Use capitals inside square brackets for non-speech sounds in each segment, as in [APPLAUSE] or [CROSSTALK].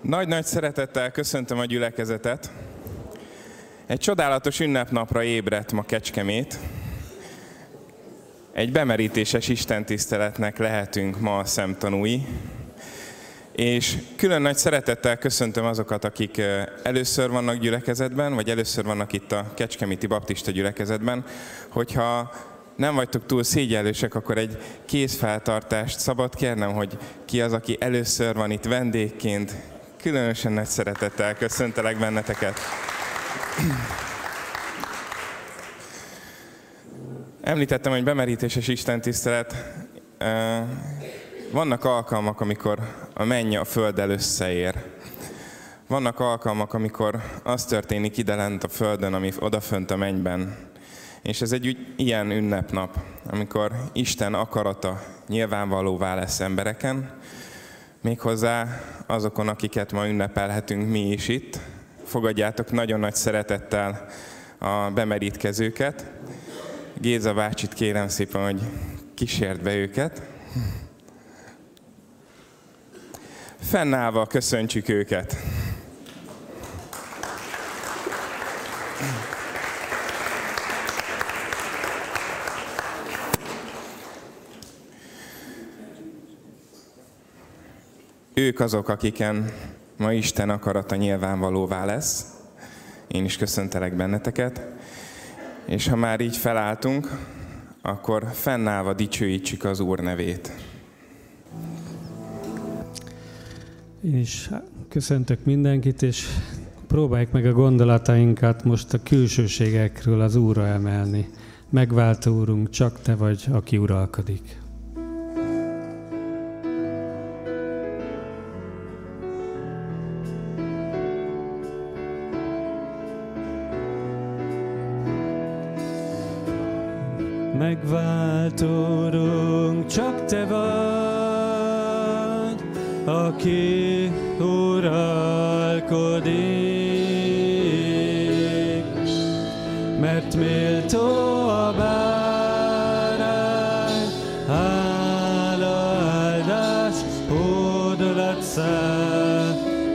Nagy-nagy szeretettel köszöntöm a gyülekezetet. Egy csodálatos ünnepnapra ébredt ma Kecskemét. Egy bemerítéses istentiszteletnek lehetünk ma a szemtanúi. És külön nagy szeretettel köszöntöm azokat, akik először vannak gyülekezetben, vagy először vannak itt a Kecskeméti Baptista gyülekezetben, hogyha nem vagytok túl szégyellősek, akkor egy kézfeltartást szabad kérnem, hogy ki az, aki először van itt vendégként. Különösen nagy szeretettel köszöntelek benneteket. Említettem, hogy bemerítéses Isten tisztelet. Vannak alkalmak, amikor a menny a földdel összeér. Vannak alkalmak, amikor az történik ide lent a földön, ami odafönt a mennyben. És ez egy ilyen ünnepnap, amikor Isten akarata nyilvánvalóvá lesz embereken, méghozzá azokon, akiket ma ünnepelhetünk mi is itt. Fogadjátok nagyon nagy szeretettel a bemerítkezőket. Géza bácsit kérem szépen, hogy kísért be őket. Fennállva köszöntsük őket. Ők azok, akiken ma Isten akarata nyilvánvalóvá lesz. Én is köszöntelek benneteket. És ha már így felálltunk, akkor fennállva dicsőítsük az Úr nevét. Én is köszöntök mindenkit, és próbáljuk meg a gondolatainkat most a külsőségekről az Úrra emelni. Megváltó Úrunk, csak Te vagy, aki uralkodik. Megváltódunk, csak Te vagy, aki uralkodik, mert méltó a bárány, hála, áldás, hódolat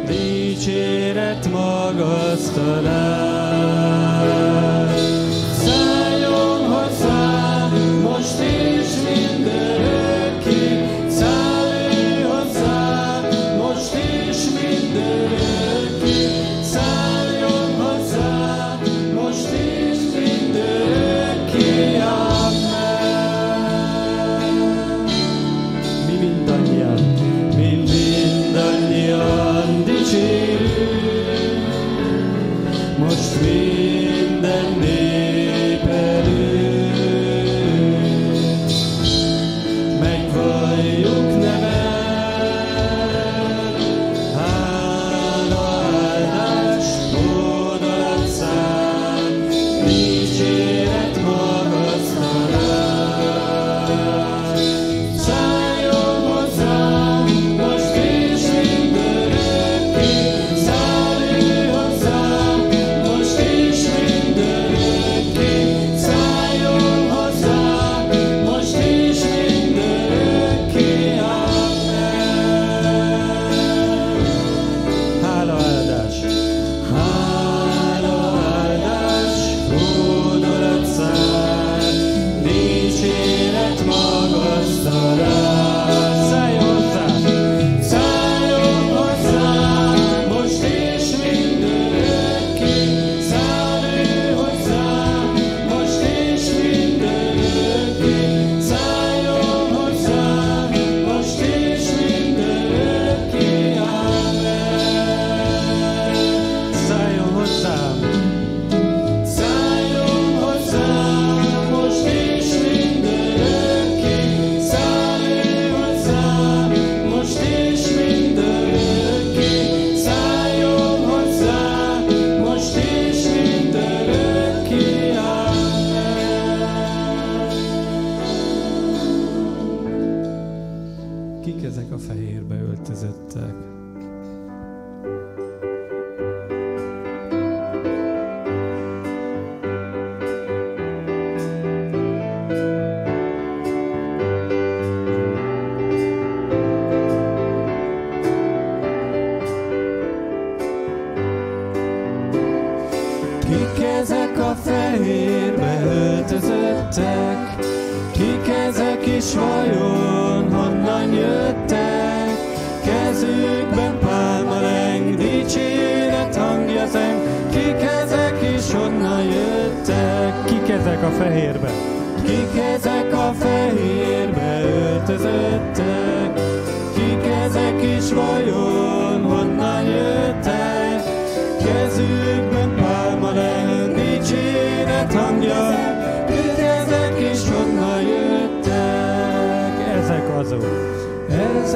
dicséret magasztalás. Is vajon honnan jöttek? Kezükben pálmaleng, dicséret hangja zeng, kik ezek és honnan jöttek? Kik ezek a fehérbe? Kik ezek a fehérbe öltözöttek? Kik ezek is vajon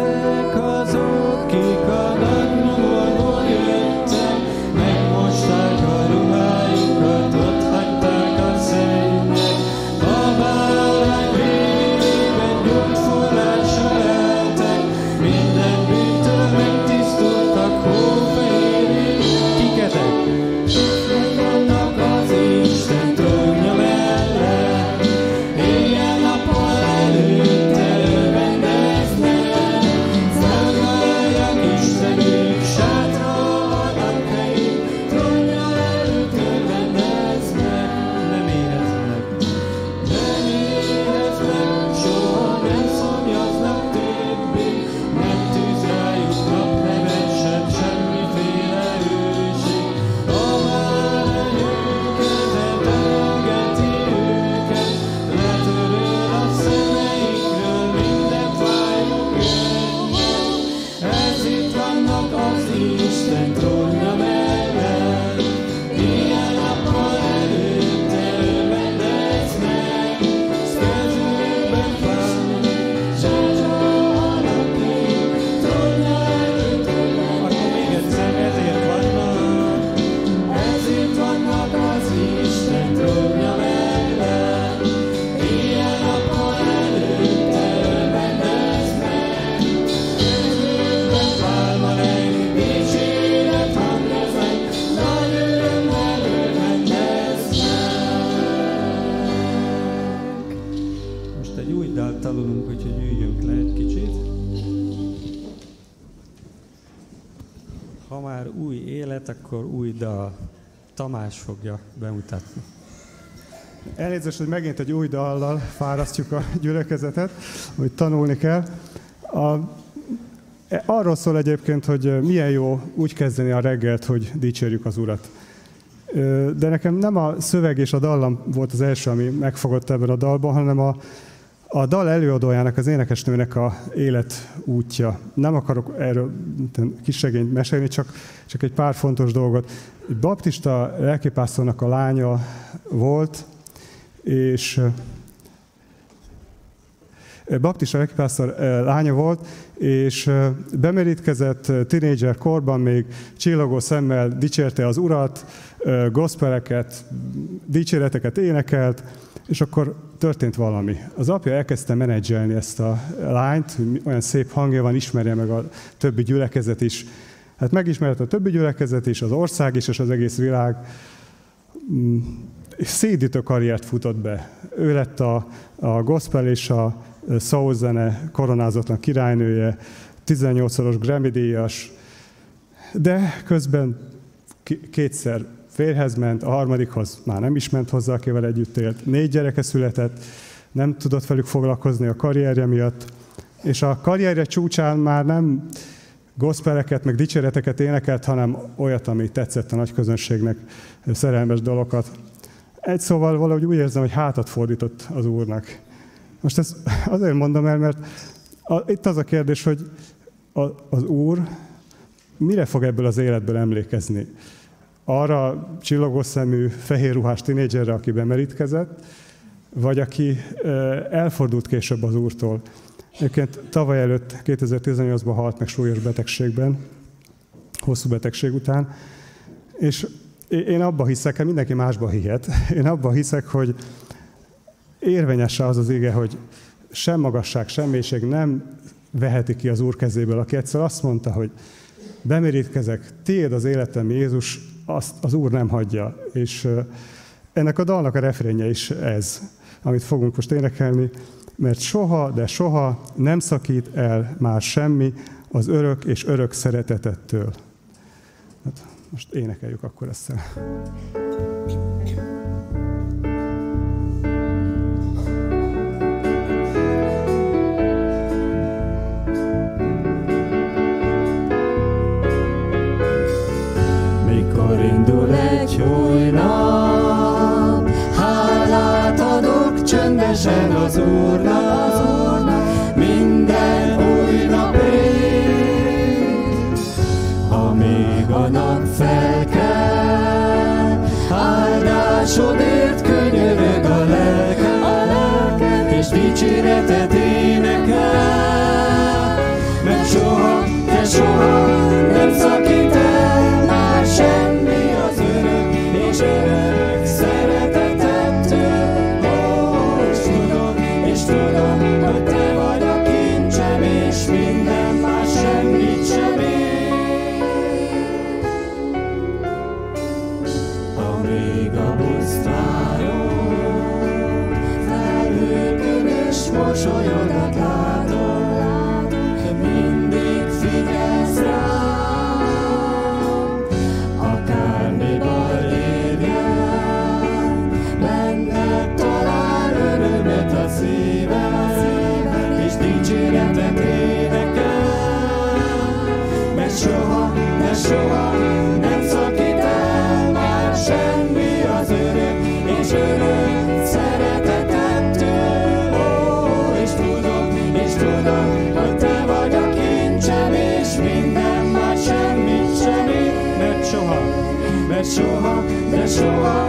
Ezek azok, kik akkor új dal. Tamás fogja bemutatni. Elnézést, hogy megint egy új dallal fárasztjuk a gyülekezetet, hogy tanulni kell. A, e- arról szól egyébként, hogy milyen jó úgy kezdeni a reggelt, hogy dicsérjük az Urat. De nekem nem a szöveg és a dallam volt az első, ami megfogott ebben a dalban, hanem a, a dal előadójának, az énekesnőnek a élet útja. Nem akarok erről kisegényt mesélni, csak, csak egy pár fontos dolgot. Egy baptista lelkipásztornak a lánya volt, és baptista lelkipásztor lánya volt, és bemerítkezett tinédzser korban még csillogó szemmel dicsérte az urat, gospeleket, dicséreteket énekelt, és akkor történt valami. Az apja elkezdte menedzselni ezt a lányt, olyan szép hangja van, ismerje meg a többi gyülekezet is. Hát megismerte a többi gyülekezet is, az ország is, és az egész világ. Mm, Szédítő karriert futott be. Ő lett a, a gospel és a soul zene koronázatlan királynője, 18-szoros Grammy díjas, de közben kétszer férhez ment, a harmadikhoz már nem is ment hozzá, akivel együtt élt. Négy gyereke született, nem tudott velük foglalkozni a karrierje miatt, és a karrierje csúcsán már nem gospeleket, meg dicséreteket énekelt, hanem olyat, ami tetszett a nagy közönségnek, szerelmes dolgokat. Egy szóval valahogy úgy érzem, hogy hátat fordított az Úrnak. Most ezt azért mondom el, mert a, itt az a kérdés, hogy a, az Úr mire fog ebből az életből emlékezni? Arra csillogó szemű, fehér ruhás tinédzserre, aki bemerítkezett, vagy aki elfordult később az Úrtól. Egyébként tavaly előtt, 2018-ban halt meg súlyos betegségben, hosszú betegség után, és én abba hiszek, hát mindenki másba hihet, [LAUGHS] én abba hiszek, hogy érvényes az az ige, hogy sem magasság, sem mélység nem veheti ki az Úr kezéből, aki egyszer azt mondta, hogy bemerítkezek, tiéd az életem, Jézus, azt az Úr nem hagyja. És ennek a dalnak a refrénje is ez, amit fogunk most énekelni, mert soha, de soha nem szakít el már semmi az örök és örök szeretetettől. Hát most énekeljük akkor ezt egy új. Hálát adok csöndesen az Úrnak, show up.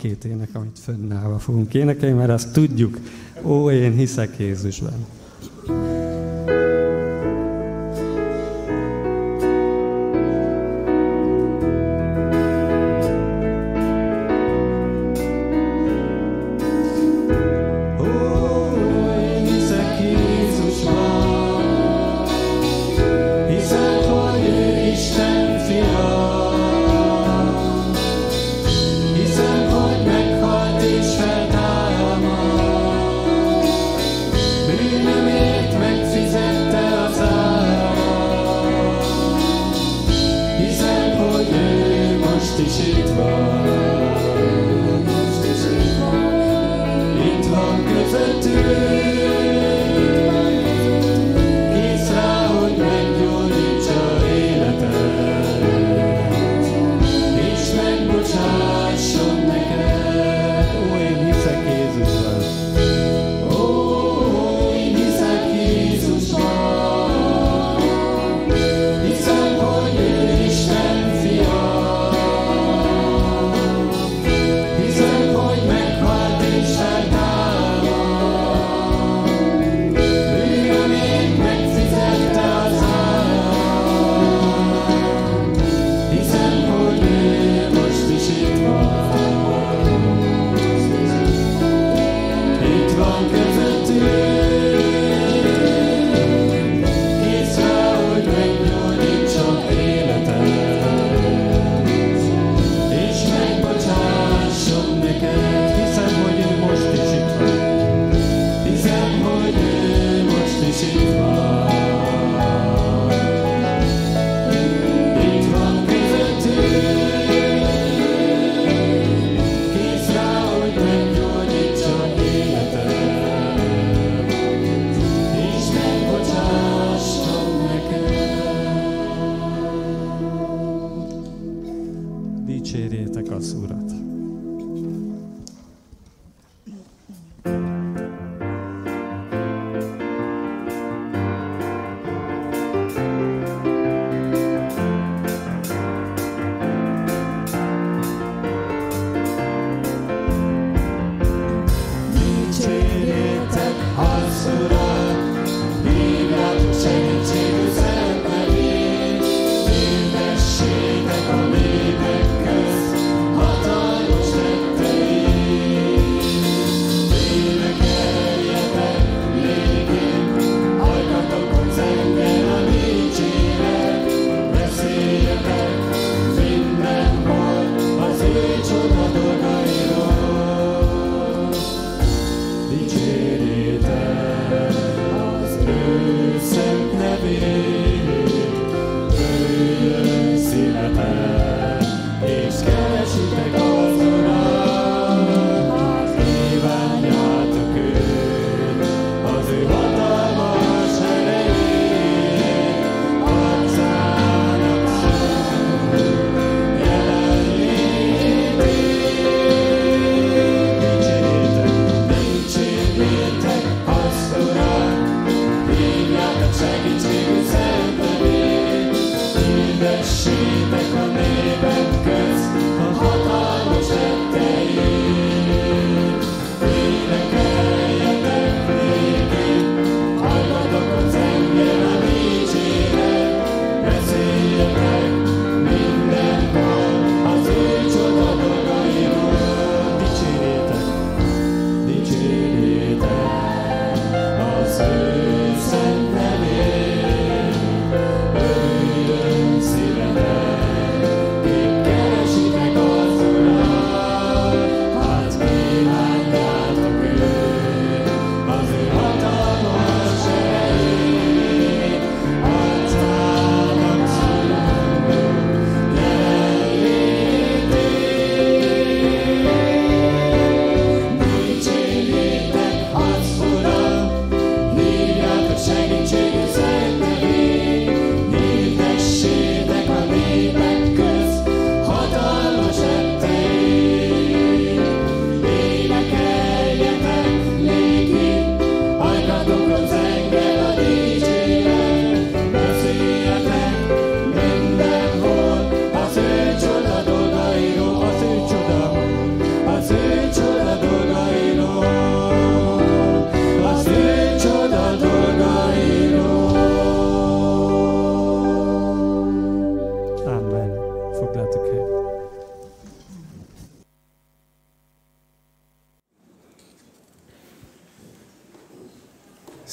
két ének, amit fönnállva fogunk énekelni, mert azt tudjuk, ó, én hiszek Jézusban.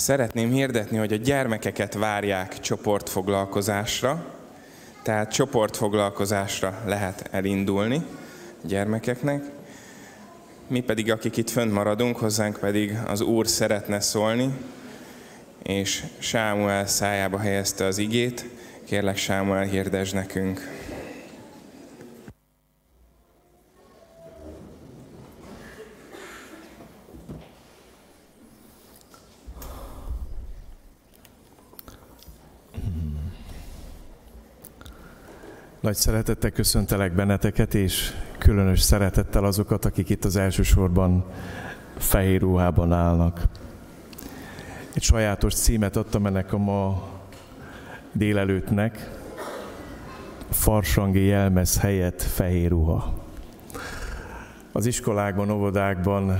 Szeretném hirdetni, hogy a gyermekeket várják csoportfoglalkozásra, tehát csoportfoglalkozásra lehet elindulni gyermekeknek. Mi pedig, akik itt fönt maradunk, hozzánk pedig az Úr szeretne szólni, és Sámuel szájába helyezte az igét. Kérlek, Sámuel, hirdesd nekünk. Nagy szeretettel köszöntelek benneteket, és különös szeretettel azokat, akik itt az elsősorban fehér ruhában állnak. Egy sajátos címet adtam ennek a ma délelőttnek, farsangi jelmez helyett fehér ruha. Az iskolákban, óvodákban,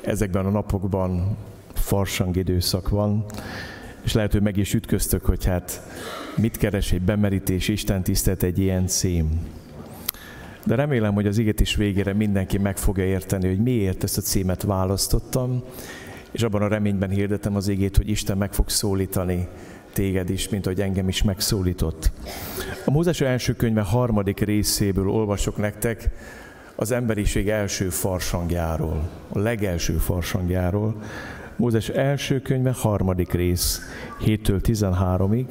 ezekben a napokban farsang időszak van, és lehet, hogy meg is ütköztök, hogy hát mit keres egy bemerítés, Isten tisztelt egy ilyen cím. De remélem, hogy az igetés végére mindenki meg fogja érteni, hogy miért ezt a címet választottam, és abban a reményben hirdetem az igét, hogy Isten meg fog szólítani téged is, mint ahogy engem is megszólított. A Mózes első könyve harmadik részéből olvasok nektek az emberiség első farsangjáról, a legelső farsangjáról. Mózes első könyve harmadik rész, 7-től 13-ig.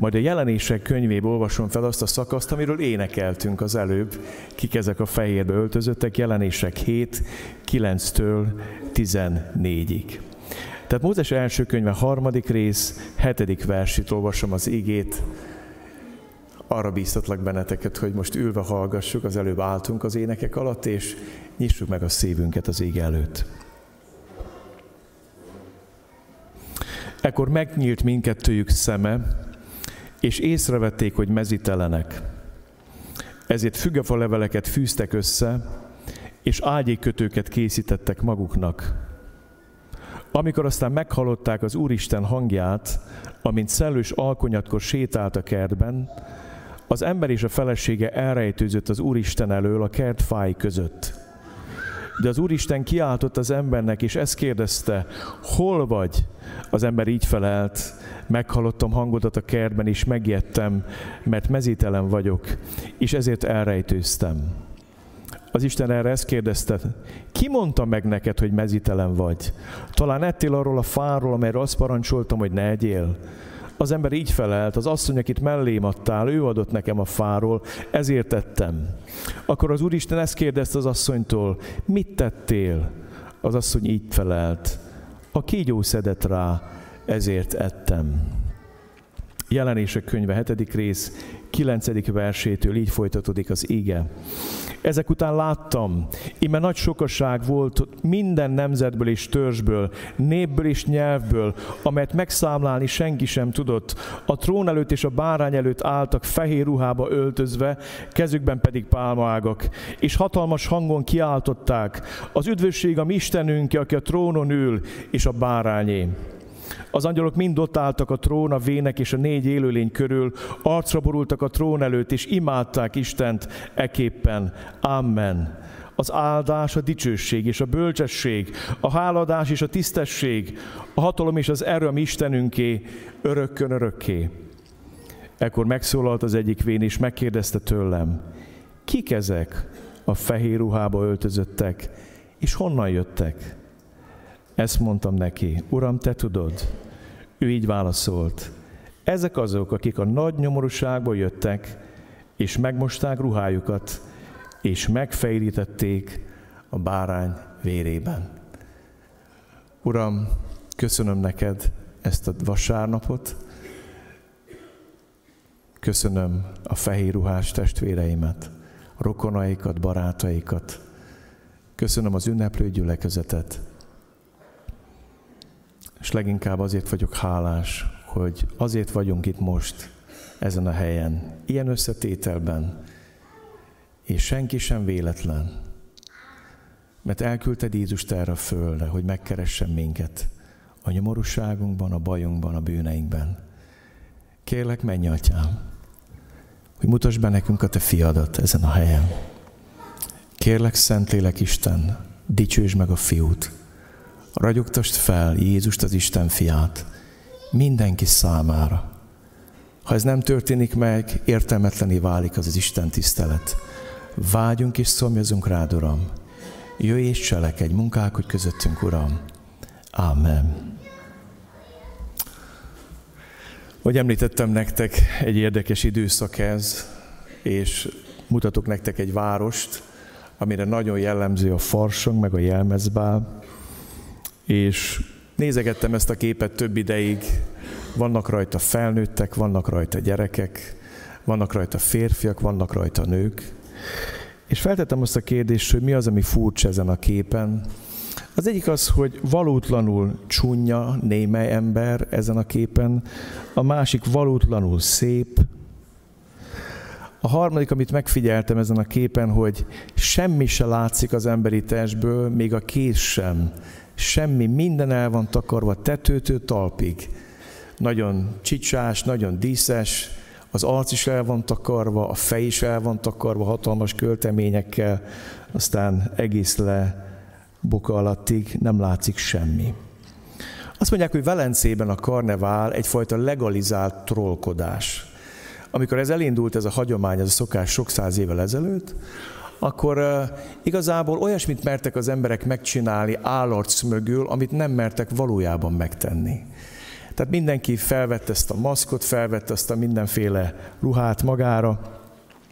Majd a jelenések könyvéből olvasom fel azt a szakaszt, amiről énekeltünk az előbb, kik ezek a fehérbe öltözöttek, jelenések 7, 9-től 14-ig. Tehát Mózes első könyve harmadik rész, hetedik versit olvasom az igét. Arra bíztatlak benneteket, hogy most ülve hallgassuk, az előbb álltunk az énekek alatt, és nyissuk meg a szívünket az ég előtt. Ekkor megnyílt mindkettőjük szeme, és észrevették, hogy mezitelenek. Ezért fügefa leveleket fűztek össze, és ágyékötőket készítettek maguknak. Amikor aztán meghallották az Úristen hangját, amint szellős alkonyatkor sétált a kertben, az ember és a felesége elrejtőzött az Úristen elől a kert fáj között. De az Úristen kiáltott az embernek, és ezt kérdezte, hol vagy? Az ember így felelt, meghallottam hangodat a kertben, és megijedtem, mert mezítelen vagyok, és ezért elrejtőztem. Az Isten erre ezt kérdezte, ki mondta meg neked, hogy mezítelen vagy? Talán ettél arról a fáról, amelyről azt parancsoltam, hogy ne egyél? Az ember így felelt, az asszony, akit mellém adtál, ő adott nekem a fáról, ezért tettem. Akkor az Úristen ezt kérdezte az asszonytól, mit tettél? Az asszony így felelt, a kígyó szedett rá, ezért ettem. Jelenések könyve 7. rész 9. versétől így folytatódik az ige. Ezek után láttam, ime nagy sokaság volt minden nemzetből és törzsből, népből és nyelvből, amelyet megszámlálni senki sem tudott. A trón előtt és a bárány előtt álltak fehér ruhába öltözve, kezükben pedig pálmaágak, és hatalmas hangon kiáltották, az üdvösség a mi Istenünk, aki a trónon ül, és a bárányé. Az angyalok mind ott álltak a trón, a vének és a négy élőlény körül, arcra borultak a trón előtt, és imádták Istent eképpen. Amen. Az áldás, a dicsőség és a bölcsesség, a háladás és a tisztesség, a hatalom és az erő a mi Istenünké, örökkön örökké. Ekkor megszólalt az egyik vén, és megkérdezte tőlem, kik ezek a fehér ruhába öltözöttek, és honnan jöttek? Ezt mondtam neki, Uram, te tudod. Ő így válaszolt, ezek azok, akik a nagy nyomorúságból jöttek, és megmosták ruhájukat, és megfejrítették a bárány vérében. Uram, köszönöm neked ezt a vasárnapot, köszönöm a fehér ruhás testvéreimet, rokonaikat, barátaikat, köszönöm az ünneplő gyülekezetet, és leginkább azért vagyok hálás, hogy azért vagyunk itt most, ezen a helyen, ilyen összetételben, és senki sem véletlen, mert elküldted Jézust erre a földre, hogy megkeressen minket a nyomorúságunkban, a bajunkban, a bűneinkben. Kérlek, menj, atyám, hogy mutasd be nekünk a te fiadat ezen a helyen. Kérlek, Szentlélek Isten, dicsősd meg a fiút, ragyogtast fel Jézust az Isten fiát mindenki számára. Ha ez nem történik meg, értelmetlené válik az az Isten tisztelet. Vágyunk és szomjazunk rád, Uram. Jöjj és cselekedj, munkálkodj közöttünk, Uram. Amen. Hogy említettem nektek, egy érdekes időszak ez, és mutatok nektek egy várost, amire nagyon jellemző a farsang, meg a jelmezbál, és nézegettem ezt a képet több ideig, vannak rajta felnőttek, vannak rajta gyerekek, vannak rajta férfiak, vannak rajta nők, és feltettem azt a kérdést, hogy mi az, ami furcsa ezen a képen. Az egyik az, hogy valótlanul csúnya némely ember ezen a képen, a másik valótlanul szép, a harmadik, amit megfigyeltem ezen a képen, hogy semmi se látszik az emberi testből, még a kéz sem semmi, minden el van takarva tetőtől talpig. Nagyon csicsás, nagyon díszes, az arc is el van takarva, a fej is el van takarva hatalmas költeményekkel, aztán egész le boka alattig nem látszik semmi. Azt mondják, hogy Velencében a karnevál egyfajta legalizált trollkodás. Amikor ez elindult, ez a hagyomány, ez a szokás sok száz évvel ezelőtt, akkor igazából olyasmit mertek az emberek megcsinálni állarc mögül, amit nem mertek valójában megtenni. Tehát mindenki felvette ezt a maszkot, felvette azt a mindenféle ruhát magára,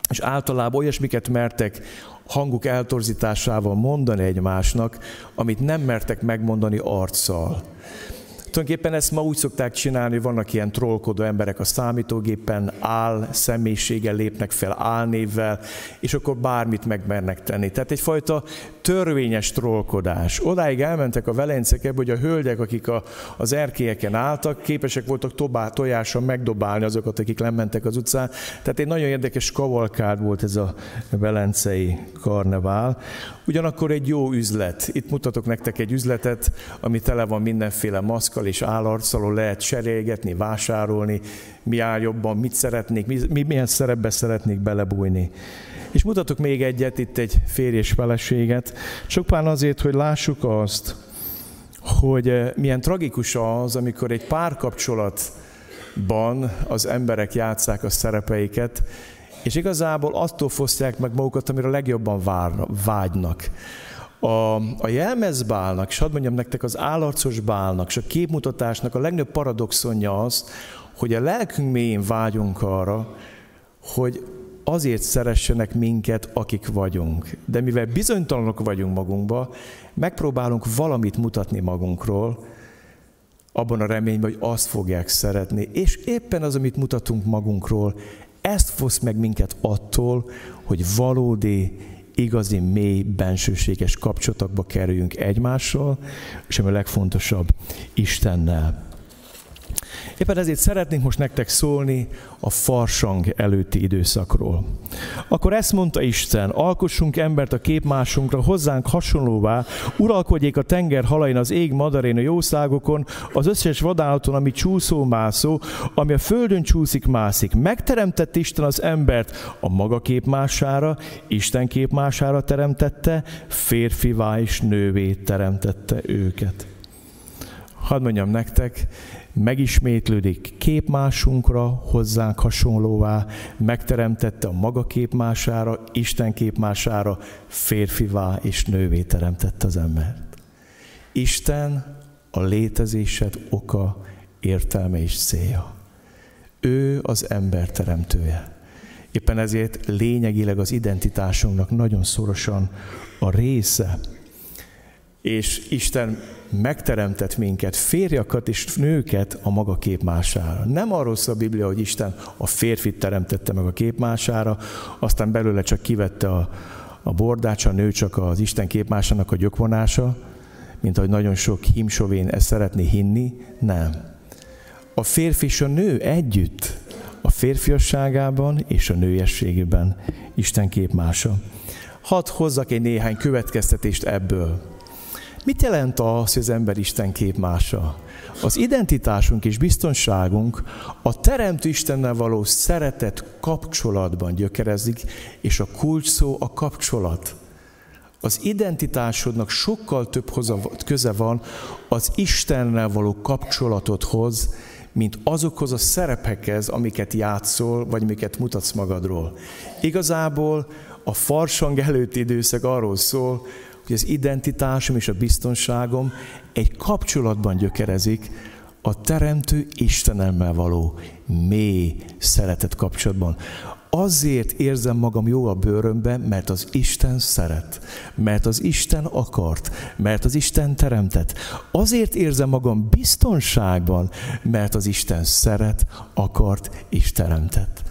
és általában olyasmiket mertek hanguk eltorzításával mondani egymásnak, amit nem mertek megmondani arccal. Tulajdonképpen ezt ma úgy szokták csinálni, hogy vannak ilyen trollkodó emberek a számítógépen, áll személyiséggel lépnek fel, álnévvel, és akkor bármit megmernek tenni. Tehát egyfajta törvényes trollkodás. Odáig elmentek a velencek ebbe, hogy a hölgyek, akik a, az erkélyeken álltak, képesek voltak tobá, tojáson megdobálni azokat, akik lementek az utcán. Tehát egy nagyon érdekes kavalkád volt ez a velencei karnevál. Ugyanakkor egy jó üzlet. Itt mutatok nektek egy üzletet, ami tele van mindenféle maszkal és állarccal, lehet cserélgetni, vásárolni, mi áll jobban, mit szeretnék, mi, milyen szerepbe szeretnék belebújni. És mutatok még egyet, itt egy férj és feleséget, csupán azért, hogy lássuk azt, hogy eh, milyen tragikus az, amikor egy párkapcsolatban az emberek játszák a szerepeiket, és igazából attól fosztják meg magukat, amire legjobban várna, vágynak. A, a jelmezbálnak, és hadd mondjam nektek, az állarcos bálnak, és a képmutatásnak a legnagyobb paradoxonja az, hogy a lelkünk mélyén vágyunk arra, hogy azért szeressenek minket, akik vagyunk. De mivel bizonytalanok vagyunk magunkba, megpróbálunk valamit mutatni magunkról, abban a reményben, hogy azt fogják szeretni. És éppen az, amit mutatunk magunkról, ezt fosz meg minket attól, hogy valódi, igazi, mély, bensőséges kapcsolatokba kerüljünk egymással, és ami a legfontosabb, Istennel. Éppen ezért szeretnénk most nektek szólni a farsang előtti időszakról. Akkor ezt mondta Isten, alkossunk embert a képmásunkra, hozzánk hasonlóvá, uralkodjék a tenger halain, az ég madarén, a jószágokon, az összes vadállaton, ami csúszó mászó, ami a földön csúszik, mászik. Megteremtett Isten az embert a maga képmására, Isten képmására teremtette, férfivá és nővé teremtette őket. Hadd mondjam nektek, megismétlődik képmásunkra, hozzánk hasonlóvá, megteremtette a maga képmására, Isten képmására, férfivá és nővé teremtette az embert. Isten a létezésed oka, értelme és célja. Ő az ember teremtője. Éppen ezért lényegileg az identitásunknak nagyon szorosan a része. És Isten megteremtett minket, férjakat és nőket a maga képmására. Nem arról szól a Biblia, hogy Isten a férfit teremtette meg a képmására, aztán belőle csak kivette a, a bordács, a nő csak az Isten képmásának a gyökvonása, mint ahogy nagyon sok himsovén ezt szeretné hinni. Nem. A férfi és a nő együtt, a férfiasságában és a nőiességében Isten képmása. Hadd hozzak egy néhány következtetést ebből. Mit jelent az, hogy az ember Isten képmása? Az identitásunk és biztonságunk a Teremtő Istennel való szeretet kapcsolatban gyökerezik, és a kulcs szó a kapcsolat. Az identitásodnak sokkal több köze van az Istennel való kapcsolatodhoz, mint azokhoz a szerepekhez, amiket játszol, vagy amiket mutatsz magadról. Igazából a farsang előtti időszak arról szól, hogy az identitásom és a biztonságom egy kapcsolatban gyökerezik a Teremtő Istenemmel való mély szeretet kapcsolatban. Azért érzem magam jó a bőrömben, mert az Isten szeret, mert az Isten akart, mert az Isten teremtett. Azért érzem magam biztonságban, mert az Isten szeret, akart és teremtett.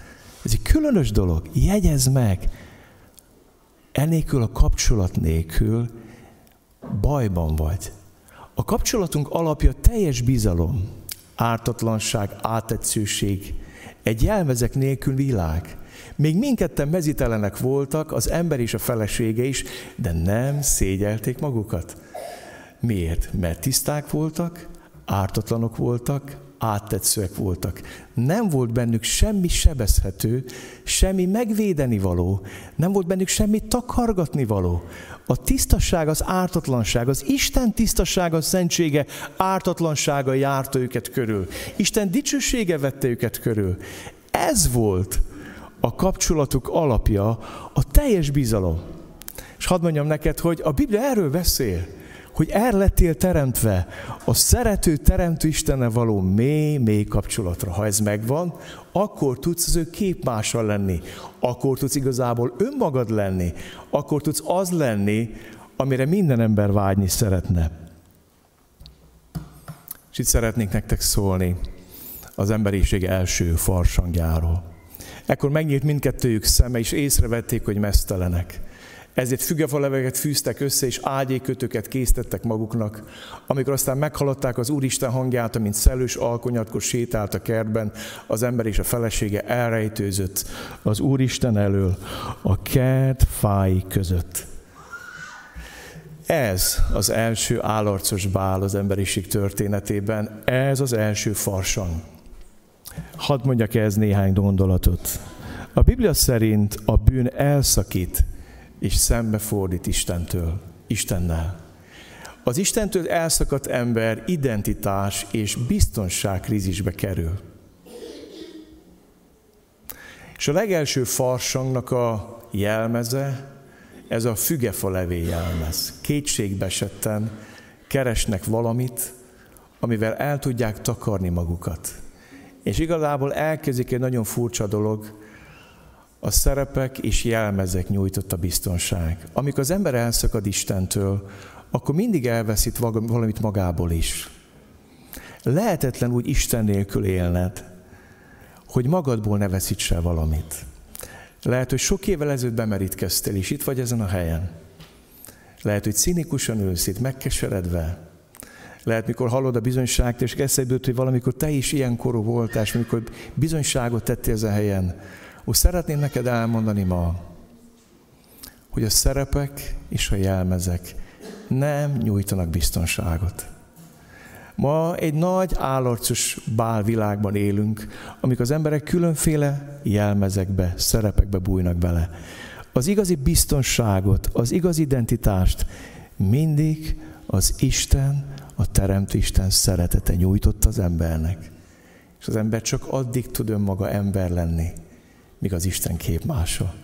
Ez egy különös dolog. Jegyez meg! Enélkül a kapcsolat nélkül bajban vagy. A kapcsolatunk alapja teljes bizalom, ártatlanság, átetszőség, egy jelmezek nélkül világ. Még mindketten mezitelenek voltak, az ember és a felesége is, de nem szégyelték magukat. Miért? Mert tiszták voltak, ártatlanok voltak, áttetszőek voltak. Nem volt bennük semmi sebezhető, semmi megvédeni való, nem volt bennük semmi takargatni való. A tisztaság, az ártatlanság, az Isten tisztasága, szentsége, ártatlansága járta őket körül. Isten dicsősége vette őket körül. Ez volt a kapcsolatuk alapja, a teljes bizalom. És hadd mondjam neked, hogy a Biblia erről beszél hogy erre lettél teremtve, a szerető, teremtő Istenne való mély, mély kapcsolatra. Ha ez megvan, akkor tudsz az ő képmással lenni, akkor tudsz igazából önmagad lenni, akkor tudsz az lenni, amire minden ember vágyni szeretne. És itt szeretnék nektek szólni az emberiség első farsangjáról. Ekkor megnyílt mindkettőjük szeme, és észrevették, hogy mesztelenek. Ezért fügefaleveket fűztek össze, és ágyékötöket készítettek maguknak. Amikor aztán meghallották az Úristen hangját, amint szellős alkonyatkor sétált a kertben, az ember és a felesége elrejtőzött az Úristen elől a kert fái között. Ez az első állarcos bál az emberiség történetében, ez az első farsang. Hadd mondjak ehhez néhány gondolatot. A Biblia szerint a bűn elszakít és szembefordít Istentől, Istennel. Az Istentől elszakadt ember identitás és biztonság krízisbe kerül. És a legelső farsangnak a jelmeze, ez a fügefa levél jelmez. Kétségbe esetten keresnek valamit, amivel el tudják takarni magukat. És igazából elkezdik egy nagyon furcsa dolog, a szerepek és jelmezek nyújtott a biztonság. Amikor az ember elszakad Istentől, akkor mindig elveszít valamit magából is. lehetetlen úgy Isten nélkül élned, hogy magadból ne veszíts el valamit. Lehet, hogy sok évvel ezelőtt bemerítkeztél, és itt vagy ezen a helyen. Lehet, hogy cinikusan ülsz itt, megkeseredve. Lehet, mikor hallod a bizonyságot, és eszedbe hogy valamikor te is ilyen korú voltál, és mikor bizonyságot tettél ezen a helyen. Úgy szeretném neked elmondani ma, hogy a szerepek és a jelmezek nem nyújtanak biztonságot. Ma egy nagy állarcos bálvilágban élünk, amikor az emberek különféle jelmezekbe, szerepekbe bújnak bele. Az igazi biztonságot, az igazi identitást mindig az Isten, a Teremtő Isten szeretete nyújtott az embernek. És az ember csak addig tud önmaga ember lenni, míg az Isten képmása,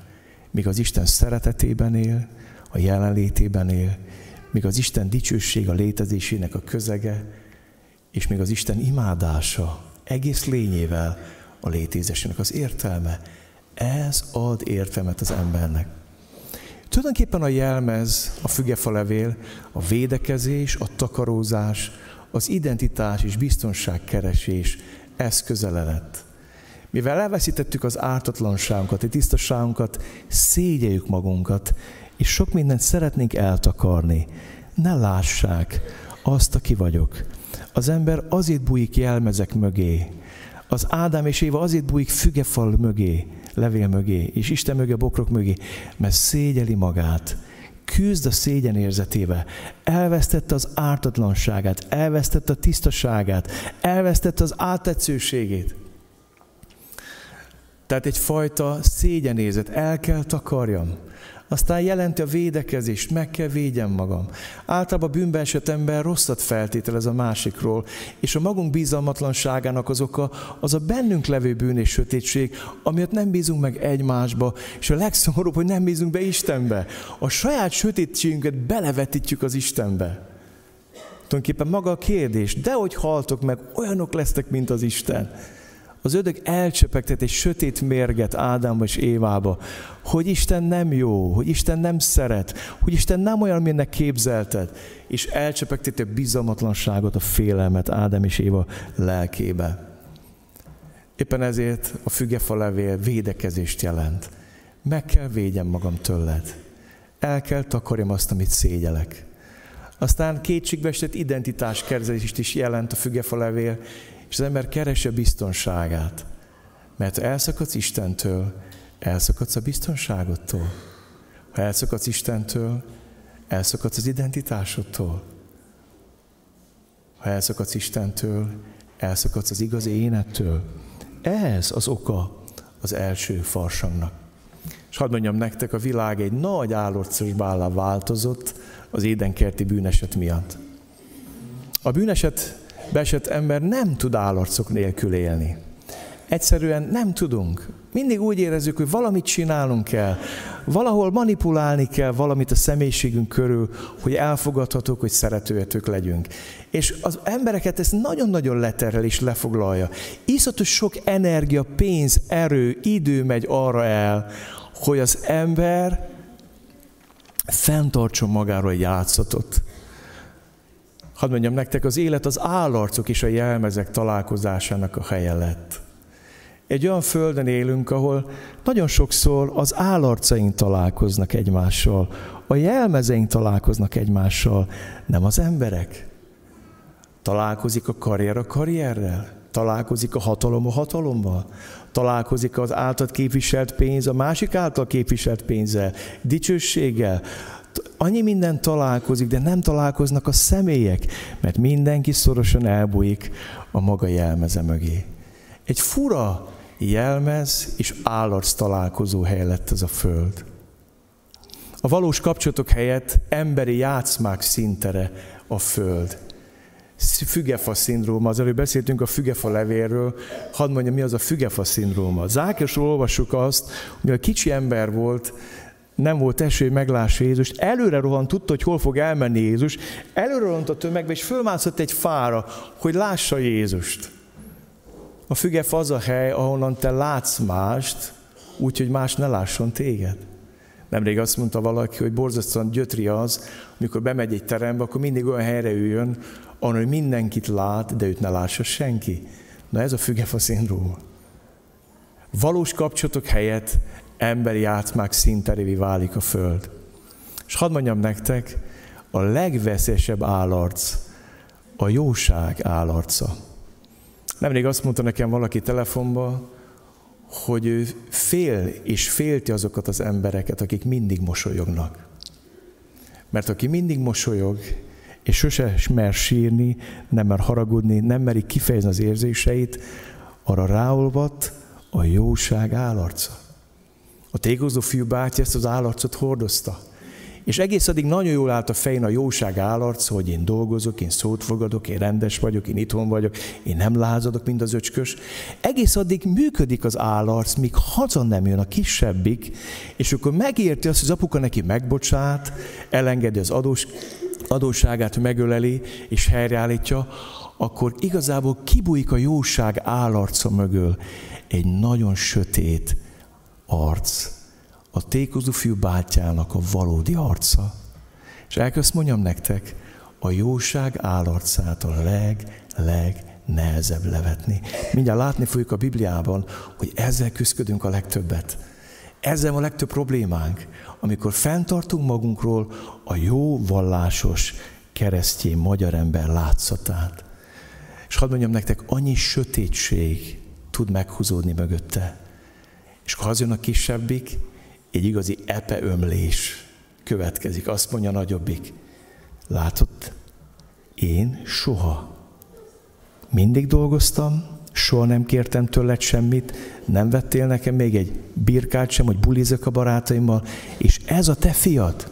míg az Isten szeretetében él, a jelenlétében él, míg az Isten dicsőség a létezésének a közege, és még az Isten imádása egész lényével a létezésének az értelme. Ez ad értelmet az embernek. Tulajdonképpen a jelmez, a fügefa levél, a védekezés, a takarózás, az identitás és biztonságkeresés eszköze lett. Mivel elveszítettük az ártatlanságunkat, a tisztaságunkat, szégyeljük magunkat, és sok mindent szeretnénk eltakarni. Ne lássák azt, aki vagyok. Az ember azért bújik jelmezek mögé. Az Ádám és Éva azért bújik fügefal mögé, levél mögé, és Isten mögé, a bokrok mögé, mert szégyeli magát. Küzd a szégyen érzetével. Elvesztette az ártatlanságát, elvesztette a tisztaságát, elvesztette az áttetszőségét. Tehát egyfajta szégyenézet, el kell takarjam. Aztán jelenti a védekezést, meg kell védjem magam. Általában bűnbe esett ember rosszat feltételez a másikról, és a magunk bizalmatlanságának az oka az a bennünk levő bűn és sötétség, amiatt nem bízunk meg egymásba, és a legszomorúbb, hogy nem bízunk be Istenbe. A saját sötétségünket belevetítjük az Istenbe. Tulajdonképpen maga a kérdés, de hogy haltok meg, olyanok lesztek, mint az Isten. Az ödög elcsöpegtet egy sötét mérget Ádámba és Évába, hogy Isten nem jó, hogy Isten nem szeret, hogy Isten nem olyan, milyennek képzelted, és elcsöpegteti a bizalmatlanságot, a félelmet Ádám és Éva lelkébe. Éppen ezért a fügefa levél védekezést jelent. Meg kell védjem magam tőled. El kell takarjam azt, amit szégyelek. Aztán kétségbeesett identitás is jelent a fügefa levél, és az ember keresi a biztonságát. Mert ha elszakadsz Istentől, elszakadsz a biztonságodtól. Ha elszakadsz Istentől, elszakadsz az identitásodtól. Ha elszakadsz Istentől, elszakadsz az igazi énettől. Ez az oka az első farsangnak. És hadd mondjam nektek, a világ egy nagy állorcos bállá változott az édenkerti bűneset miatt. A bűneset beesett ember nem tud állarcok nélkül élni. Egyszerűen nem tudunk. Mindig úgy érezzük, hogy valamit csinálnunk kell, valahol manipulálni kell valamit a személyiségünk körül, hogy elfogadhatók, hogy szeretőhetők legyünk. És az embereket ez nagyon-nagyon leterel és lefoglalja. Iszatos sok energia, pénz, erő, idő megy arra el, hogy az ember fenntartson magáról egy játszatot. Hadd mondjam nektek, az élet az állarcok és a jelmezek találkozásának a helye lett. Egy olyan földön élünk, ahol nagyon sokszor az állarcaink találkoznak egymással, a jelmezeink találkoznak egymással, nem az emberek. Találkozik a karrier a karrierrel, találkozik a hatalom a hatalommal, találkozik az által képviselt pénz a másik által képviselt pénzzel, dicsőséggel, annyi minden találkozik, de nem találkoznak a személyek, mert mindenki szorosan elbújik a maga jelmeze mögé. Egy fura jelmez és állarc találkozó hely lett ez a föld. A valós kapcsolatok helyett emberi játszmák szintere a föld. Fügefa szindróma, az előbb beszéltünk a fügefa levélről, hadd mondjam, mi az a fügefa szindróma. Zákosról olvassuk azt, hogy a kicsi ember volt, nem volt eső, hogy meglássa Jézust. Előre rohant, tudta, hogy hol fog elmenni Jézus. Előre rohant a tömegbe, és fölmászott egy fára, hogy lássa Jézust. A fügef az a hely, ahonnan te látsz mást, úgyhogy más ne lásson téged. Nemrég azt mondta valaki, hogy borzasztóan gyötri az, amikor bemegy egy terembe, akkor mindig olyan helyre üljön, ahol mindenkit lát, de őt ne lássa senki. Na ez a fügefa szindróma. Valós kapcsolatok helyett emberi átmák szinterévi válik a Föld. És hadd mondjam nektek, a legveszélyesebb állarc a jóság állarca. Nemrég azt mondta nekem valaki telefonba, hogy ő fél és félti azokat az embereket, akik mindig mosolyognak. Mert aki mindig mosolyog, és sose mer sírni, nem mer haragudni, nem meri kifejezni az érzéseit, arra ráolvat a jóság állarca. A tékozó fiú bátyja ezt az állarcot hordozta. És egész addig nagyon jól állt a fején a jóság állarc, hogy én dolgozok, én szót fogadok, én rendes vagyok, én itthon vagyok, én nem lázadok, mint az öcskös. Egész addig működik az állarc, míg haza nem jön a kisebbik, és akkor megérti azt, hogy az apuka neki megbocsát, elengedi az adós, adósságát, megöleli és helyreállítja, akkor igazából kibújik a jóság állarca mögül egy nagyon sötét arc, a tékozó fiú bátyának a valódi arca. És elközt mondjam nektek, a jóság állarcát a leg, leg nehezebb levetni. Mindjárt látni fogjuk a Bibliában, hogy ezzel küzdködünk a legtöbbet. Ezzel a legtöbb problémánk, amikor fenntartunk magunkról a jó vallásos keresztény magyar ember látszatát. És hadd mondjam nektek, annyi sötétség tud meghúzódni mögötte. És ha az a kisebbik, egy igazi epeömlés következik. Azt mondja a nagyobbik, látod, én soha mindig dolgoztam, soha nem kértem tőled semmit, nem vettél nekem még egy birkát sem, hogy bulizek a barátaimmal, és ez a te fiad,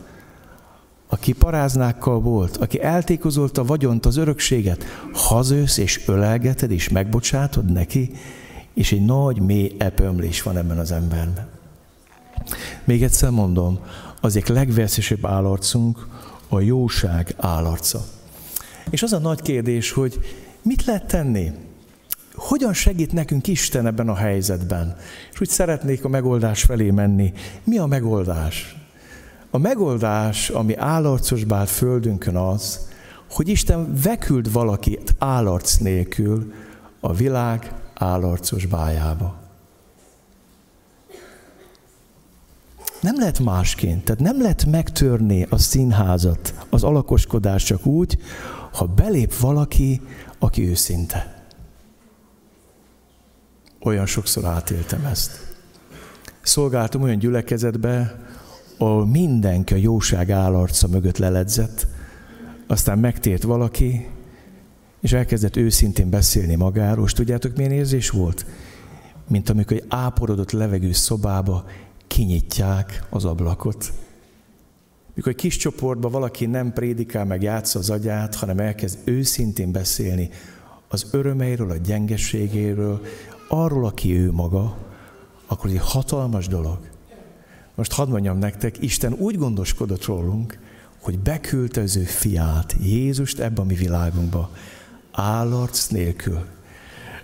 aki paráznákkal volt, aki eltékozolta a vagyont, az örökséget, hazősz és ölelgeted és megbocsátod neki, és egy nagy, mély epömlés van ebben az emberben. Még egyszer mondom, az egyik legveszélyesebb állarcunk a jóság állarca. És az a nagy kérdés, hogy mit lehet tenni? Hogyan segít nekünk Isten ebben a helyzetben? És úgy szeretnék a megoldás felé menni. Mi a megoldás? A megoldás, ami állarcos bár földünkön az, hogy Isten veküld valakit állarc nélkül a világ állarcos bájába. Nem lehet másként, tehát nem lehet megtörni a színházat, az alakoskodást csak úgy, ha belép valaki, aki őszinte. Olyan sokszor átéltem ezt. Szolgáltam olyan gyülekezetbe, ahol mindenki a jóság állarca mögött leledzett, aztán megtért valaki, és elkezdett őszintén beszélni magáról, és tudjátok, milyen érzés volt? Mint amikor egy áporodott levegő szobába kinyitják az ablakot. Mikor egy kis csoportban valaki nem prédikál meg játsza az agyát, hanem elkezd őszintén beszélni az örömeiről, a gyengeségéről, arról, aki ő maga, akkor egy hatalmas dolog. Most hadd mondjam nektek, Isten úgy gondoskodott rólunk, hogy beküldte az ő fiát, Jézust ebbe a mi világunkba, állarc nélkül.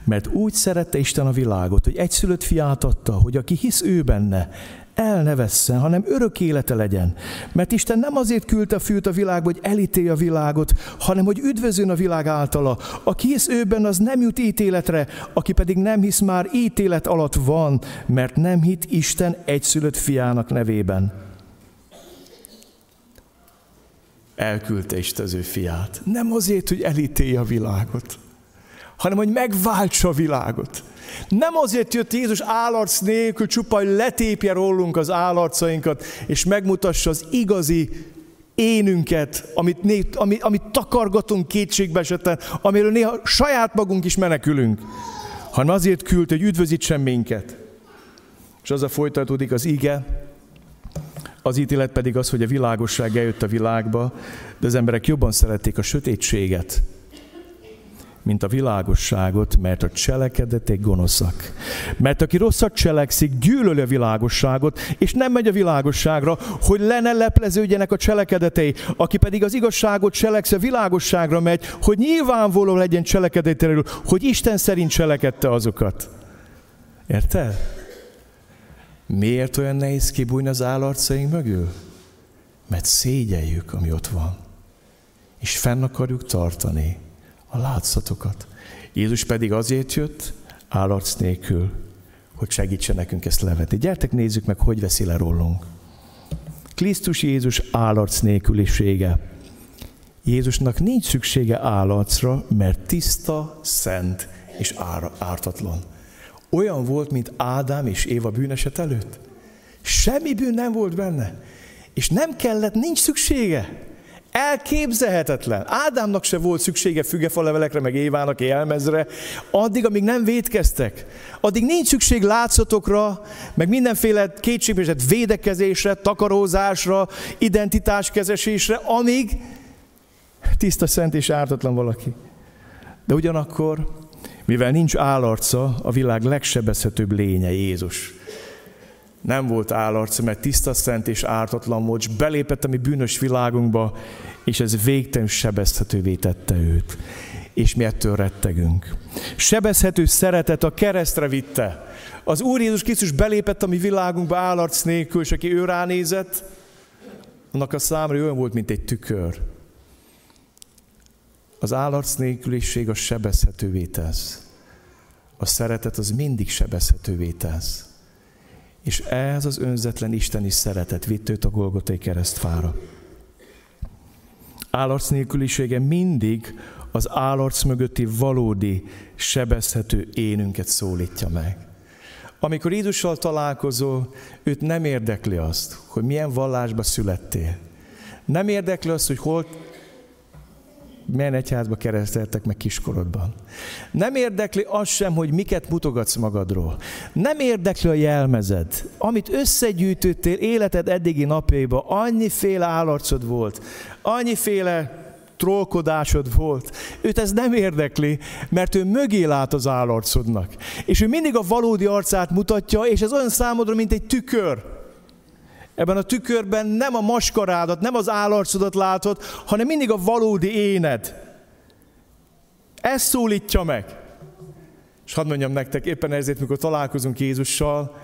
Mert úgy szerette Isten a világot, hogy egyszülött fiát adta, hogy aki hisz ő benne, el ne vesszen, hanem örök élete legyen. Mert Isten nem azért küldte a fiút a világba, hogy elítélje a világot, hanem hogy üdvözön a világ általa. Aki hisz őben, az nem jut ítéletre, aki pedig nem hisz már ítélet alatt van, mert nem hit Isten egyszülött fiának nevében. Elküldte Isten az ő fiát. Nem azért, hogy elítélje a világot, hanem hogy megváltsa a világot. Nem azért jött Jézus állarc nélkül, csupa, hogy letépje rólunk az állarcainkat, és megmutassa az igazi énünket, amit, amit, amit takargatunk kétségbe esetlen, amiről néha saját magunk is menekülünk, hanem azért küldte, hogy üdvözítsen minket. És az a folytatódik az ige, az ítélet pedig az, hogy a világosság eljött a világba, de az emberek jobban szerették a sötétséget, mint a világosságot, mert a cselekedetek gonoszak. Mert aki rosszat cselekszik, gyűlöli a világosságot, és nem megy a világosságra, hogy le ne lepleződjenek a cselekedetei. Aki pedig az igazságot cselekszi, a világosságra megy, hogy nyilvánvaló legyen cselekedeteiről, hogy Isten szerint cselekedte azokat. Érted? Miért olyan nehéz kibújni az állarcaink mögül? Mert szégyeljük, ami ott van. És fenn akarjuk tartani a látszatokat. Jézus pedig azért jött, állarc nélkül, hogy segítse nekünk ezt levetni. Gyertek nézzük meg, hogy veszi le rólunk. Krisztus Jézus állarc nélkülisége. Jézusnak nincs szüksége állarcra, mert tiszta, szent és ártatlan. Olyan volt, mint Ádám és Éva bűneset előtt. Semmi bűn nem volt benne. És nem kellett, nincs szüksége. Elképzelhetetlen. Ádámnak se volt szüksége fügefalevelekre, meg Évának élmezre, addig, amíg nem védkeztek. Addig nincs szükség látszatokra, meg mindenféle kétségbeesett védekezésre, takarózásra, identitáskezesésre, amíg tiszta, szent és ártatlan valaki. De ugyanakkor, mivel nincs állarca, a világ legsebezhetőbb lénye Jézus nem volt állarc, mert tiszta, szent és ártatlan volt, és belépett a mi bűnös világunkba, és ez végtelenül sebezhetővé tette őt. És mi ettől rettegünk. Sebezhető szeretet a keresztre vitte. Az Úr Jézus Krisztus belépett a mi világunkba állarc nélkül, és aki ő ránézett, annak a számra olyan volt, mint egy tükör. Az állarc nélküliség a sebezhetővé tesz. A szeretet az mindig sebezhetővé tesz. És ez az önzetlen isteni szeretet vitt őt a Golgotai keresztfára. Állarc nélkülisége mindig az állarc mögötti valódi, sebezhető énünket szólítja meg. Amikor Jézussal találkozol, őt nem érdekli azt, hogy milyen vallásba születtél. Nem érdekli azt, hogy hol milyen egyházba kereszteltek meg kiskorodban. Nem érdekli az sem, hogy miket mutogatsz magadról. Nem érdekli a jelmezed. Amit összegyűjtöttél életed eddigi napjaiba, annyiféle állarcod volt, annyiféle trollkodásod volt. Őt ez nem érdekli, mert ő mögé lát az állarcodnak. És ő mindig a valódi arcát mutatja, és ez olyan számodra, mint egy tükör. Ebben a tükörben nem a maskarádat, nem az állarcodat látod, hanem mindig a valódi éned. Ez szólítja meg. És hadd mondjam nektek, éppen ezért, mikor találkozunk Jézussal,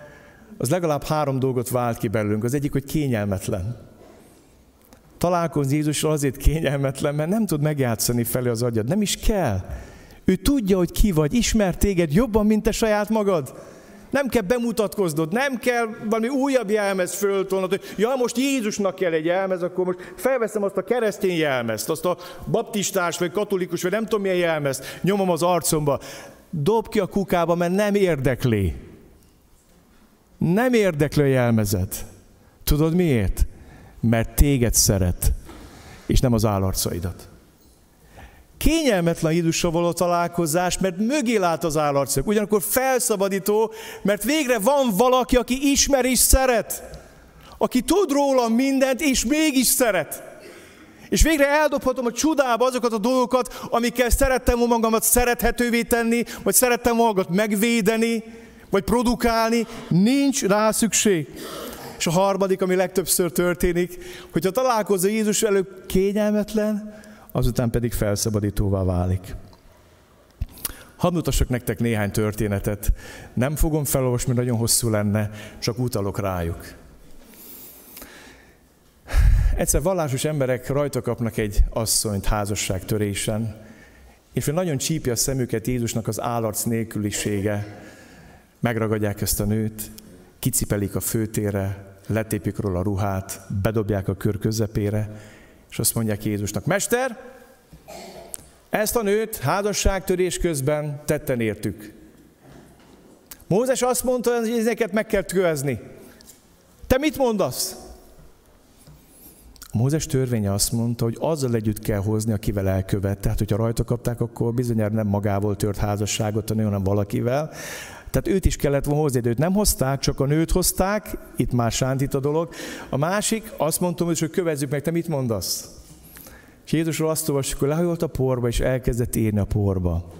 az legalább három dolgot vált ki belőlünk. Az egyik, hogy kényelmetlen. Találkozni Jézussal azért kényelmetlen, mert nem tud megjátszani felé az agyad. Nem is kell. Ő tudja, hogy ki vagy, ismer téged jobban, mint te saját magad. Nem kell bemutatkoznod, nem kell valami újabb jelmez föltolnod, hogy ja, most Jézusnak kell egy jelmez, akkor most felveszem azt a keresztény jelmezt, azt a baptistás, vagy katolikus, vagy nem tudom milyen jelmezt, nyomom az arcomba. Dob ki a kukába, mert nem érdekli. Nem érdekli a jelmezet. Tudod miért? Mert téged szeret, és nem az állarcaidat. Kényelmetlen Jézussal való találkozás, mert mögé lát az állarcok. Ugyanakkor felszabadító, mert végre van valaki, aki ismer és szeret. Aki tud rólam mindent, és mégis szeret. És végre eldobhatom a csodába azokat a dolgokat, amikkel szerettem volna magamat szerethetővé tenni, vagy szerettem magamat megvédeni, vagy produkálni. Nincs rá szükség. És a harmadik, ami legtöbbször történik, hogyha találkozol Jézus előbb kényelmetlen, azután pedig felszabadítóvá válik. Hadd mutassak nektek néhány történetet. Nem fogom felolvasni, nagyon hosszú lenne, csak utalok rájuk. Egyszer vallásos emberek rajta kapnak egy asszonyt házasságtörésen, és hogy nagyon csípja a szemüket Jézusnak az állarc nélkülisége. Megragadják ezt a nőt, kicipelik a főtérre, letépik róla a ruhát, bedobják a kör közepére, és azt mondják Jézusnak, Mester, ezt a nőt házasságtörés közben tetten értük. Mózes azt mondta, hogy ezeket meg kell kövezni. Te mit mondasz? A Mózes törvénye azt mondta, hogy azzal együtt kell hozni, akivel elkövet. Tehát, hogyha rajta kapták, akkor bizonyára nem magával tört házasságot, hanem valakivel. Tehát őt is kellett volna hozni, de őt nem hozták, csak a nőt hozták, itt már sántít a dolog. A másik, azt mondtam, hogy kövezzük meg, te mit mondasz? És Jézusról azt olvassuk, hogy lehajolt a porba, és elkezdett írni a porba.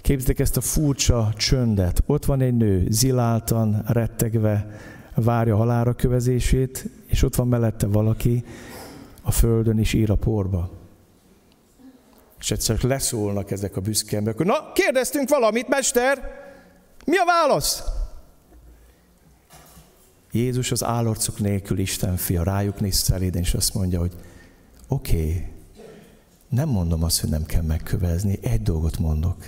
Képzeljétek ezt a furcsa csöndet. Ott van egy nő, ziláltan, rettegve, várja halára kövezését, és ott van mellette valaki a földön is ír a porba. És egyszer leszólnak ezek a büszke emberek, na, kérdeztünk valamit, mester, mi a válasz? Jézus az állarcok nélkül Isten fia rájuk néz szeléden, és azt mondja, hogy oké, okay, nem mondom azt, hogy nem kell megkövezni, egy dolgot mondok.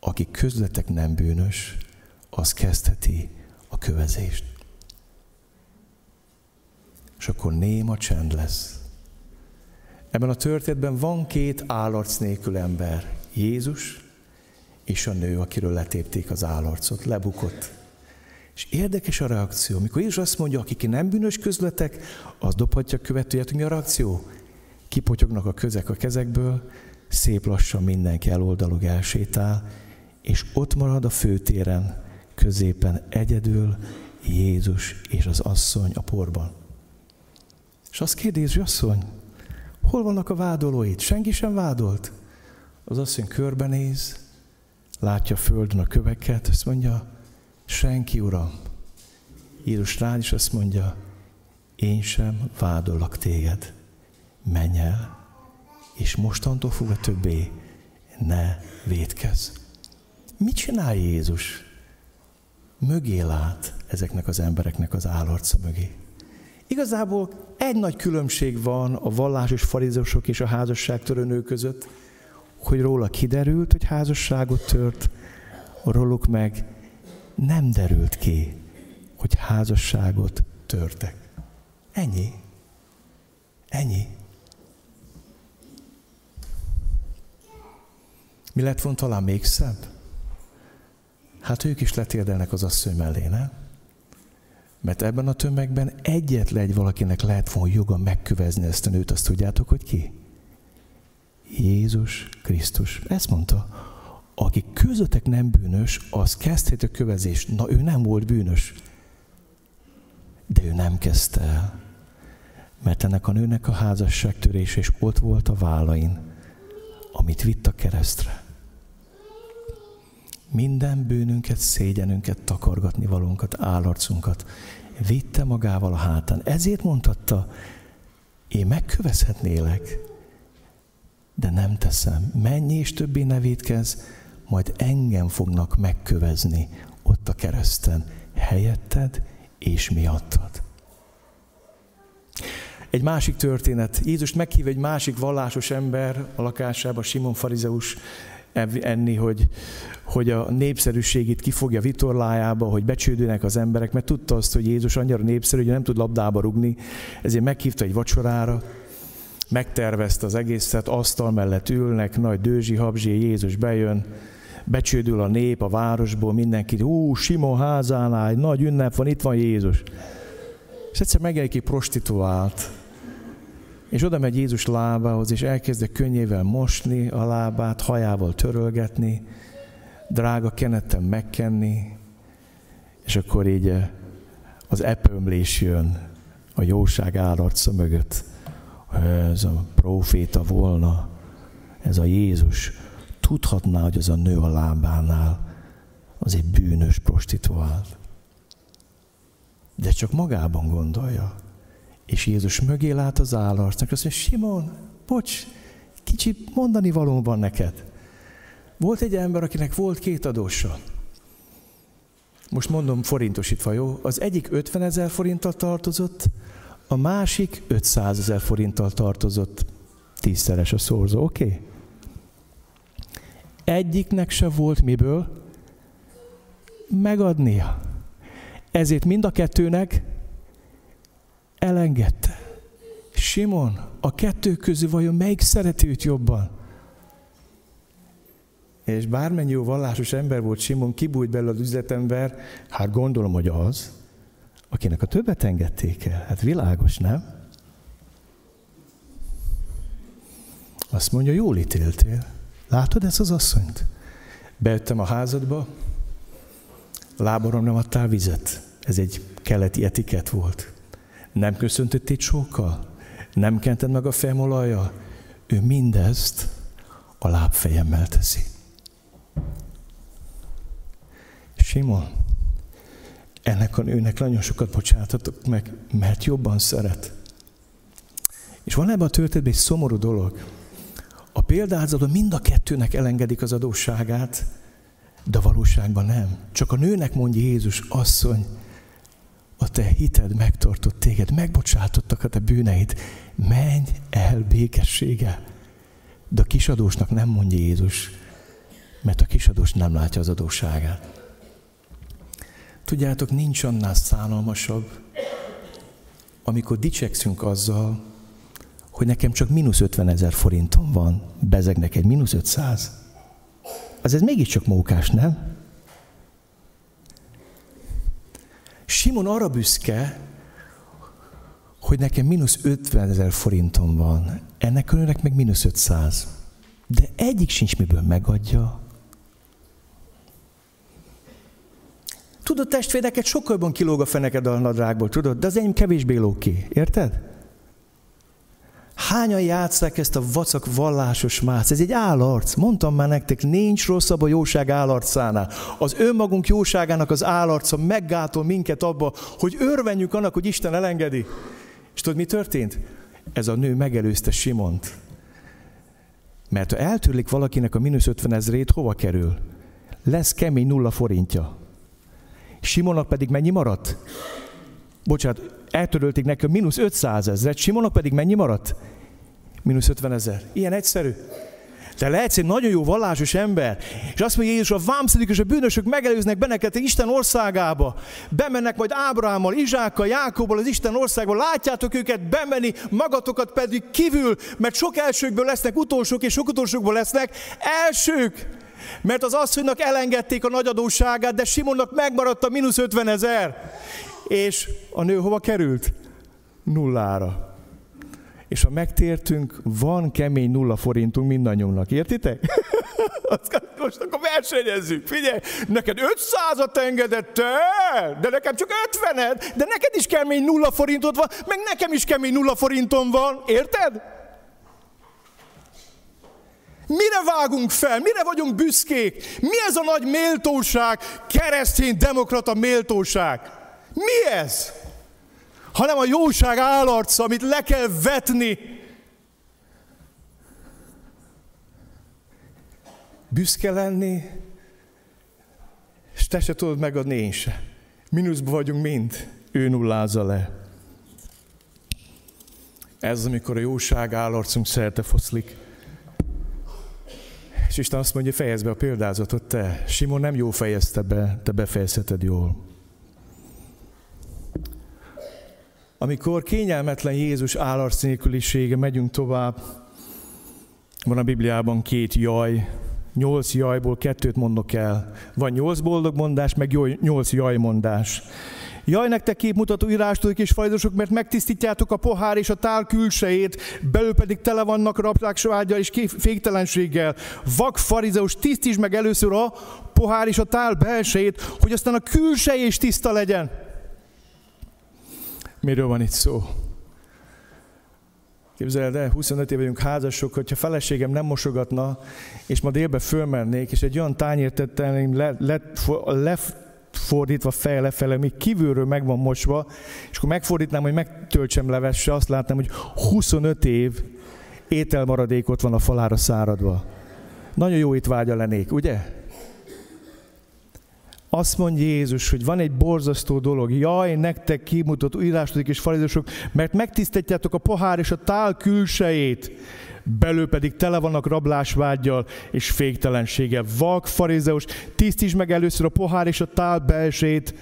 Aki közletek nem bűnös, az kezdheti a kövezést. És akkor néma csend lesz. Ebben a történetben van két állarc nélkül ember. Jézus és a nő, akiről letépték az állarcot, lebukott. És érdekes a reakció. Mikor Jézus azt mondja, akik nem bűnös közletek, az dobhatja követőjét, mi a reakció? Kipotyognak a közek a kezekből, szép lassan mindenki eloldalog elsétál, és ott marad a főtéren, középen egyedül Jézus és az asszony a porban. És azt kérdezi, asszony, hol vannak a vádolóid? Senki sem vádolt. Az asszony körbenéz, látja a földön a köveket, azt mondja, senki, uram. Jézus rád is azt mondja, én sem vádollak téged. Menj el, és mostantól fogva többé ne védkezz. Mit csinál Jézus? Mögé lát ezeknek az embereknek az állarca mögé. Igazából egy nagy különbség van a vallásos farizósok és a házasságtörő között, hogy róla kiderült, hogy házasságot tört, róluk meg nem derült ki, hogy házasságot törtek. Ennyi. Ennyi. Mi lett volna talán még szebb? Hát ők is letérdelnek az asszony mellé, nem? Mert ebben a tömegben egyetlen egy valakinek lehet volna joga megkövezni ezt a nőt, azt tudjátok, hogy ki? Jézus Krisztus. Ezt mondta. Aki közöttek nem bűnös, az kezdheti a kövezést. Na, ő nem volt bűnös. De ő nem kezdte el. Mert ennek a nőnek a házasságtörése és ott volt a vállain, amit vitt a keresztre. Minden bűnünket, szégyenünket, takargatni valónkat, állarcunkat vitte magával a hátán. Ezért mondhatta, én megkövezhetnélek, de nem teszem. Menj és többé ne védkezz, majd engem fognak megkövezni ott a kereszten, helyetted és miattad. Egy másik történet. Jézus meghív egy másik vallásos ember a lakásába, Simon Farizeus enni, hogy, hogy a népszerűségét kifogja vitorlájába, hogy becsődőnek az emberek, mert tudta azt, hogy Jézus annyira népszerű, hogy nem tud labdába rugni, ezért meghívta egy vacsorára, megtervezte az egészet, asztal mellett ülnek, nagy dőzsi, habzsi, Jézus bejön, becsődül a nép a városból, mindenki, ú, Simon házánál, nagy ünnep van, itt van Jézus. És egyszer megjelenik egy prostituált, és oda megy Jézus lábához, és elkezdi könnyével mosni a lábát, hajával törölgetni, drága kenetten megkenni, és akkor így eh, az epömlés jön a jóság állarca mögött. Ez a proféta volna, ez a Jézus. Tudhatná, hogy az a nő a lábánál az egy bűnös prostituált. De csak magában gondolja. És Jézus mögé lát az állarcnak, azt mondja, Simon, bocs, kicsi mondani való van neked. Volt egy ember, akinek volt két adósa. Most mondom forintosítva, jó? Az egyik 50 ezer forinttal tartozott, a másik 500 ezer forinttal tartozott. Tízszeres a szorzó, oké? Okay? Egyiknek se volt miből megadnia. Ezért mind a kettőnek elengedte. Simon, a kettő közül vajon melyik szereti őt jobban? És bármennyi jó vallásos ember volt Simon, kibújt belőle az üzletember, hát gondolom, hogy az, akinek a többet engedték el. Hát világos, nem? Azt mondja, jól ítéltél. Látod ezt az asszonyt? Bejöttem a házadba, lábarom nem adtál vizet. Ez egy keleti etiket volt. Nem köszöntöttél sokkal? Nem kented meg a fejmolaja? Ő mindezt a lábfejemmel teszi. Simon, ennek a nőnek nagyon sokat bocsátatok meg, mert jobban szeret. És van ebben a történetben egy szomorú dolog. A példázatban mind a kettőnek elengedik az adósságát, de valóságban nem. Csak a nőnek mondja Jézus, asszony, a te hited megtartott téged, megbocsátottak a te bűneid. Menj el békessége. De a kisadósnak nem mondja Jézus, mert a kisadós nem látja az adósságát. Tudjátok, nincs annál szállalmasabb, amikor dicsekszünk azzal, hogy nekem csak mínusz 50 ezer forintom van, bezeg neked mínusz 500. Az ez mégiscsak mókás, nem? Simon arra büszke, hogy nekem mínusz 50 ezer forintom van, ennek önnek meg mínusz 500. De egyik sincs miből megadja. Tudod, testvéreket sokkal jobban kilóg a feneked a nadrágból, tudod? De az enyém kevésbé lóg ki, érted? Hányan játszák ezt a vacak vallásos mász? Ez egy állarc. Mondtam már nektek, nincs rosszabb a jóság állarcánál. Az önmagunk jóságának az állarca meggátol minket abba, hogy örvenjük annak, hogy Isten elengedi. És tudod, mi történt? Ez a nő megelőzte Simont. Mert ha eltörlik valakinek a mínusz 50 ezrét, hova kerül? Lesz kemény nulla forintja. Simonnak pedig mennyi maradt? Bocsánat, eltörölték a mínusz 500 ezeret, Simonnak pedig mennyi maradt? Mínusz 50 ezer. Ilyen egyszerű. De lehetsz egy nagyon jó vallásos ember, és azt mondja Jézus, a vámszedik és a bűnösök megelőznek benneket Isten országába. Bemennek majd Ábrahámmal, Izsákkal, Jákobbal az Isten országba. Látjátok őket bemenni, magatokat pedig kívül, mert sok elsőkből lesznek utolsók, és sok utolsókból lesznek elsők. Mert az asszonynak elengedték a nagy adósságát, de Simonnak megmaradt a mínusz 50 ezer. És a nő hova került? Nullára. És ha megtértünk, van kemény nulla forintunk mindannyiunknak. Értitek? [LAUGHS] Most akkor versenyezzük. Figyelj, neked 500-at engedett el, de nekem csak 50 de neked is kemény nulla forintod van, meg nekem is kemény nulla forintom van. Érted? Mire vágunk fel? Mire vagyunk büszkék? Mi ez a nagy méltóság, keresztény demokrata méltóság? Mi ez? Hanem a jóság állarca, amit le kell vetni. Büszke lenni, és te se tudod megadni én se. Mínuszban vagyunk mind, ő nullázza le. Ez az, amikor a jóság állarcunk szerte foszlik. És Isten azt mondja, fejezd be a példázatot te. Simon nem jó fejezte be, te befejezheted jól. Amikor kényelmetlen Jézus állarc nélkülisége, megyünk tovább, van a Bibliában két jaj, nyolc jajból kettőt mondok el. Van nyolc boldog mondás, meg nyolc jaj mondás. Jaj, nektek képmutató írástól és fajdosok, mert megtisztítjátok a pohár és a tál külsejét, belül pedig tele vannak rabságsovágyal és féktelenséggel. Vak farizeus, tisztítsd meg először a pohár és a tál belsejét, hogy aztán a külsej is tiszta legyen. Miről van itt szó? Képzeld el, 25 éve vagyunk házasok, hogyha feleségem nem mosogatna, és ma délbe fölmennék, és egy olyan tányért tettem le, le, le, fordítva fej lefele, még kívülről meg van mosva, és akkor megfordítnám, hogy megtöltsem levesse, azt látnám, hogy 25 év ételmaradékot van a falára száradva. Nagyon jó étvágya lennék, ugye? Azt mondja Jézus, hogy van egy borzasztó dolog. Jaj, nektek kimutató írásodik és farizusok, mert megtisztítjátok a pohár és a tál külsejét, belül pedig tele vannak rablásvágyjal és féktelenséggel. Vak, farizeus, tisztíts meg először a pohár és a tál belsét,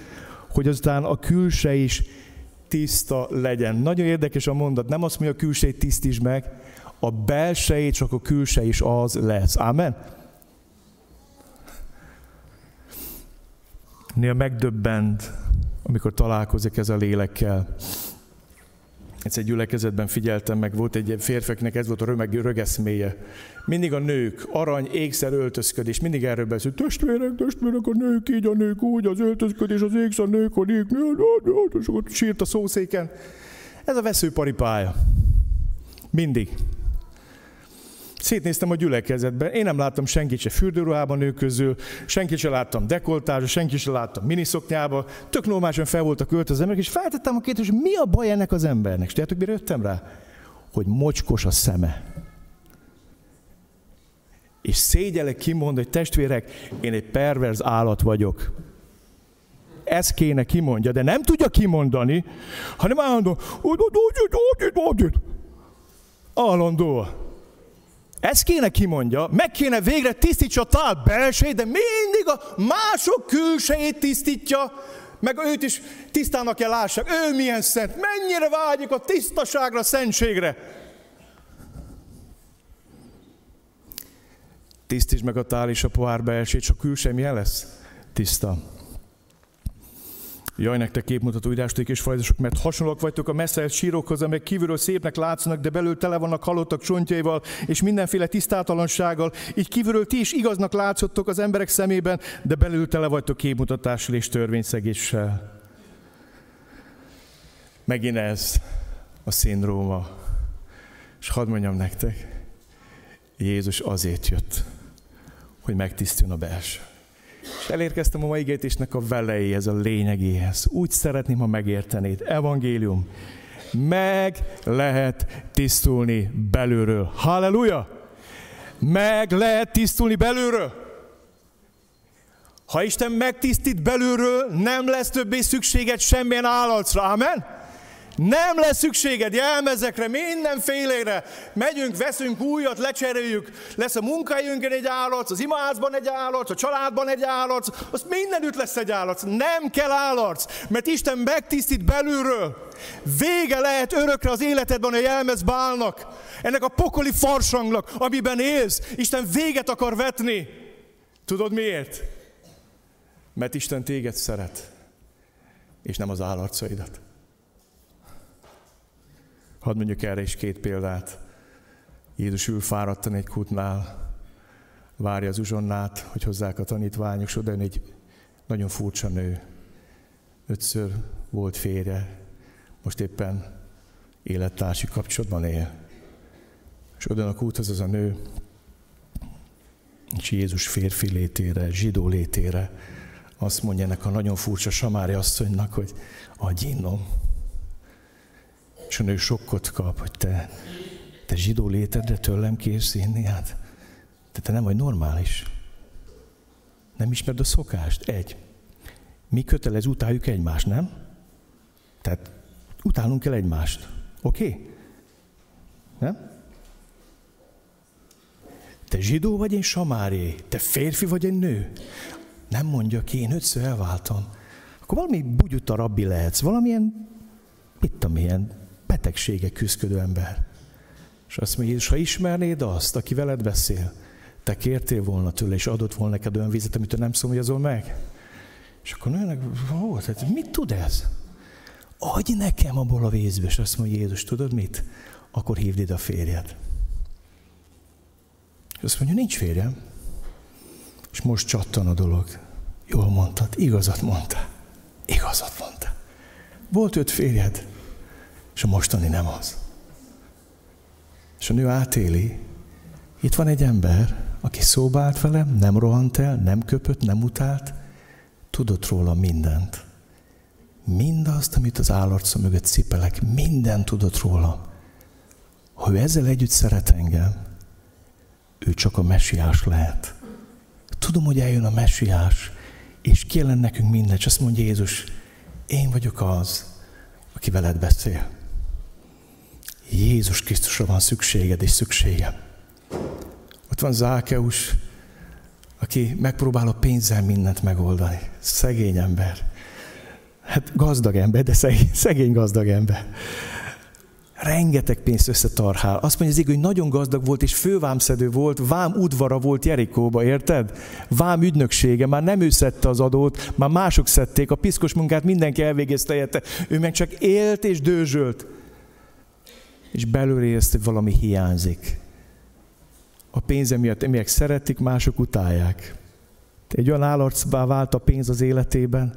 hogy aztán a külse is tiszta legyen. Nagyon érdekes a mondat. Nem azt mondja, a külsejét tisztíts meg, a belsejét, csak a külse is az lesz. Amen? Néha megdöbbent, amikor találkozik ez a lélekkel. Egyszer egy gyülekezetben figyeltem meg, volt egy férfeknek, ez volt a römeg, rögeszméje. Mindig a nők, arany, ékszer, öltözködés, mindig erről beszélt. Testvérek, testvérek, a nők így, a nők úgy, az öltözködés, az ékszer, a nők, a nők, és akkor sírt a szószéken. Ez a veszőparipája. Mindig. Szétnéztem a gyülekezetbe, én nem láttam senkit se fürdőruhában nők közül, senkit se láttam dekoltásra, senkit se láttam miniszoknyába, tök normálisan fel voltak emberek, és feltettem a kérdést, hogy mi a baj ennek az embernek. És tudjátok, mire jöttem rá? Hogy mocskos a szeme. És szégyelek kimond, hogy testvérek, én egy perverz állat vagyok. ezt kéne kimondja, de nem tudja kimondani, hanem állandóan, állandó. Ezt kéne kimondja, meg kéne végre tisztítsa a tál belsejét, de mindig a mások külsejét tisztítja, meg őt is tisztának kell lássák. Ő milyen szent, mennyire vágyik a tisztaságra, a szentségre. Tisztítsd meg a tál és a pohár belsét, és a külső milyen lesz? Tiszta. Jaj, nektek képmutató írásték és fajzások, mert hasonlók vagytok a messze sírokhoz, amelyek kívülről szépnek látszanak, de belül tele vannak halottak csontjaival és mindenféle tisztátalansággal. Így kívülről ti is igaznak látszottok az emberek szemében, de belül tele vagytok képmutatással és törvényszegéssel. Megint ez a szindróma. És hadd mondjam nektek, Jézus azért jött, hogy megtisztuljon a belső. És elérkeztem a mai igétésnek a velejéhez, a lényegéhez. Úgy szeretném, ha megértenéd. Evangélium. Meg lehet tisztulni belülről. Halleluja! Meg lehet tisztulni belülről. Ha Isten megtisztít belülről, nem lesz többé szükséged semmilyen állalcra. Amen? Nem lesz szükséged jelmezekre, mindenfélére. Megyünk, veszünk újat, lecseréljük. Lesz a munkahelyünkön egy állat, az imádban egy állat, a családban egy állat, az mindenütt lesz egy állat. Nem kell állat, mert Isten megtisztít belülről. Vége lehet örökre az életedben a jelmez bálnak. Ennek a pokoli farsangnak, amiben élsz. Isten véget akar vetni. Tudod miért? Mert Isten téged szeret, és nem az állarcaidat. Hadd mondjuk erre is két példát. Jézus ül fáradtan egy kútnál, várja az uzsonnát, hogy hozzák a tanítványok, és oda egy nagyon furcsa nő. Ötször volt férje, most éppen élettársi kapcsolatban él. És oda a kúthoz az a nő, és Jézus férfi létére, zsidó létére azt mondja ennek a nagyon furcsa samári asszonynak, hogy adj innom. És a nő sokkot kap, hogy te, te zsidó létedre tőlem kérsz inni, hát te, te nem vagy normális. Nem ismered a szokást? Egy. Mi kötelez, utáljuk egymást, nem? Tehát utálunk kell egymást. Oké? Okay? Nem? Te zsidó vagy, én samári. Te férfi vagy, én nő. Nem mondja ki, én ötször elváltam. Akkor valami bugyuta rabbi lehetsz, valamilyen, mit tudom, ilyen betegsége küzdködő ember. És azt mondja, és ha ismernéd azt, aki veled beszél, te kértél volna tőle, és adott volna neked olyan vizet, amit te nem szomjazol meg? És akkor nőnek, ó, tehát mit tud ez? Adj nekem abból a vízből, és azt mondja Jézus, tudod mit? Akkor hívd ide a férjed. És azt mondja, nincs férjem. És most csattan a dolog. Jól mondtad, igazat mondta. Igazat mondta. Volt öt férjed, és a mostani nem az. És a nő átéli, itt van egy ember, aki szóba állt velem, nem rohant el, nem köpött, nem utált, tudott róla mindent. Mindazt, amit az állarca mögött cipelek, mindent tudott róla. Ha ő ezzel együtt szeret engem, ő csak a messiás lehet. Tudom, hogy eljön a messiás, és kielen nekünk mindent, és azt mondja Jézus, én vagyok az, aki veled beszél. Jézus Krisztusra van szükséged és szükségem. Ott van Zákeus, aki megpróbál a pénzzel mindent megoldani. Szegény ember. Hát gazdag ember, de szegény, [LAUGHS] szegény gazdag ember. Rengeteg pénzt összetarhál. Azt mondja az hogy nagyon gazdag volt, és fővámszedő volt, vám udvara volt Jerikóba, érted? Vám ügynöksége, már nem ő szedte az adót, már mások szedték, a piszkos munkát mindenki elvégezte érte. Ő meg csak élt és dőzsölt és belőle érezte, hogy valami hiányzik. A pénze miatt emiatt szeretik, mások utálják. Egy olyan állarcbá vált a pénz az életében,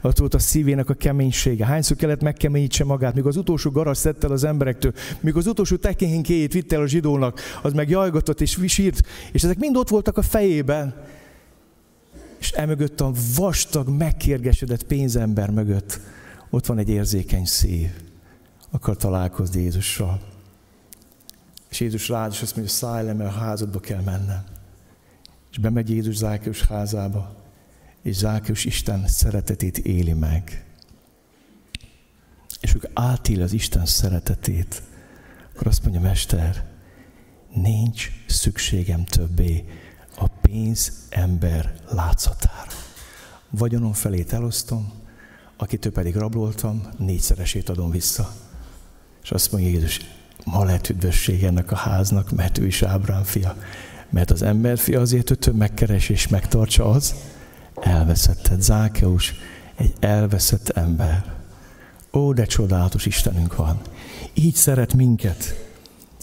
az volt a szívének a keménysége. Hányszor kellett megkeményítse magát, míg az utolsó garas szedte el az emberektől, míg az utolsó tekénkéjét vitte el a zsidónak, az meg jajgatott és sírt, és ezek mind ott voltak a fejében. És emögött a vastag, megkérgesedett pénzember mögött ott van egy érzékeny szív akar találkozni Jézussal. És Jézus rád, és azt mondja, szállj le, mert a házadba kell mennem. És bemegy Jézus Zákeus házába, és Zákeus Isten szeretetét éli meg, és akkor átéli az Isten szeretetét, akkor azt mondja, Mester, nincs szükségem többé a pénz ember látszatára. Vagyonom felét elosztom, akitől pedig raboltam, négyszeresét adom vissza. És azt mondja Jézus, ma lett üdvösség ennek a háznak, mert ő is Ábrám fia. Mert az ember fia azért, hogy több megkeres és megtartsa az, elveszetted. Zákeus egy elveszett ember. Ó, de csodálatos Istenünk van. Így szeret minket.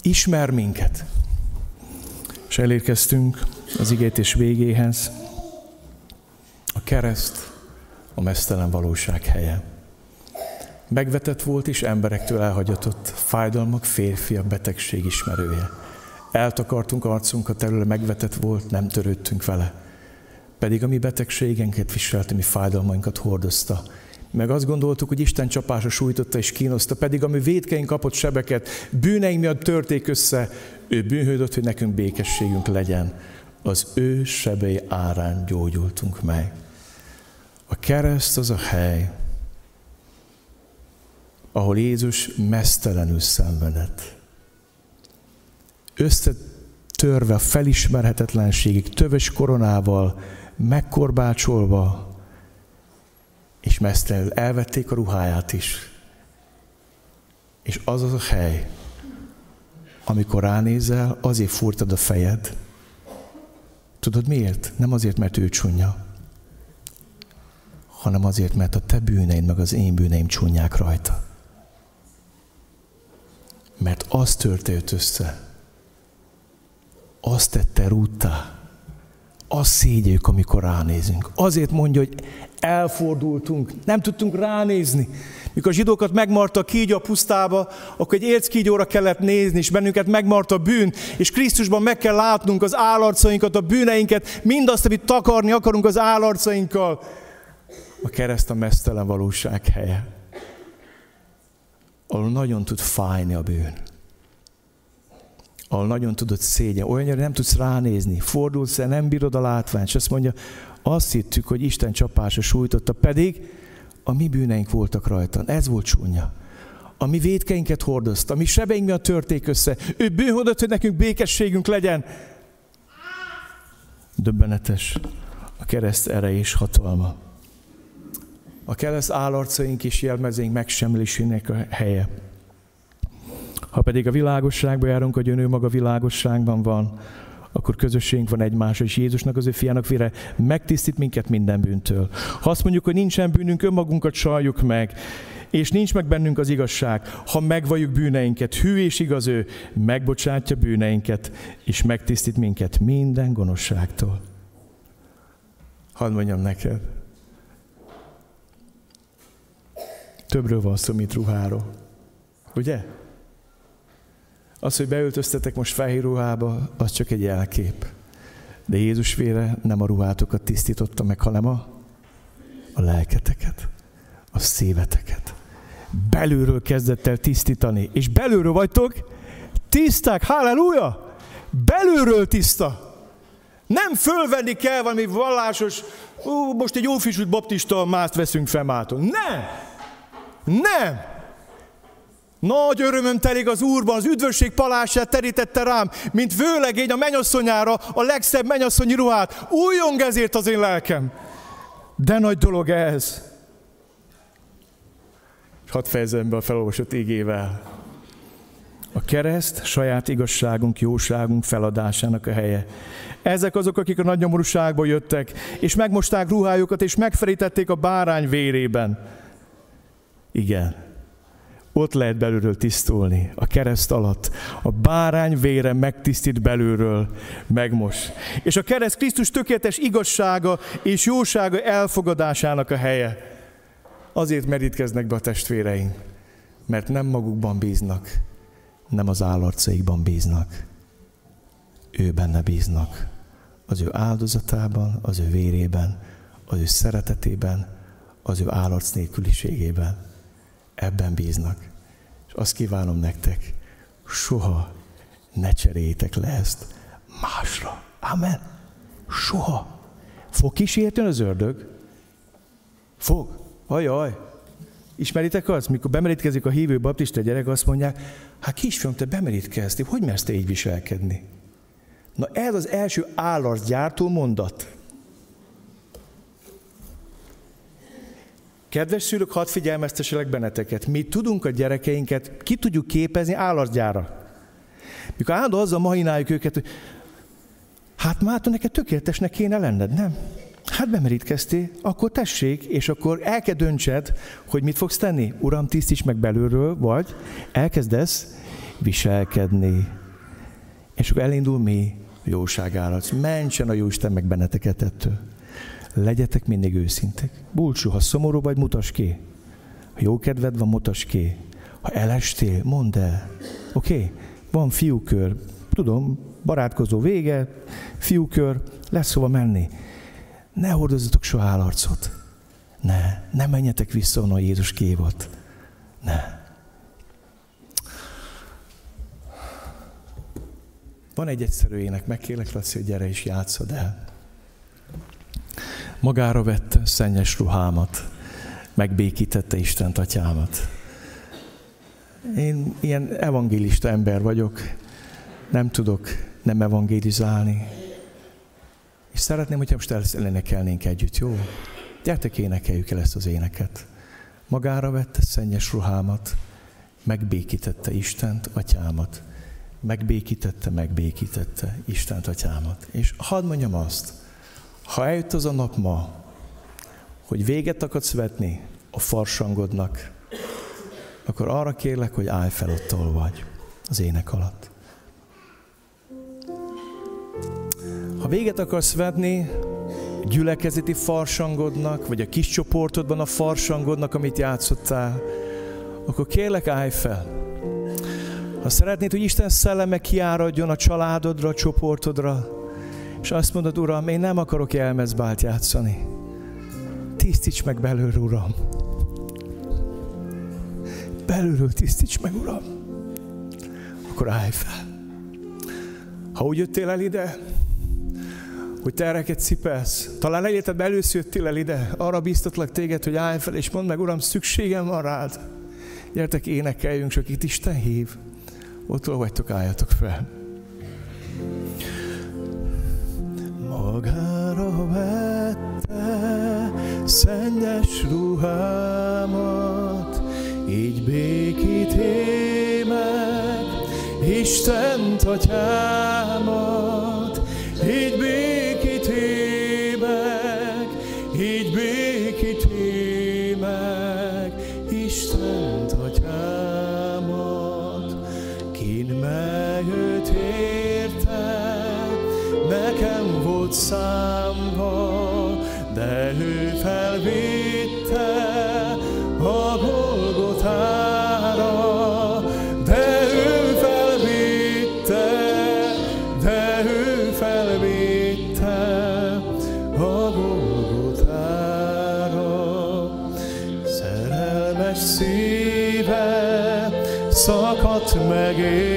Ismer minket. És elérkeztünk az igétés végéhez. A kereszt a mesztelen valóság helye. Megvetett volt és emberektől elhagyatott, fájdalmak férfia betegség ismerője. Eltakartunk arcunkat terüle, megvetett volt, nem törődtünk vele. Pedig a mi betegségenket viselte, mi fájdalmainkat hordozta. Meg azt gondoltuk, hogy Isten csapása sújtotta és kínoszta, pedig ami védkeink kapott sebeket, bűneink miatt törték össze, ő bűnhődött, hogy nekünk békességünk legyen. Az ő sebei árán gyógyultunk meg. A kereszt az a hely, ahol Jézus mesztelenül szenvedett. Összetörve felismerhetetlenségig, töves koronával, megkorbácsolva, és mesztelenül elvették a ruháját is. És az az a hely, amikor ránézel, azért furtad a fejed. Tudod miért? Nem azért, mert ő csúnya, hanem azért, mert a te bűneid meg az én bűneim csúnyák rajta. Mert az törte őt össze. Azt tette rúttá. Azt szégyeljük, amikor ránézünk. Azért mondja, hogy elfordultunk, nem tudtunk ránézni. Mikor a zsidókat megmarta a kígyó a pusztába, akkor egy érckígyóra kellett nézni, és bennünket megmarta a bűn, és Krisztusban meg kell látnunk az állarcainkat, a bűneinket, mindazt, amit takarni akarunk az állarcainkkal. A kereszt a mesztelen valóság helye ahol nagyon tud fájni a bűn. Ahol nagyon tudod szégyen, olyanra nem tudsz ránézni, fordulsz el, nem bírod a látványt, és azt mondja, azt hittük, hogy Isten csapása sújtotta, pedig a mi bűneink voltak rajta. Ez volt csúnya. A mi védkeinket hordozta, a mi sebeink miatt törték össze. Ő bűnhódott, hogy nekünk békességünk legyen. Döbbenetes a kereszt ereje és hatalma a kereszt állarcaink és jelmezénk megsemlésének a helye. Ha pedig a világosságba járunk, hogy ő maga világosságban van, akkor közösségünk van egymásra, és Jézusnak, az ő fiának vére megtisztít minket minden bűntől. Ha azt mondjuk, hogy nincsen bűnünk, önmagunkat csaljuk meg, és nincs meg bennünk az igazság, ha megvalljuk bűneinket, hű és igaz ő, megbocsátja bűneinket, és megtisztít minket minden gonoszságtól. Hadd mondjam neked, Többről van szó, mint ruháról. Ugye? Az, hogy beöltöztetek most fehér ruhába, az csak egy jelkép. De Jézus vére nem a ruhátokat tisztította meg, hanem a, a lelketeket, a szíveteket. Belülről kezdett el tisztítani. És belülről vagytok tiszták, halleluja! Belülről tiszta. Nem fölvenni kell valami vallásos, ó, most egy ófisült baptista mást veszünk fel mától. Nem! Nem! Nagy örömöm telik az Úrban, az üdvösség palását terítette rám, mint vőlegény a menyasszonyára a legszebb menyasszonyi ruhát. Újjong ezért az én lelkem. De nagy dolog ez. És hadd fejezem be a felolvasott ígével. A kereszt saját igazságunk, jóságunk feladásának a helye. Ezek azok, akik a nagy nyomorúságból jöttek, és megmosták ruhájukat, és megfelítették a bárány vérében igen. Ott lehet belülről tisztulni, a kereszt alatt. A bárány vére megtisztít belülről, megmos. És a kereszt Krisztus tökéletes igazsága és jósága elfogadásának a helye. Azért merítkeznek be a testvéreink, mert nem magukban bíznak, nem az állarcaikban bíznak. Ő benne bíznak. Az ő áldozatában, az ő vérében, az ő szeretetében, az ő állarc nélküliségében ebben bíznak. És azt kívánom nektek, soha ne cseréljétek le ezt másra. Amen. Soha. Fog kísérteni az ördög? Fog. Ajaj. Ismeritek azt, mikor bemerítkezik a hívő baptista gyerek, azt mondják, hát kisfiam, te bemerítkeztél, hogy mersz te így viselkedni? Na ez az első állarcgyártó mondat. Kedves szülők, hadd figyelmeztesselek benneteket. Mi tudunk a gyerekeinket, ki tudjuk képezni állarcgyára. Mikor állandó azzal mahináljuk őket, hogy hát már neked tökéletesnek kéne lenned, nem? Hát bemerítkeztél, akkor tessék, és akkor el kell döntsed, hogy mit fogsz tenni. Uram, tisztíts meg belülről, vagy elkezdesz viselkedni. És akkor elindul mi? Jóságárat. Mentsen a Jóisten meg benneteket ettől. Legyetek mindig őszintek. Búcsú, ha szomorú vagy, mutas ki. Ha jó kedved van, mutas ki. Ha elestél, mondd el. Oké? Okay? Van fiúkör. Tudom, barátkozó vége, fiúkör, lesz hova menni. Ne hordozzatok soha állarcot. Ne, ne menjetek vissza onnan, Jézus kívott. Ne. Van egy egyszerű ének, megkérlek, Laci, hogy gyere és játszod el. Magára vette szennyes ruhámat, megbékítette Istent atyámat. Én ilyen evangélista ember vagyok, nem tudok nem evangélizálni. És szeretném, hogyha most elénekelnénk együtt, jó? Gyertek, énekeljük el ezt az éneket. Magára vette szennyes ruhámat, megbékítette Istent, atyámat. Megbékítette, megbékítette Istent, atyámat. És hadd mondjam azt, ha eljött az a nap ma, hogy véget akarsz vetni a farsangodnak, akkor arra kérlek, hogy állj fel ott, ahol vagy, az ének alatt. Ha véget akarsz vetni gyülekezeti farsangodnak, vagy a kis csoportodban a farsangodnak, amit játszottál, akkor kérlek, állj fel. Ha szeretnéd, hogy Isten szelleme kiáradjon a családodra, a csoportodra, és azt mondod, Uram, én nem akarok elmezbált játszani. Tisztíts meg belőle, Uram. Belülről tisztíts meg, Uram. Akkor állj fel. Ha úgy jöttél el ide, hogy tereket cipelsz, talán életedben először jöttél el ide, arra biztatlak téged, hogy állj fel, és mondd meg, Uram, szükségem van rád. Gyertek, énekeljünk, csak itt Isten hív. Ott vagytok, álljatok fel. Magára vette szennyes ruhámat, így békíté meg Istent atyámat, így békíté volt de ő felvitte a Golgotára, de ő felvitte, de ő felvitte a Golgotára. Szerelmes szíve szakadt megértem,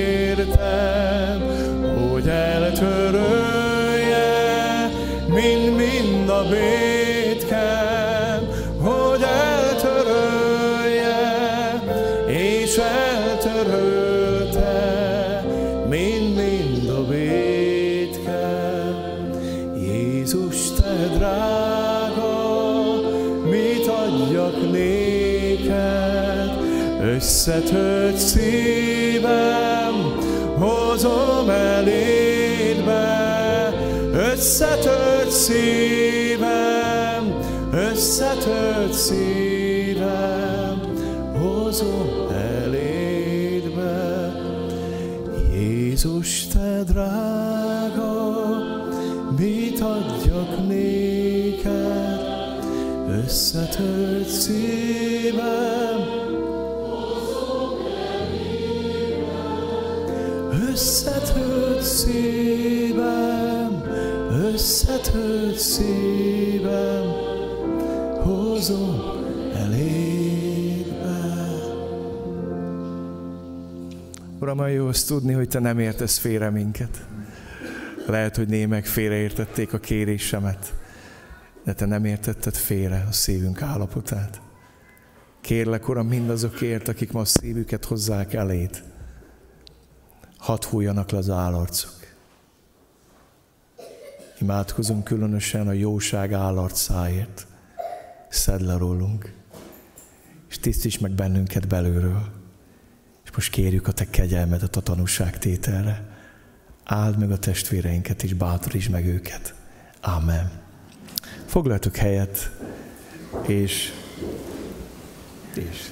összetört szívem, hozom elédbe, összetört szívem, összetört szívem, hozom elédbe. Jézus, te drága, mit adjak néked, összetört szívem, szívem, hozom elébe. Uram, olyan jó azt tudni, hogy Te nem értesz félre minket. Lehet, hogy némek félreértették a kérésemet. de Te nem értetted félre a szívünk állapotát. Kérlek, Uram, mindazokért, akik ma a szívüket hozzák elét, hadd hújjanak le az állarcok. Imádkozunk különösen a jóság állarcáért. Szedd le rólunk, és tisztíts meg bennünket belülről. És most kérjük a Te kegyelmedet a tanúságtételre. Áld meg a testvéreinket, és bátorítsd meg őket. Amen. Foglaltok helyet, és... és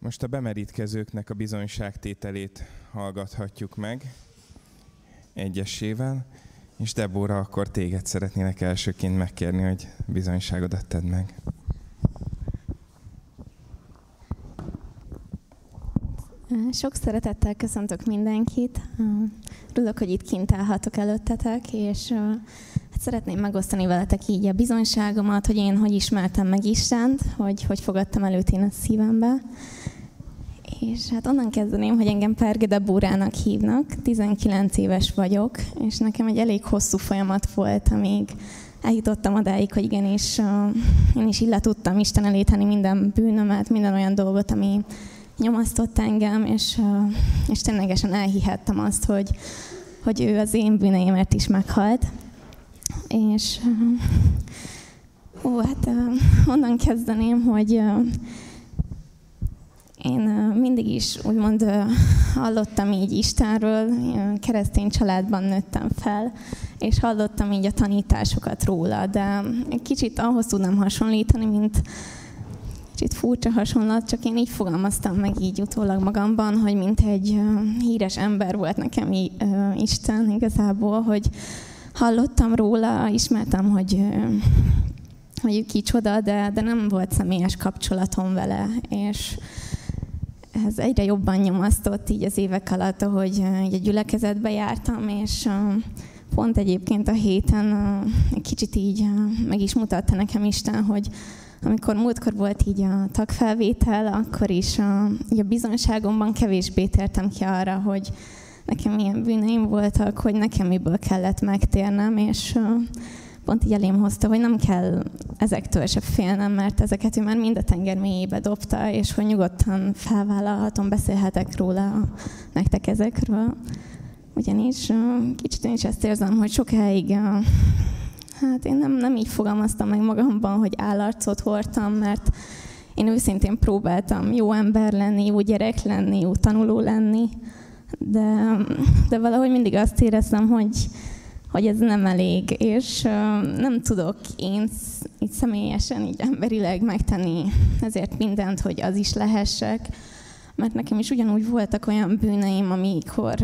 Most a bemerítkezőknek a bizonyságtételét hallgathatjuk meg egyesével, és Debóra, akkor téged szeretnének elsőként megkérni, hogy bizonyságodat tedd meg. Sok szeretettel köszöntök mindenkit. Örülök, hogy itt kint állhatok előttetek, és hát szeretném megosztani veletek így a bizonyságomat, hogy én hogy ismertem meg Istent, hogy hogy fogadtam előtt én a szívembe. És hát onnan kezdeném, hogy engem Pergede Búrának hívnak, 19 éves vagyok, és nekem egy elég hosszú folyamat volt, amíg eljutottam odáig, hogy igenis uh, én is ille tudtam Isten elé tenni minden bűnömet, minden olyan dolgot, ami nyomasztott engem, és, és ténylegesen elhihettem azt, hogy, hogy ő az én bűneimért is meghalt. És ó, hát onnan kezdeném, hogy én mindig is úgymond [LAUGHS] hallottam így Istenről, keresztény családban nőttem fel, és hallottam így a tanításokat róla, de egy kicsit ahhoz tudnám hasonlítani, mint kicsit furcsa hasonlat, csak én így fogalmaztam meg így utólag magamban, hogy mint egy híres ember volt nekem Isten igazából, hogy hallottam róla, ismertem, hogy hogy kicsoda, de, de nem volt személyes kapcsolatom vele, és ez egyre jobban nyomasztott így az évek alatt, ahogy így a gyülekezetbe jártam, és pont egyébként a héten egy kicsit így meg is mutatta nekem Isten, hogy amikor múltkor volt így a tagfelvétel, akkor is a, így a bizonságomban kevésbé tértem ki arra, hogy nekem milyen bűneim voltak, hogy nekem miből kellett megtérnem, és pont így elém hozta, hogy nem kell ezektől se félnem, mert ezeket ő már mind a tenger mélyébe dobta, és hogy nyugodtan felvállalhatom, beszélhetek róla nektek ezekről. Ugyanis kicsit én is ezt érzem, hogy sokáig hát én nem, nem így fogalmaztam meg magamban, hogy állarcot hordtam, mert én őszintén próbáltam jó ember lenni, jó gyerek lenni, jó tanuló lenni, de, de valahogy mindig azt éreztem, hogy, hogy ez nem elég, és nem tudok én így személyesen, így emberileg megtenni ezért mindent, hogy az is lehessek, mert nekem is ugyanúgy voltak olyan bűneim, amikor,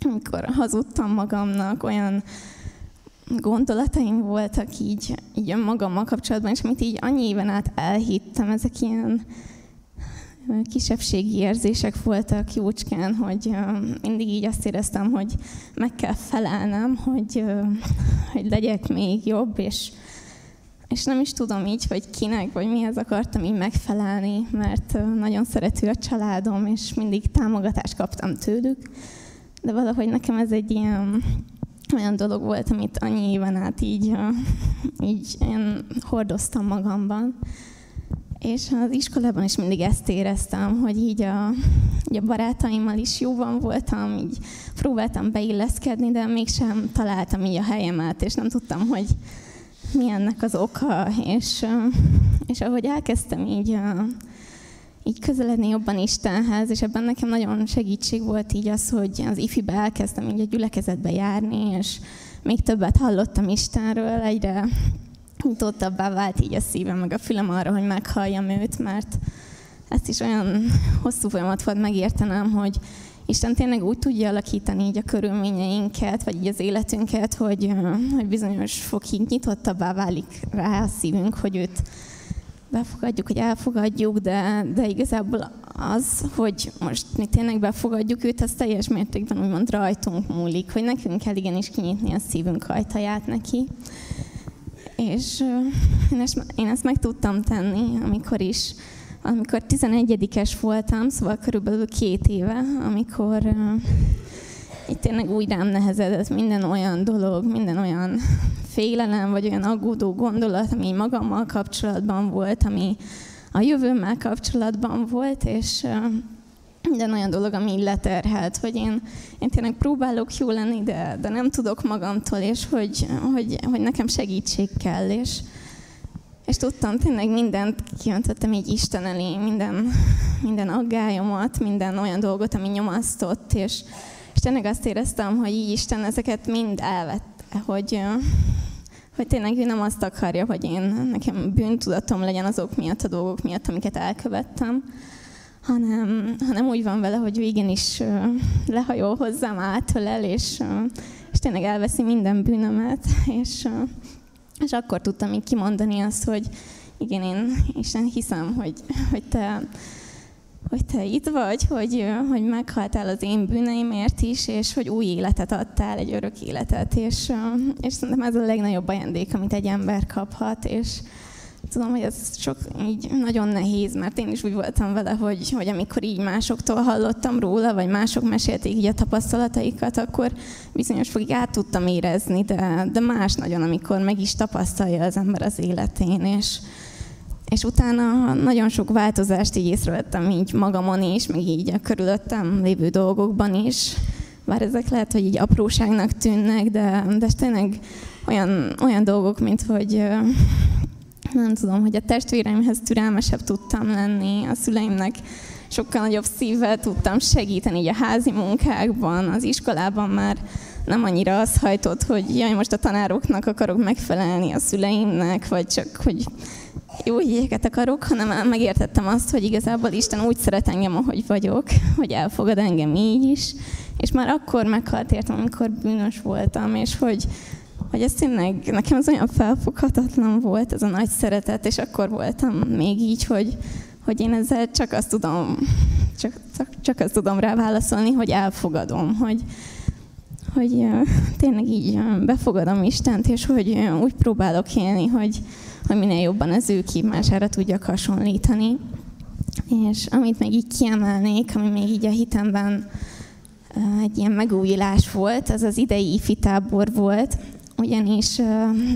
amikor hazudtam magamnak, olyan gondolataim voltak így, így magammal kapcsolatban, és amit így annyi éven át elhittem, ezek ilyen kisebbségi érzések voltak jócskán, hogy mindig így azt éreztem, hogy meg kell felelnem, hogy, hogy legyek még jobb, és, és nem is tudom így, hogy kinek, vagy mihez akartam így megfelelni, mert nagyon szerető a családom, és mindig támogatást kaptam tőlük, de valahogy nekem ez egy ilyen olyan dolog volt, amit annyi éven át így, így én hordoztam magamban, és az iskolában is mindig ezt éreztem, hogy így a, így a barátaimmal is jóban voltam, így próbáltam beilleszkedni, de mégsem találtam így a helyemet, és nem tudtam, hogy mi ennek az oka, és, és ahogy elkezdtem így, így közeledni jobban Istenhez, és ebben nekem nagyon segítség volt így az, hogy az ifibe elkezdtem így a gyülekezetbe járni, és még többet hallottam Istenről, egyre nyitottabbá vált így a szívem, meg a fülem arra, hogy meghalljam őt, mert ezt is olyan hosszú folyamat volt megértenem, hogy Isten tényleg úgy tudja alakítani így a körülményeinket, vagy így az életünket, hogy, hogy bizonyos fokig nyitottabbá válik rá a szívünk, hogy őt befogadjuk, hogy elfogadjuk, de, de igazából az, hogy most mi tényleg befogadjuk őt, az teljes mértékben úgymond rajtunk múlik, hogy nekünk kell igenis kinyitni a szívünk ajtaját neki És én ezt, meg tudtam tenni, amikor is, amikor 11-es voltam, szóval körülbelül két éve, amikor itt tényleg úgy rám nehezedett minden olyan dolog, minden olyan félelem, vagy olyan aggódó gondolat, ami magammal kapcsolatban volt, ami a jövőmmel kapcsolatban volt, és minden olyan dolog, ami így leterhelt, hogy én, én tényleg próbálok jó lenni, de, de nem tudok magamtól, és hogy, hogy, hogy nekem segítség kell, és, és tudtam, tényleg mindent kiöntöttem így Isten elé, minden, minden aggályomat, minden olyan dolgot, ami nyomasztott, és, és tényleg azt éreztem, hogy így Isten ezeket mind elvette, hogy, hogy tényleg ő nem azt akarja, hogy én nekem bűntudatom legyen azok miatt a dolgok miatt, amiket elkövettem, hanem, hanem úgy van vele, hogy végén is lehajol hozzám, átölel, és, és tényleg elveszi minden bűnömet, és, és akkor tudtam így kimondani azt, hogy igen, én Isten hiszem, hogy, hogy te hogy te itt vagy, hogy, hogy meghaltál az én bűneimért is, és hogy új életet adtál, egy örök életet, és, és szerintem ez a legnagyobb ajándék, amit egy ember kaphat, és, tudom, hogy ez sok így nagyon nehéz, mert én is úgy voltam vele, hogy, hogy amikor így másoktól hallottam róla, vagy mások mesélték így a tapasztalataikat, akkor bizonyos fogig át tudtam érezni, de, de más nagyon, amikor meg is tapasztalja az ember az életén, és, és utána nagyon sok változást így észrevettem így magamon is, meg így a körülöttem lévő dolgokban is. Bár ezek lehet, hogy így apróságnak tűnnek, de, de tényleg olyan, olyan dolgok, mint hogy nem tudom, hogy a testvéreimhez türelmesebb tudtam lenni, a szüleimnek sokkal nagyobb szívvel tudtam segíteni így a házi munkákban, az iskolában már nem annyira az hajtott, hogy jaj, most a tanároknak akarok megfelelni a szüleimnek, vagy csak, hogy jó híjeket akarok, hanem megértettem azt, hogy igazából Isten úgy szeret engem, ahogy vagyok, hogy elfogad engem így is, és már akkor meghalt értem, amikor bűnös voltam, és hogy, hogy ez tényleg, nekem az olyan felfoghatatlan volt, ez a nagy szeretet, és akkor voltam még így, hogy, hogy én ezzel csak azt tudom, csak, csak, csak azt tudom rá válaszolni, hogy elfogadom, hogy, hogy tényleg így befogadom Istent, és hogy úgy próbálok élni, hogy, hogy minél jobban az ő kívására tudjak hasonlítani. És amit még így kiemelnék, ami még így a hitemben egy ilyen megújulás volt, az az idei ifitábor volt, ugyanis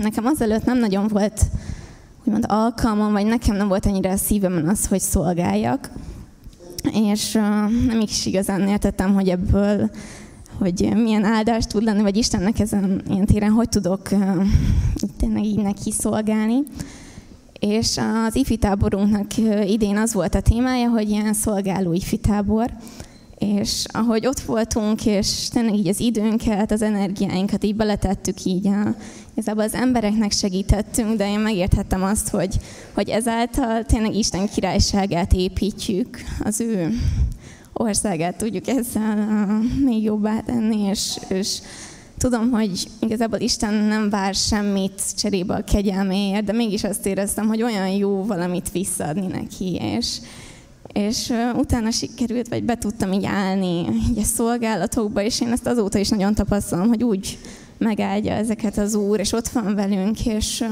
nekem azelőtt nem nagyon volt úgymond alkalmam, vagy nekem nem volt annyira a szívemen az, hogy szolgáljak, és nem is igazán értettem, hogy ebből hogy milyen áldás tud lenni, vagy Istennek ezen ilyen téren hogy tudok tényleg így neki szolgálni. És az ifi táborunknak idén az volt a témája, hogy ilyen szolgáló ifi tábor, és ahogy ott voltunk, és tényleg így az időnket, az energiáinkat így beletettük így a, igazából az embereknek segítettünk, de én megérthettem azt, hogy, hogy ezáltal tényleg Isten királyságát építjük, az ő országát tudjuk ezzel uh, még jobbá tenni, és, és tudom, hogy igazából Isten nem vár semmit cserébe a kegyelméért, de mégis azt éreztem, hogy olyan jó valamit visszaadni neki, és, és utána sikerült, vagy be tudtam így állni így a szolgálatokba, és én ezt azóta is nagyon tapasztalom, hogy úgy megáldja ezeket az Úr, és ott van velünk, és,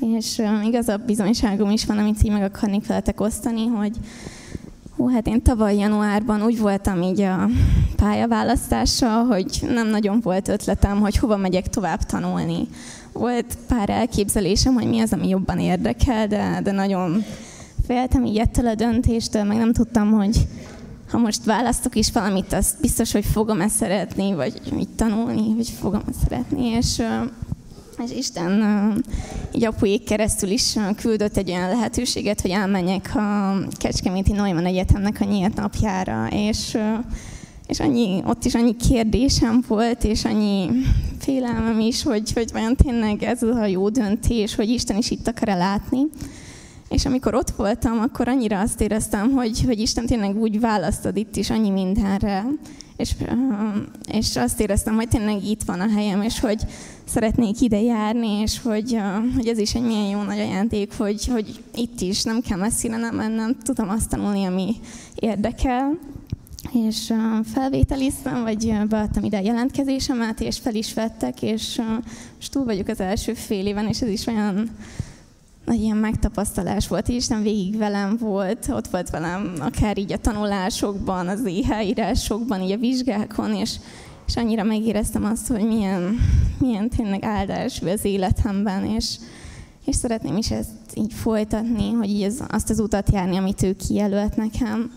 és igazabb bizonyságom is van, amit így meg akarnék veletek osztani, hogy Hú, hát én tavaly januárban úgy voltam így a pályaválasztással, hogy nem nagyon volt ötletem, hogy hova megyek tovább tanulni. Volt pár elképzelésem, hogy mi az, ami jobban érdekel, de, de nagyon féltem így ettől a döntéstől, meg nem tudtam, hogy ha most választok is valamit, azt biztos, hogy fogom-e szeretni, vagy mit tanulni, vagy fogom-e szeretni, és, és Isten így apuék keresztül is küldött egy olyan lehetőséget, hogy elmenjek a Kecskeméti Neumann Egyetemnek a nyílt napjára, és és annyi, ott is annyi kérdésem volt, és annyi félelmem is, hogy, hogy vajon tényleg ez a jó döntés, hogy Isten is itt akar-e látni. És amikor ott voltam, akkor annyira azt éreztem, hogy, hogy Isten tényleg úgy választod itt is annyi mindenre. És, és azt éreztem, hogy tényleg itt van a helyem, és hogy szeretnék ide járni, és hogy, hogy ez is egy milyen jó nagy ajándék, hogy, hogy itt is nem kell messzire nem mennem, tudom azt tanulni, ami érdekel. és felvételiztem, vagy beadtam ide a jelentkezésemet, és fel is vettek, és most túl vagyok az első fél éven, és ez is olyan nagy ilyen megtapasztalás volt, Isten végig velem volt, ott volt velem akár így a tanulásokban, az írásokban, így a vizsgákon, és, és annyira megéreztem azt, hogy milyen, milyen tényleg áldás az életemben, és, és szeretném is ezt így folytatni, hogy így ez, azt az utat járni, amit ő kijelölt nekem.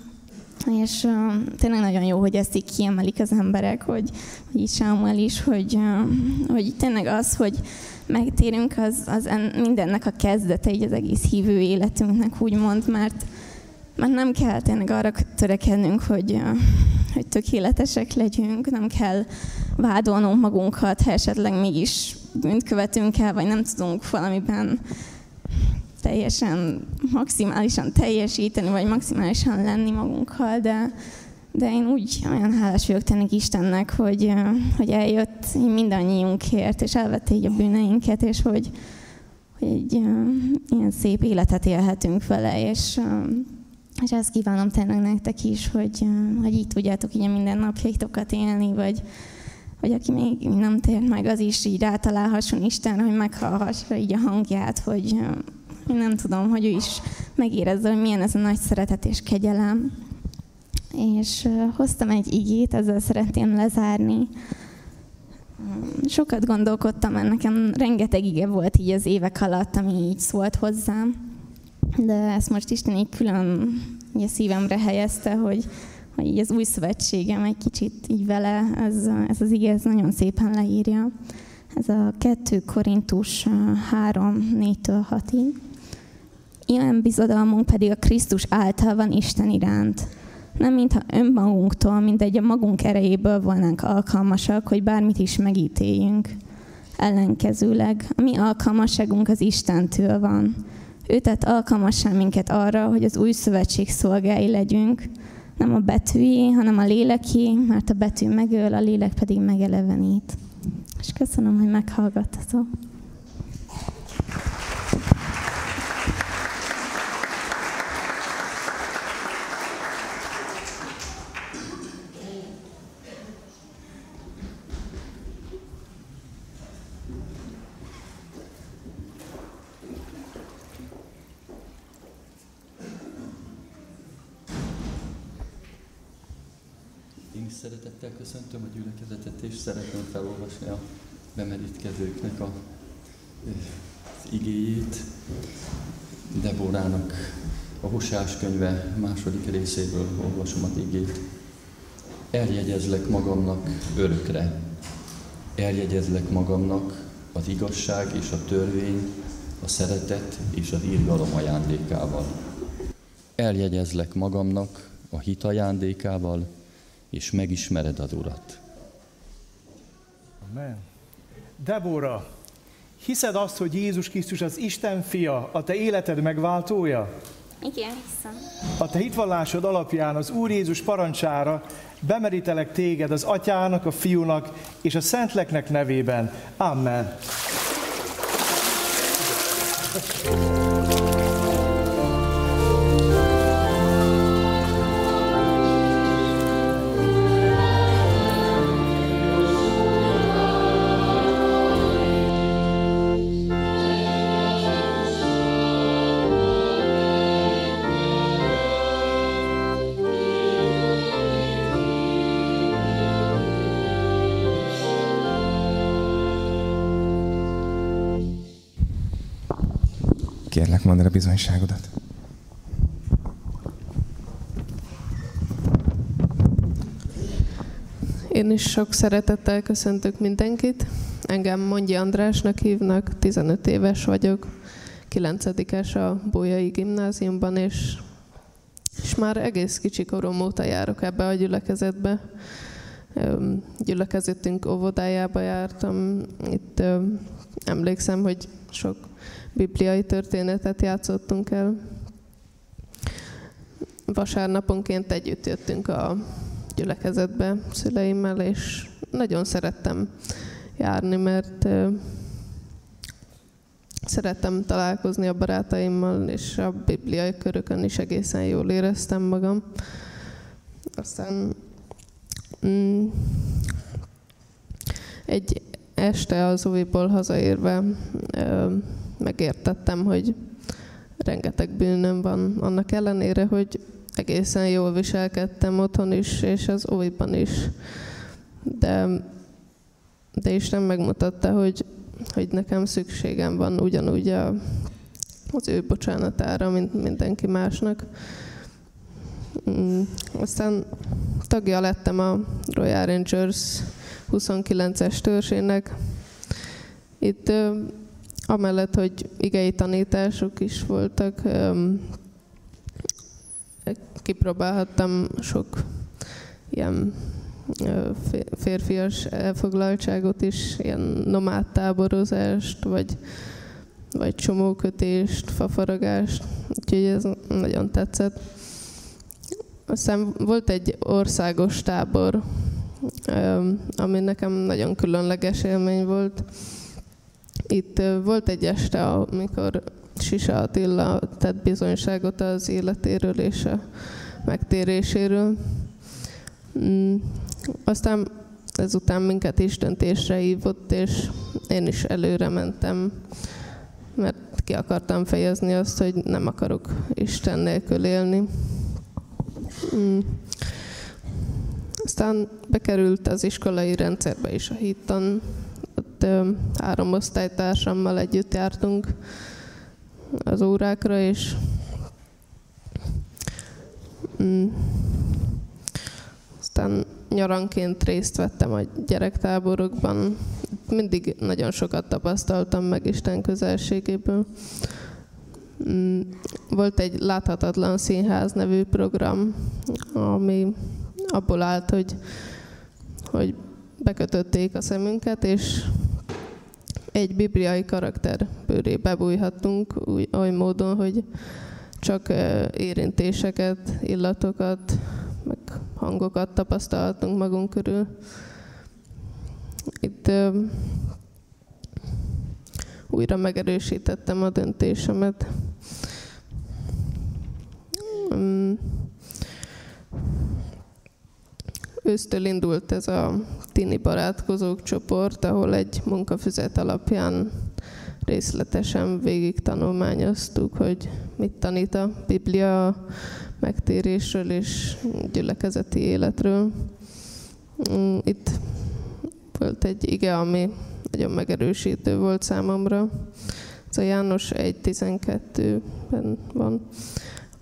És uh, tényleg nagyon jó, hogy ezt így kiemelik az emberek, hogy, hogy így Samuel is, hogy, uh, hogy tényleg az, hogy megtérünk, az, az en, mindennek a kezdete így az egész hívő életünknek, úgymond, mert, mert nem kell tényleg arra törekednünk, hogy, uh, hogy tökéletesek legyünk, nem kell vádolnunk magunkat, ha esetleg mégis bűnt követünk el, vagy nem tudunk valamiben teljesen, maximálisan teljesíteni, vagy maximálisan lenni magunkkal, de, de én úgy olyan hálás vagyok tenni Istennek, hogy, hogy eljött mindannyiunkért, és elvette így a bűneinket, és hogy, hogy egy ilyen szép életet élhetünk vele, és, és ezt kívánom tényleg nektek is, hogy, hogy így tudjátok így a mindennapjaitokat élni, vagy, hogy aki még nem tért meg, az is így rátalálhasson Istenre, hogy meghallhassa így a hangját, hogy, nem tudom, hogy ő is megérezze, hogy milyen ez a nagy szeretet és kegyelem. És hoztam egy igét, ezzel szeretném lezárni. Sokat gondolkodtam, mert nekem rengeteg ige volt így az évek alatt, ami így szólt hozzám. De ezt most Isten így külön így a szívemre helyezte, hogy, hogy így az új szövetségem egy kicsit így vele, ez, ez az ige ez nagyon szépen leírja. Ez a 2 Korintus 3, 4-től 6-ig. Ilyen bizodalmunk pedig a Krisztus által van Isten iránt. Nem mintha önmagunktól, mint egy a magunk erejéből volnánk alkalmasak, hogy bármit is megítéljünk. Ellenkezőleg, a mi alkalmasságunk az Istentől van. Ő tett alkalmassá minket arra, hogy az új szövetség szolgái legyünk, nem a betűjé, hanem a léleké, mert a betű megöl, a lélek pedig megelevenít. És köszönöm, hogy meghallgattatok. Én is szeretettel köszöntöm a gyülekezetet, és szeretném felolvasni a bemerítkezőknek a, az igéjét. Debórának a Hosás könyve második részéből olvasom az igét. Eljegyezlek magamnak örökre. Eljegyezlek magamnak az igazság és a törvény, a szeretet és az irgalom ajándékával. Eljegyezlek magamnak a hit ajándékával, és megismered az Urat. Amen. Debora, hiszed azt, hogy Jézus Krisztus az Isten fia, a te életed megváltója? Igen, hiszem. A te hitvallásod alapján az Úr Jézus parancsára bemerítelek téged az atyának, a fiúnak és a szentleknek nevében. Amen. Mondd el a bizonyságodat. Én is sok szeretettel köszöntök mindenkit. Engem Mondji Andrásnak hívnak, 15 éves vagyok, 9 a Bolyai Gimnáziumban, és, és már egész kicsi korom óta járok ebbe a gyülekezetbe. Gyülekezetünk óvodájába jártam. Itt emlékszem, hogy sok bibliai történetet játszottunk el. Vasárnaponként együtt jöttünk a gyülekezetbe szüleimmel, és nagyon szerettem járni, mert szerettem találkozni a barátaimmal, és a bibliai körökön is egészen jól éreztem magam. Aztán mm, egy este az újból hazaérve ö, megértettem, hogy rengeteg bűnöm van, annak ellenére, hogy egészen jól viselkedtem otthon is, és az újban is. De, de Isten megmutatta, hogy, hogy nekem szükségem van ugyanúgy a, az ő bocsánatára, mint mindenki másnak. Mm, Aztán tagja lettem a Royal Rangers 29-es törzsének. Itt amellett, hogy igei tanítások is voltak, kipróbálhattam sok ilyen férfias elfoglaltságot is, ilyen nomád táborozást, vagy, vagy csomókötést, fafaragást, úgyhogy ez nagyon tetszett. Aztán volt egy országos tábor, ami nekem nagyon különleges élmény volt. Itt volt egy este, amikor Sisa Attila tett bizonyságot az életéről és a megtéréséről. Mm, Aztán ezután minket is döntésre hívott, és én is előre mentem, mert ki akartam fejezni azt, hogy nem akarok Isten nélkül élni. Mm. Aztán bekerült az iskolai rendszerbe is a hittan. Ott három osztálytársammal együtt jártunk az órákra, és mm, aztán nyaranként részt vettem a gyerektáborokban. Mindig nagyon sokat tapasztaltam meg Isten közelségéből. Mm, Volt egy Láthatatlan Színház nevű program, ami abból állt, hogy, hogy bekötötték a szemünket, és egy bibliai karakter bőrébe bújhattunk úgy, oly módon, hogy csak érintéseket, illatokat, meg hangokat tapasztalhatunk magunk körül. Itt ö, újra megerősítettem a döntésemet. Mm. Ősztől indult ez a tini barátkozók csoport, ahol egy munkafüzet alapján részletesen végig tanulmányoztuk, hogy mit tanít a Biblia megtérésről és gyülekezeti életről. Mm, Itt volt egy ige, ami nagyon megerősítő volt számomra. Ez a János 1.12-ben van.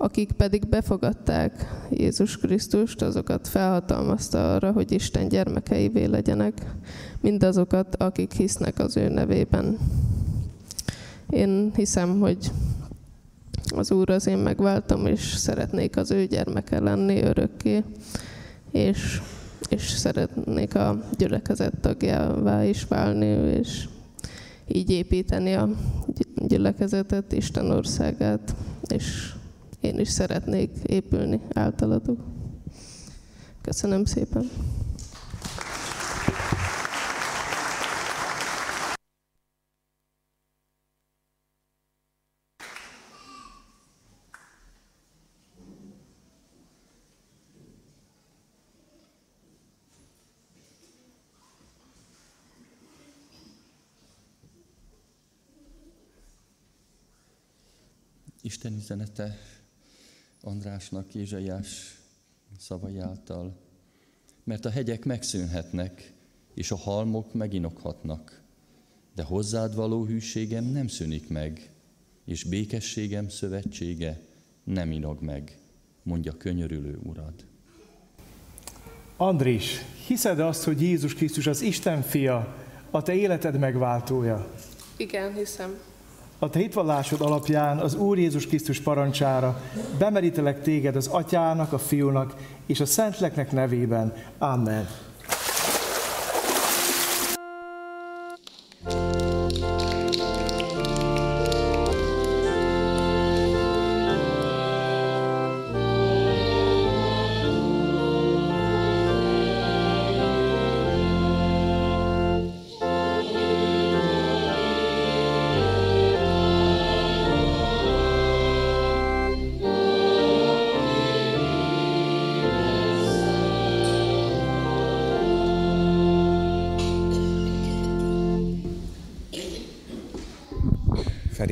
Akik pedig befogadták Jézus Krisztust, azokat felhatalmazta arra, hogy Isten gyermekeivé legyenek, mindazokat, akik hisznek az ő nevében. Én hiszem, hogy az Úr az én megváltom, és szeretnék az ő gyermeke lenni örökké, és, és szeretnék a gyülekezet tagjává is válni, és így építeni a gyülekezetet, Isten országát, és én is szeretnék épülni általatok. Köszönöm szépen. Isten üzenete Andrásnak Ézsaiás szavai által. Mert a hegyek megszűnhetnek, és a halmok meginokhatnak, de hozzád való hűségem nem szűnik meg, és békességem szövetsége nem inog meg, mondja könyörülő urad. Andris, hiszed azt, hogy Jézus Krisztus az Isten fia, a te életed megváltója? Igen, hiszem. A te hitvallásod alapján az Úr Jézus Krisztus parancsára bemerítelek téged az Atyának, a Fiúnak és a Szentleknek nevében. Amen.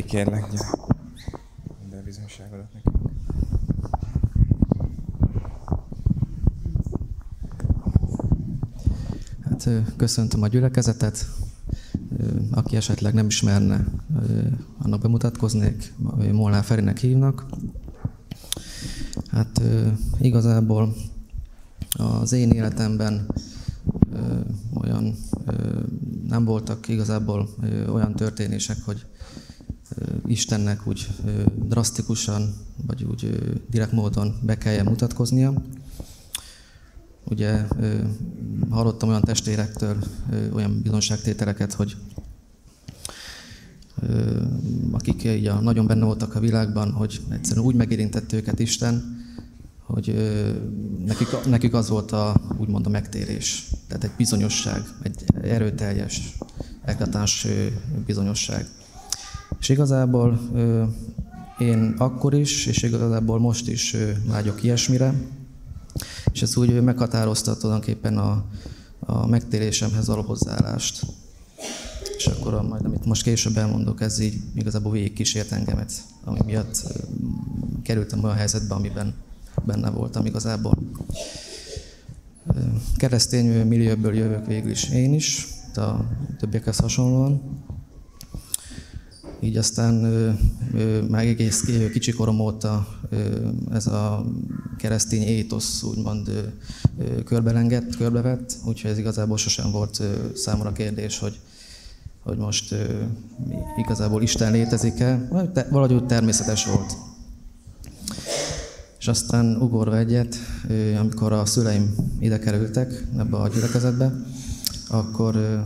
Kérlek, gyere. Mondd el bizonyságodat nekünk. Hát köszöntöm a gyülekezetet. Aki esetleg nem ismerne, annak bemutatkoznék. Molnár Ferinek hívnak. Hát igazából az én életemben olyan nem voltak igazából olyan történések, hogy Istennek úgy drasztikusan, vagy úgy direkt módon be kelljen mutatkoznia. Ugye hallottam olyan testvérektől olyan bizonságtételeket, hogy akik így a, nagyon benne voltak a világban, hogy egyszerűen úgy megérintett őket Isten, hogy nekik, nekik az volt a, úgymond a megtérés. Tehát egy bizonyosság, egy erőteljes, eklatáns bizonyosság. És igazából én akkor is, és igazából most is vágyok ilyesmire, és ez úgy meghatározta tulajdonképpen a, a megtérésemhez való hozzáállást. És akkor a, majd, amit most később elmondok, ez így igazából végigkísért engemet, ami miatt kerültem olyan helyzetbe, amiben benne voltam igazából. Keresztény millióból jövök végül is én is, a többiekhez hasonlóan. Így aztán ö, ö, már egész ki- kicsi korom óta ö, ez a keresztény étosz úgymond ö, ö, körbelengett, körbevett, úgyhogy ez igazából sosem volt ö, számomra kérdés, hogy, hogy most ö, igazából Isten létezik-e, valahogy úgy természetes volt. És aztán ugorva egyet, ö, amikor a szüleim ide kerültek ebbe a gyülekezetbe, akkor ö,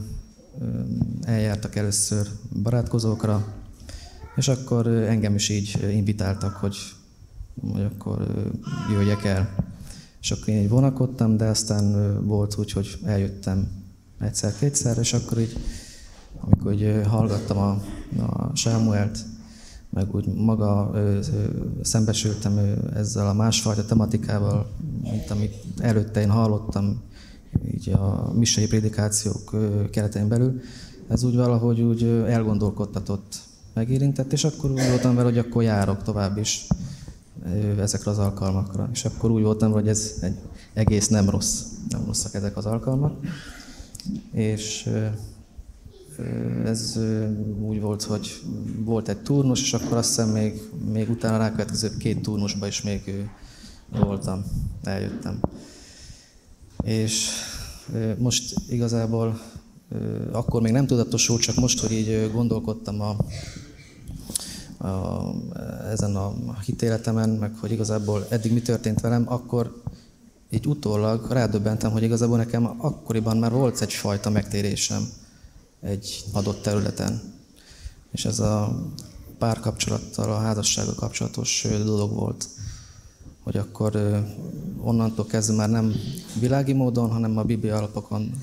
eljártak először barátkozókra, és akkor engem is így invitáltak, hogy, hogy akkor jöjjek el. És akkor én így vonakodtam, de aztán volt úgy, hogy eljöttem egyszer-kétszer, és akkor így, amikor így hallgattam a, a Sámuelt, meg úgy maga ö, ö, szembesültem ö, ezzel a másfajta tematikával, mint amit előtte én hallottam, így a misei prédikációk keretein belül, ez úgy valahogy úgy elgondolkodtatott, megérintett, és akkor úgy voltam vele, hogy akkor járok tovább is ezekre az alkalmakra. És akkor úgy voltam, hogy ez egy egész nem rossz, nem rosszak ezek az alkalmak. És ez úgy volt, hogy volt egy turnus, és akkor azt hiszem még, még utána rákövetkező két turnusba is még voltam, eljöttem. És most igazából akkor még nem tudatosult, csak most, hogy így gondolkodtam a, a, ezen a hitéletemen, meg hogy igazából eddig mi történt velem, akkor így utólag rádöbbentem, hogy igazából nekem akkoriban már volt egyfajta megtérésem egy adott területen. És ez a párkapcsolattal, a házassággal kapcsolatos dolog volt. Hogy akkor onnantól kezdve már nem világi módon, hanem a biblia alapokon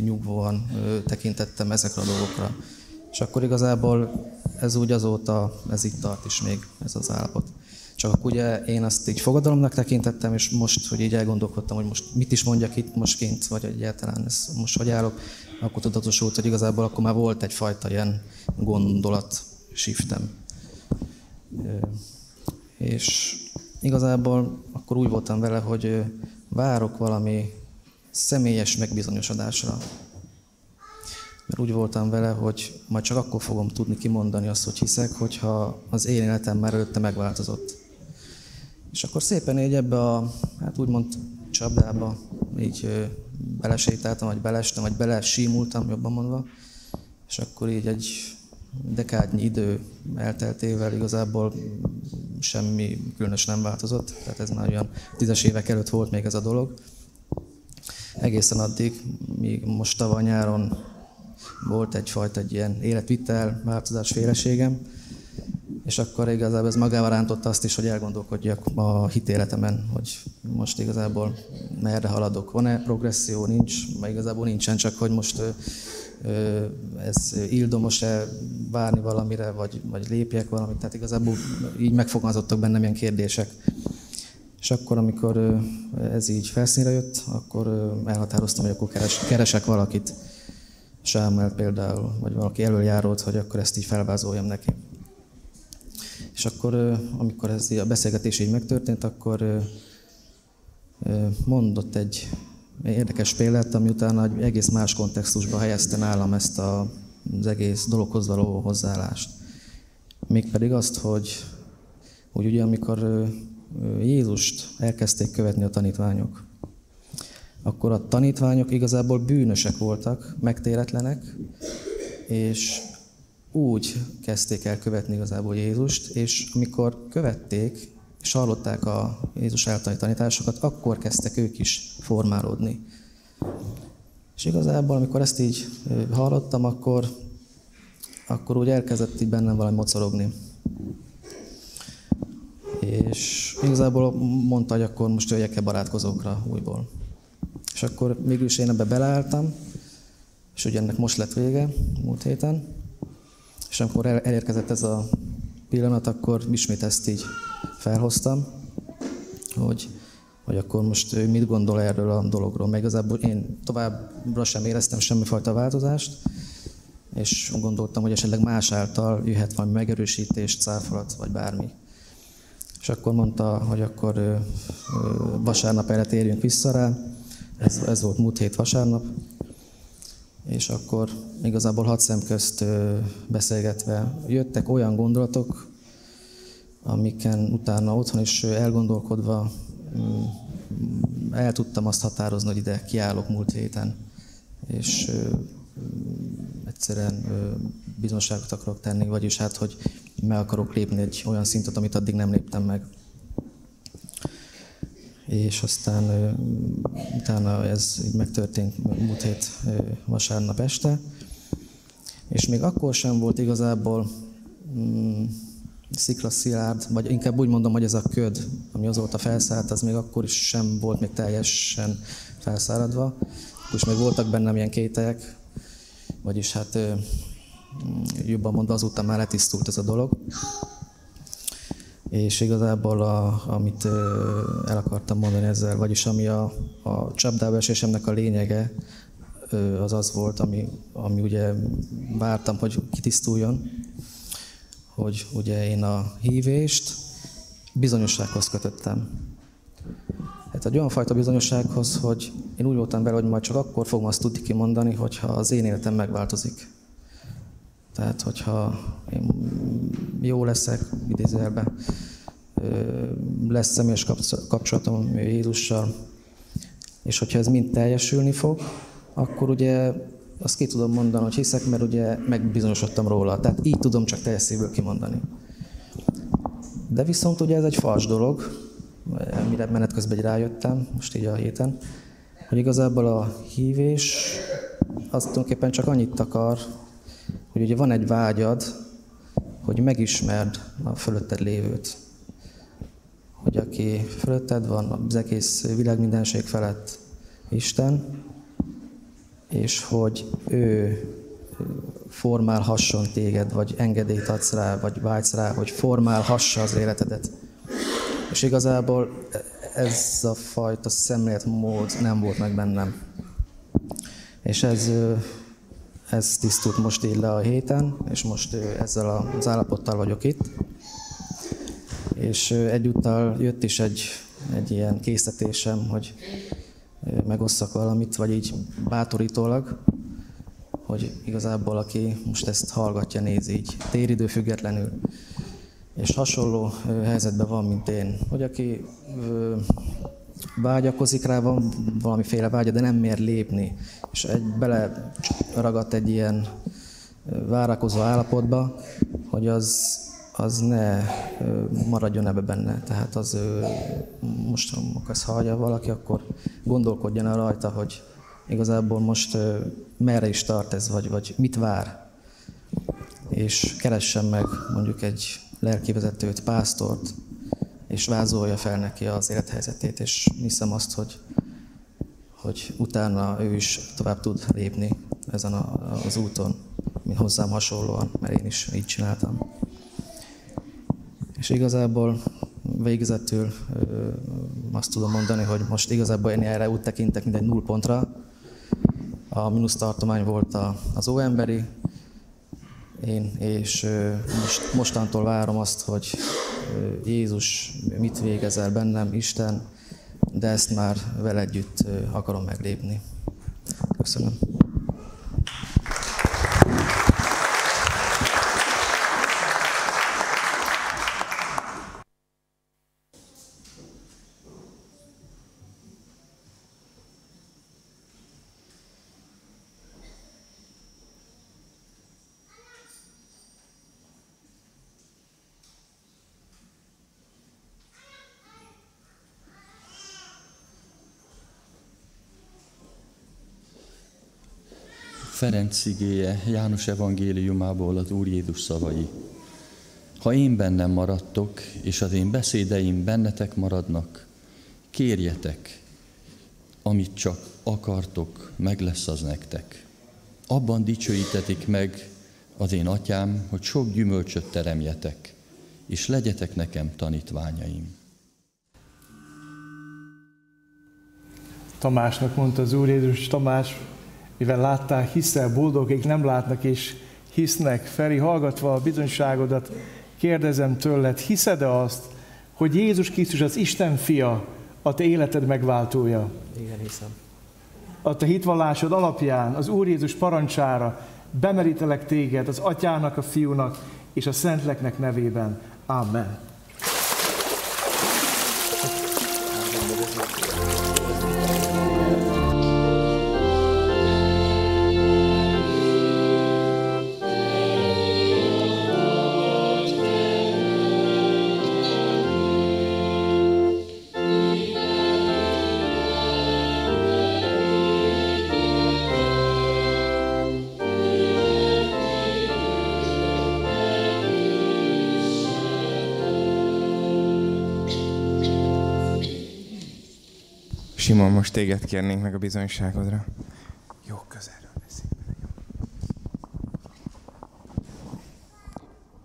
nyugvóan tekintettem ezekre a dolgokra. És akkor igazából ez úgy azóta, ez itt tart is még, ez az állapot. Csak ugye én azt így fogadalomnak tekintettem, és most, hogy így elgondolkodtam, hogy most mit is mondjak itt most kint, vagy egyáltalán ez most hogy állok, akkor tudatosult, hogy igazából akkor már volt egyfajta ilyen gondolat shiftem. És igazából akkor úgy voltam vele, hogy várok valami személyes megbizonyosodásra. Mert úgy voltam vele, hogy majd csak akkor fogom tudni kimondani azt, hogy hiszek, hogyha az én életem már előtte megváltozott. És akkor szépen így ebbe a, hát úgymond csapdába így belesétáltam, vagy belestem, vagy belesímultam, jobban mondva. És akkor így egy dekádnyi idő elteltével igazából semmi különös nem változott. Tehát ez már olyan tízes évek előtt volt még ez a dolog. Egészen addig, míg most tavaly nyáron volt egyfajta egy ilyen életvitel, változás féleségem, és akkor igazából ez magával rántotta azt is, hogy elgondolkodjak a hitéletemen, hogy most igazából merre haladok. Van-e progresszió? Nincs, mert igazából nincsen, csak hogy most ez ildomos-e várni valamire, vagy, vagy lépjek valamit. Tehát igazából így megfogalmazottak bennem ilyen kérdések. És akkor, amikor ez így felszínre jött, akkor elhatároztam, hogy akkor keres, keresek valakit. Sámuel például, vagy valaki előjárót, hogy akkor ezt így felvázoljam neki. És akkor, amikor ez a beszélgetés így megtörtént, akkor mondott egy érdekes példát, ami utána egy egész más kontextusba helyezte nálam ezt a, az egész dologhoz való hozzáállást. Mégpedig azt, hogy, hogy ugye amikor Jézust elkezdték követni a tanítványok, akkor a tanítványok igazából bűnösek voltak, megtéretlenek, és úgy kezdték el követni igazából Jézust, és amikor követték, és hallották a Jézus általi tanításokat, akkor kezdtek ők is formálódni. És igazából, amikor ezt így hallottam, akkor, akkor úgy elkezdett így bennem valami mocorogni. És igazából mondta, hogy akkor most jöjjek-e barátkozókra újból. És akkor mégis én ebbe beleálltam, és ugye ennek most lett vége, múlt héten. És amikor el- elérkezett ez a pillanat, akkor ismét ezt így felhoztam, hogy, hogy akkor most ő mit gondol erről a dologról. Meg igazából én továbbra sem éreztem semmifajta változást, és gondoltam, hogy esetleg más által jöhet valami megerősítés, cáfolat, vagy bármi. És akkor mondta, hogy akkor vasárnap erre térjünk vissza rá. Ez, ez volt múlt hét vasárnap. És akkor igazából hat szem közt beszélgetve jöttek olyan gondolatok, amiken utána otthon is elgondolkodva mm, el tudtam azt határozni, hogy ide kiállok múlt héten. És egyszerűen bizonságot akarok tenni, vagyis hát, hogy meg akarok lépni egy olyan szintet, amit addig nem léptem meg. És aztán utána ez így megtörtént múlt hét vasárnap este, és még akkor sem volt igazából mm, sziklaszilárd, vagy inkább úgy mondom, hogy ez a köd, ami azóta felszállt, az még akkor is sem volt még teljesen felszáradva. És még voltak bennem ilyen kételyek, vagyis hát jobban mondva azóta már letisztult ez a dolog. És igazából, a, amit el akartam mondani ezzel, vagyis ami a, a csapdába esésemnek a lényege, az az volt, ami, ami ugye vártam, hogy kitisztuljon, hogy ugye én a hívést bizonyossághoz kötöttem. Hát egy olyan fajta bizonyossághoz, hogy én úgy voltam vele, hogy majd csak akkor fogom azt tudni kimondani, hogyha az én életem megváltozik. Tehát, hogyha én jó leszek, idézőjelben, lesz személyes kapcs- kapcsolatom Jézussal, és hogyha ez mind teljesülni fog, akkor ugye azt ki tudom mondani, hogy hiszek, mert ugye megbizonyosodtam róla. Tehát így tudom csak teljes szívből kimondani. De viszont ugye ez egy fals dolog, mire menet közben egy rájöttem, most így a héten, hogy igazából a hívés az tulajdonképpen csak annyit akar, hogy ugye van egy vágyad, hogy megismerd a fölötted lévőt. Hogy aki fölötted van, az egész világ mindenség felett Isten, és hogy ő formálhasson téged, vagy engedélyt adsz rá, vagy vágysz rá, hogy formálhassa az életedet. És igazából ez a fajta szemléletmód nem volt meg bennem. És ez, ez tisztult most így le a héten, és most ezzel az állapottal vagyok itt. És egyúttal jött is egy, egy ilyen készítésem, hogy megosszak valamit, vagy így bátorítólag, hogy igazából aki most ezt hallgatja, néz így téridő függetlenül, és hasonló helyzetben van, mint én, hogy aki vágyakozik rá, van valamiféle vágya, de nem mer lépni, és egy, bele ragadt egy ilyen várakozó állapotba, hogy az, az ne maradjon ebbe benne. Tehát az most, amikor ezt hallja valaki, akkor gondolkodjon el rajta, hogy igazából most merre is tart ez, vagy, vagy mit vár. És keressen meg mondjuk egy lelkivezetőt, pásztort, és vázolja fel neki az élethelyzetét, és hiszem azt, hogy, hogy utána ő is tovább tud lépni ezen a, az úton, mint hozzám hasonlóan, mert én is így csináltam. És igazából végezetül azt tudom mondani, hogy most igazából én erre úgy tekintek, mint egy nullpontra. A mínusz tartomány volt az óemberi, én, és most, mostantól várom azt, hogy Jézus mit végezel bennem, Isten, de ezt már vele együtt akarom meglépni. Köszönöm. Ferenc igéje János evangéliumából az Úr Jézus szavai. Ha én bennem maradtok, és az én beszédeim bennetek maradnak, kérjetek, amit csak akartok, meg lesz az nektek. Abban dicsőítetik meg az én atyám, hogy sok gyümölcsöt teremjetek, és legyetek nekem tanítványaim. Tamásnak mondta az Úr Jézus, Tamás, mivel láttál, hiszel, boldog, akik nem látnak és hisznek. Feri, hallgatva a bizonyságodat, kérdezem tőled, hiszed-e azt, hogy Jézus Krisztus az Isten fia, a te életed megváltója? Igen, hiszem. A te hitvallásod alapján, az Úr Jézus parancsára bemerítelek téged az Atyának, a Fiúnak és a Szentleknek nevében. Amen. Simon, most téged kérnénk meg a bizonyságodra. Jó, közelről beszélj.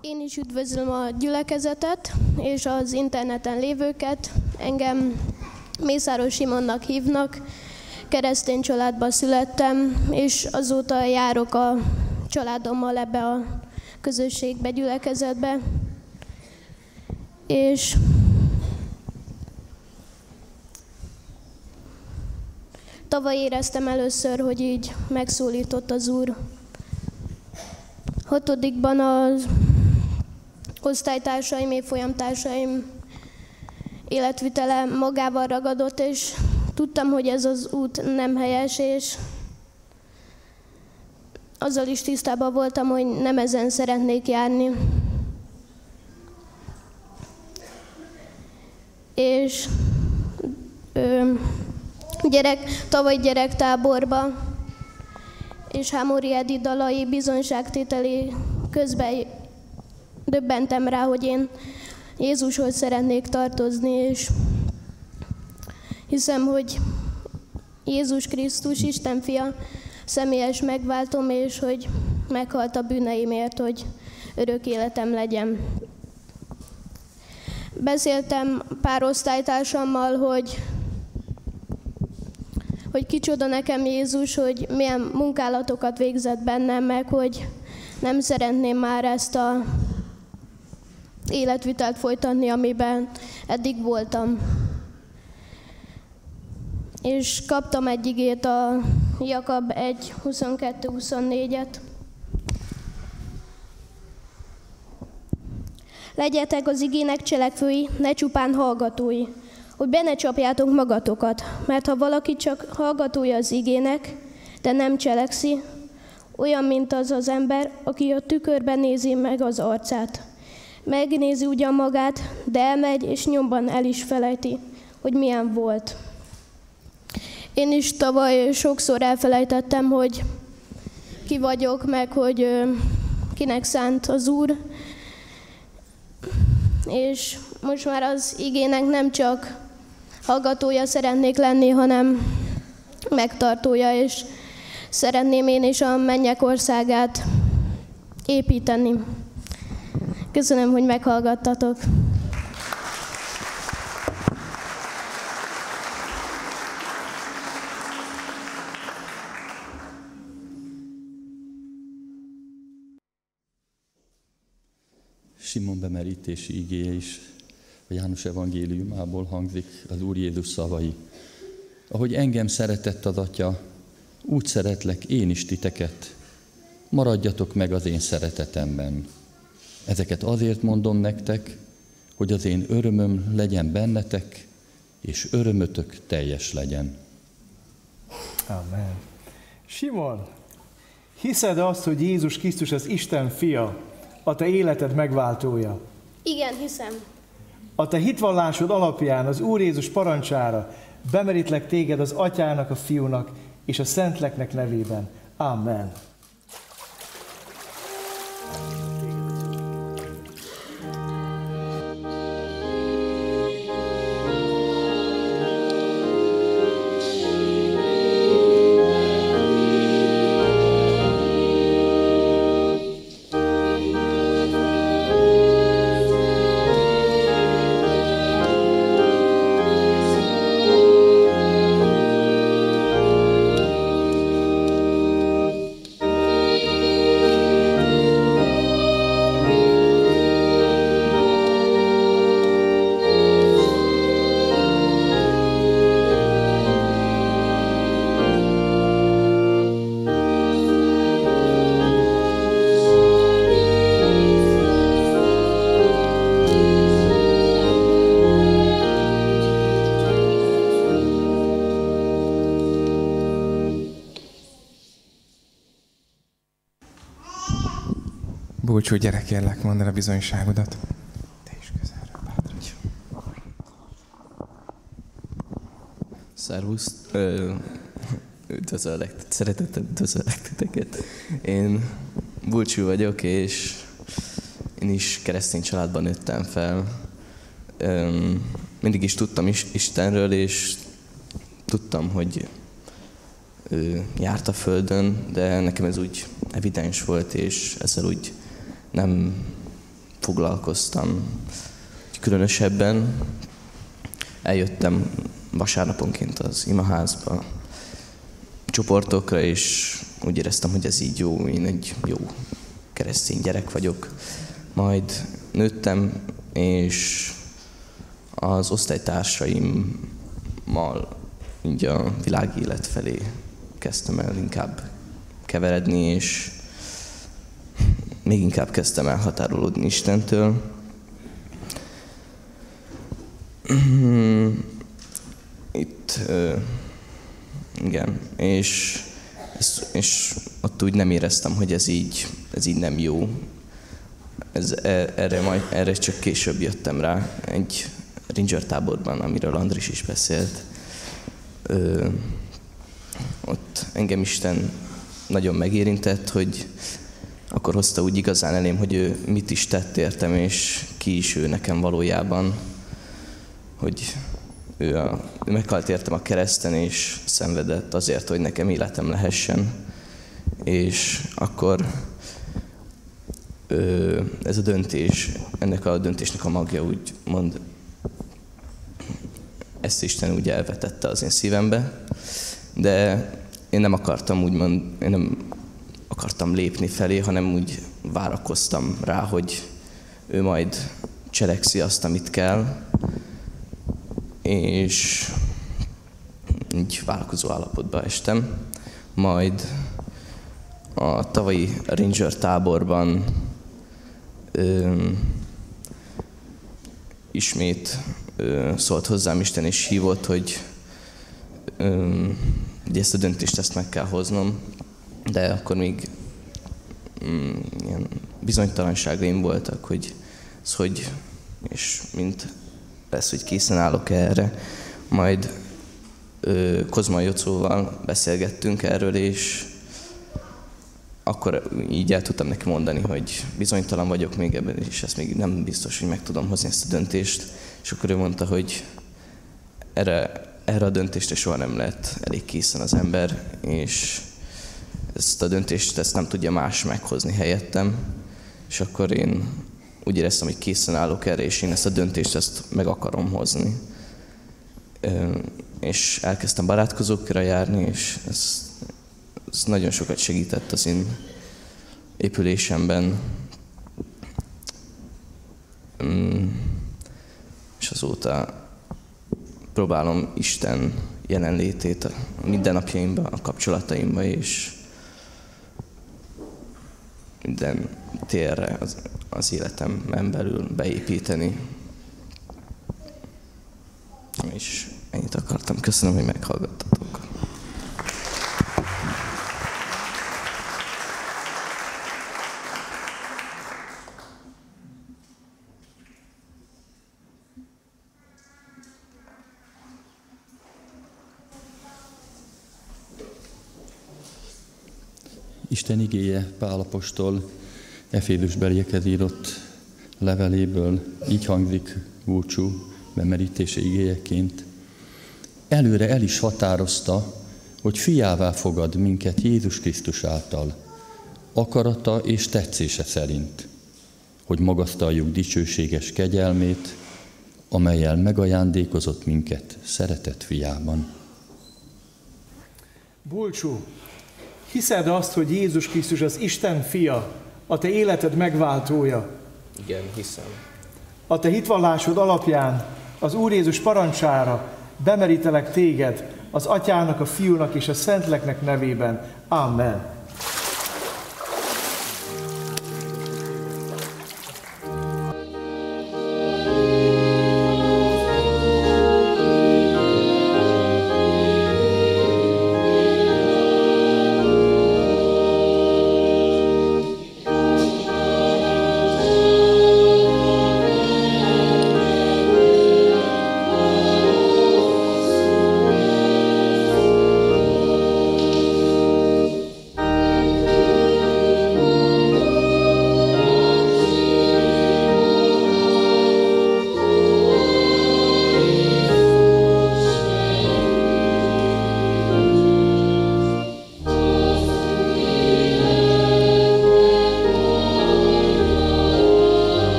Én is üdvözlöm a gyülekezetet és az interneten lévőket. Engem Mészáros Simonnak hívnak, keresztény családba születtem, és azóta járok a családommal ebbe a közösségbe, gyülekezetbe. És tavaly éreztem először, hogy így megszólított az Úr. Hatodikban az osztálytársaim, évfolyamtársaim életvitele magával ragadott, és tudtam, hogy ez az út nem helyes, és azzal is tisztában voltam, hogy nem ezen szeretnék járni. És ö, gyerek, tavaly gyerektáborba és Hámori Edi dalai bizonyságtételi közben döbbentem rá, hogy én Jézushoz szeretnék tartozni, és hiszem, hogy Jézus Krisztus, Isten fia, személyes megváltom, és hogy meghalt a bűneimért, hogy örök életem legyen. Beszéltem pár osztálytársammal, hogy hogy kicsoda nekem Jézus, hogy milyen munkálatokat végzett bennem, meg hogy nem szeretném már ezt a életvitelt folytatni, amiben eddig voltam. És kaptam egy igét a Jakab 1, 22-24-et. Legyetek az igének cselekvői, ne csupán hallgatói, hogy be ne csapjátok magatokat, mert ha valaki csak hallgatója az igének, de nem cselekszi, olyan, mint az az ember, aki a tükörben nézi meg az arcát. Megnézi ugyan magát, de elmegy, és nyomban el is felejti, hogy milyen volt. Én is tavaly sokszor elfelejtettem, hogy ki vagyok, meg hogy kinek szánt az Úr. És most már az igének nem csak hallgatója szeretnék lenni, hanem megtartója, és szeretném én is a mennyek országát építeni. Köszönöm, hogy meghallgattatok. Simon bemerítési igéje is a János evangéliumából hangzik az Úr Jézus szavai. Ahogy engem szeretett az Atya, úgy szeretlek én is titeket. Maradjatok meg az én szeretetemben. Ezeket azért mondom nektek, hogy az én örömöm legyen bennetek, és örömötök teljes legyen. Amen. Simon, hiszed azt, hogy Jézus Krisztus az Isten fia, a te életed megváltója? Igen, hiszem. A te hitvallásod alapján az Úr Jézus parancsára bemerítlek téged az atyának, a fiúnak és a szentleknek nevében. Amen. Búcsú, gyere kérlek, mondd el a bizonyságodat. Te is közelről, bátran. Szervusz! Üdvözöllek, szeretettel üdvözöllek titeket. Én Bulcsú vagyok, és én is keresztény családban nőttem fel. Öm, Mindig is tudtam is Istenről, és tudtam, hogy ő járt a Földön, de nekem ez úgy evidens volt, és ezzel úgy nem foglalkoztam különösebben. Eljöttem vasárnaponként az imaházba, csoportokra, és úgy éreztem, hogy ez így jó, én egy jó keresztény gyerek vagyok. Majd nőttem, és az osztálytársaimmal így a világélet felé kezdtem el inkább keveredni, és még inkább kezdtem el határolódni Istentől. [CLEARS THROAT] Itt, igen, és, és, és ott úgy nem éreztem, hogy ez így, ez így nem jó. Ez, e- erre, majd, erre csak később jöttem rá, egy Ranger táborban, amiről Andris is beszélt. Ö, ott engem Isten nagyon megérintett, hogy akkor hozta úgy igazán elém, hogy ő mit is tett értem, és ki is ő nekem valójában, hogy ő, a, ő meghalt értem a kereszten, és szenvedett azért, hogy nekem életem lehessen. És akkor ö, ez a döntés, ennek a döntésnek a magja úgy mond, ezt Isten úgy elvetette az én szívembe, de én nem akartam úgymond, én nem akartam lépni felé, hanem úgy várakoztam rá, hogy ő majd cselekszi azt, amit kell, és így várakozó állapotba estem. Majd a tavalyi Ranger táborban ö, ismét ö, szólt hozzám Isten, és hívott, hogy ö, ugye ezt a döntést ezt meg kell hoznom, de akkor még mm, ilyen bizonytalanságaim voltak, hogy ez hogy, és mint lesz, hogy készen állok erre. Majd ö, Kozma Jocóval beszélgettünk erről, és akkor így el tudtam neki mondani, hogy bizonytalan vagyok még ebben, és ezt még nem biztos, hogy meg tudom hozni ezt a döntést. És akkor ő mondta, hogy erre, erre a döntésre soha nem lehet elég készen az ember, és ezt a döntést ezt nem tudja más meghozni helyettem. És akkor én úgy éreztem, hogy készen állok erre, és én ezt a döntést ezt meg akarom hozni. És elkezdtem barátkozókra járni, és ez, ez nagyon sokat segített az én épülésemben. azóta próbálom Isten jelenlétét a mindennapjaimban, a kapcsolataimban, és minden térre az, az életemben belül beépíteni. És ennyit akartam. Köszönöm, hogy meghallgattatok. Isten igéje Pálapostól Efézus beliekhez írott leveléből így hangzik búcsú bemerítése igéjeként. Előre el is határozta, hogy fiává fogad minket Jézus Krisztus által, akarata és tetszése szerint, hogy magasztaljuk dicsőséges kegyelmét, amelyel megajándékozott minket szeretett fiában. Bulcsú, hiszed azt, hogy Jézus Krisztus az Isten fia, a te életed megváltója? Igen, hiszem. A te hitvallásod alapján az Úr Jézus parancsára bemerítelek téged az Atyának, a Fiúnak és a Szentleknek nevében. Amen.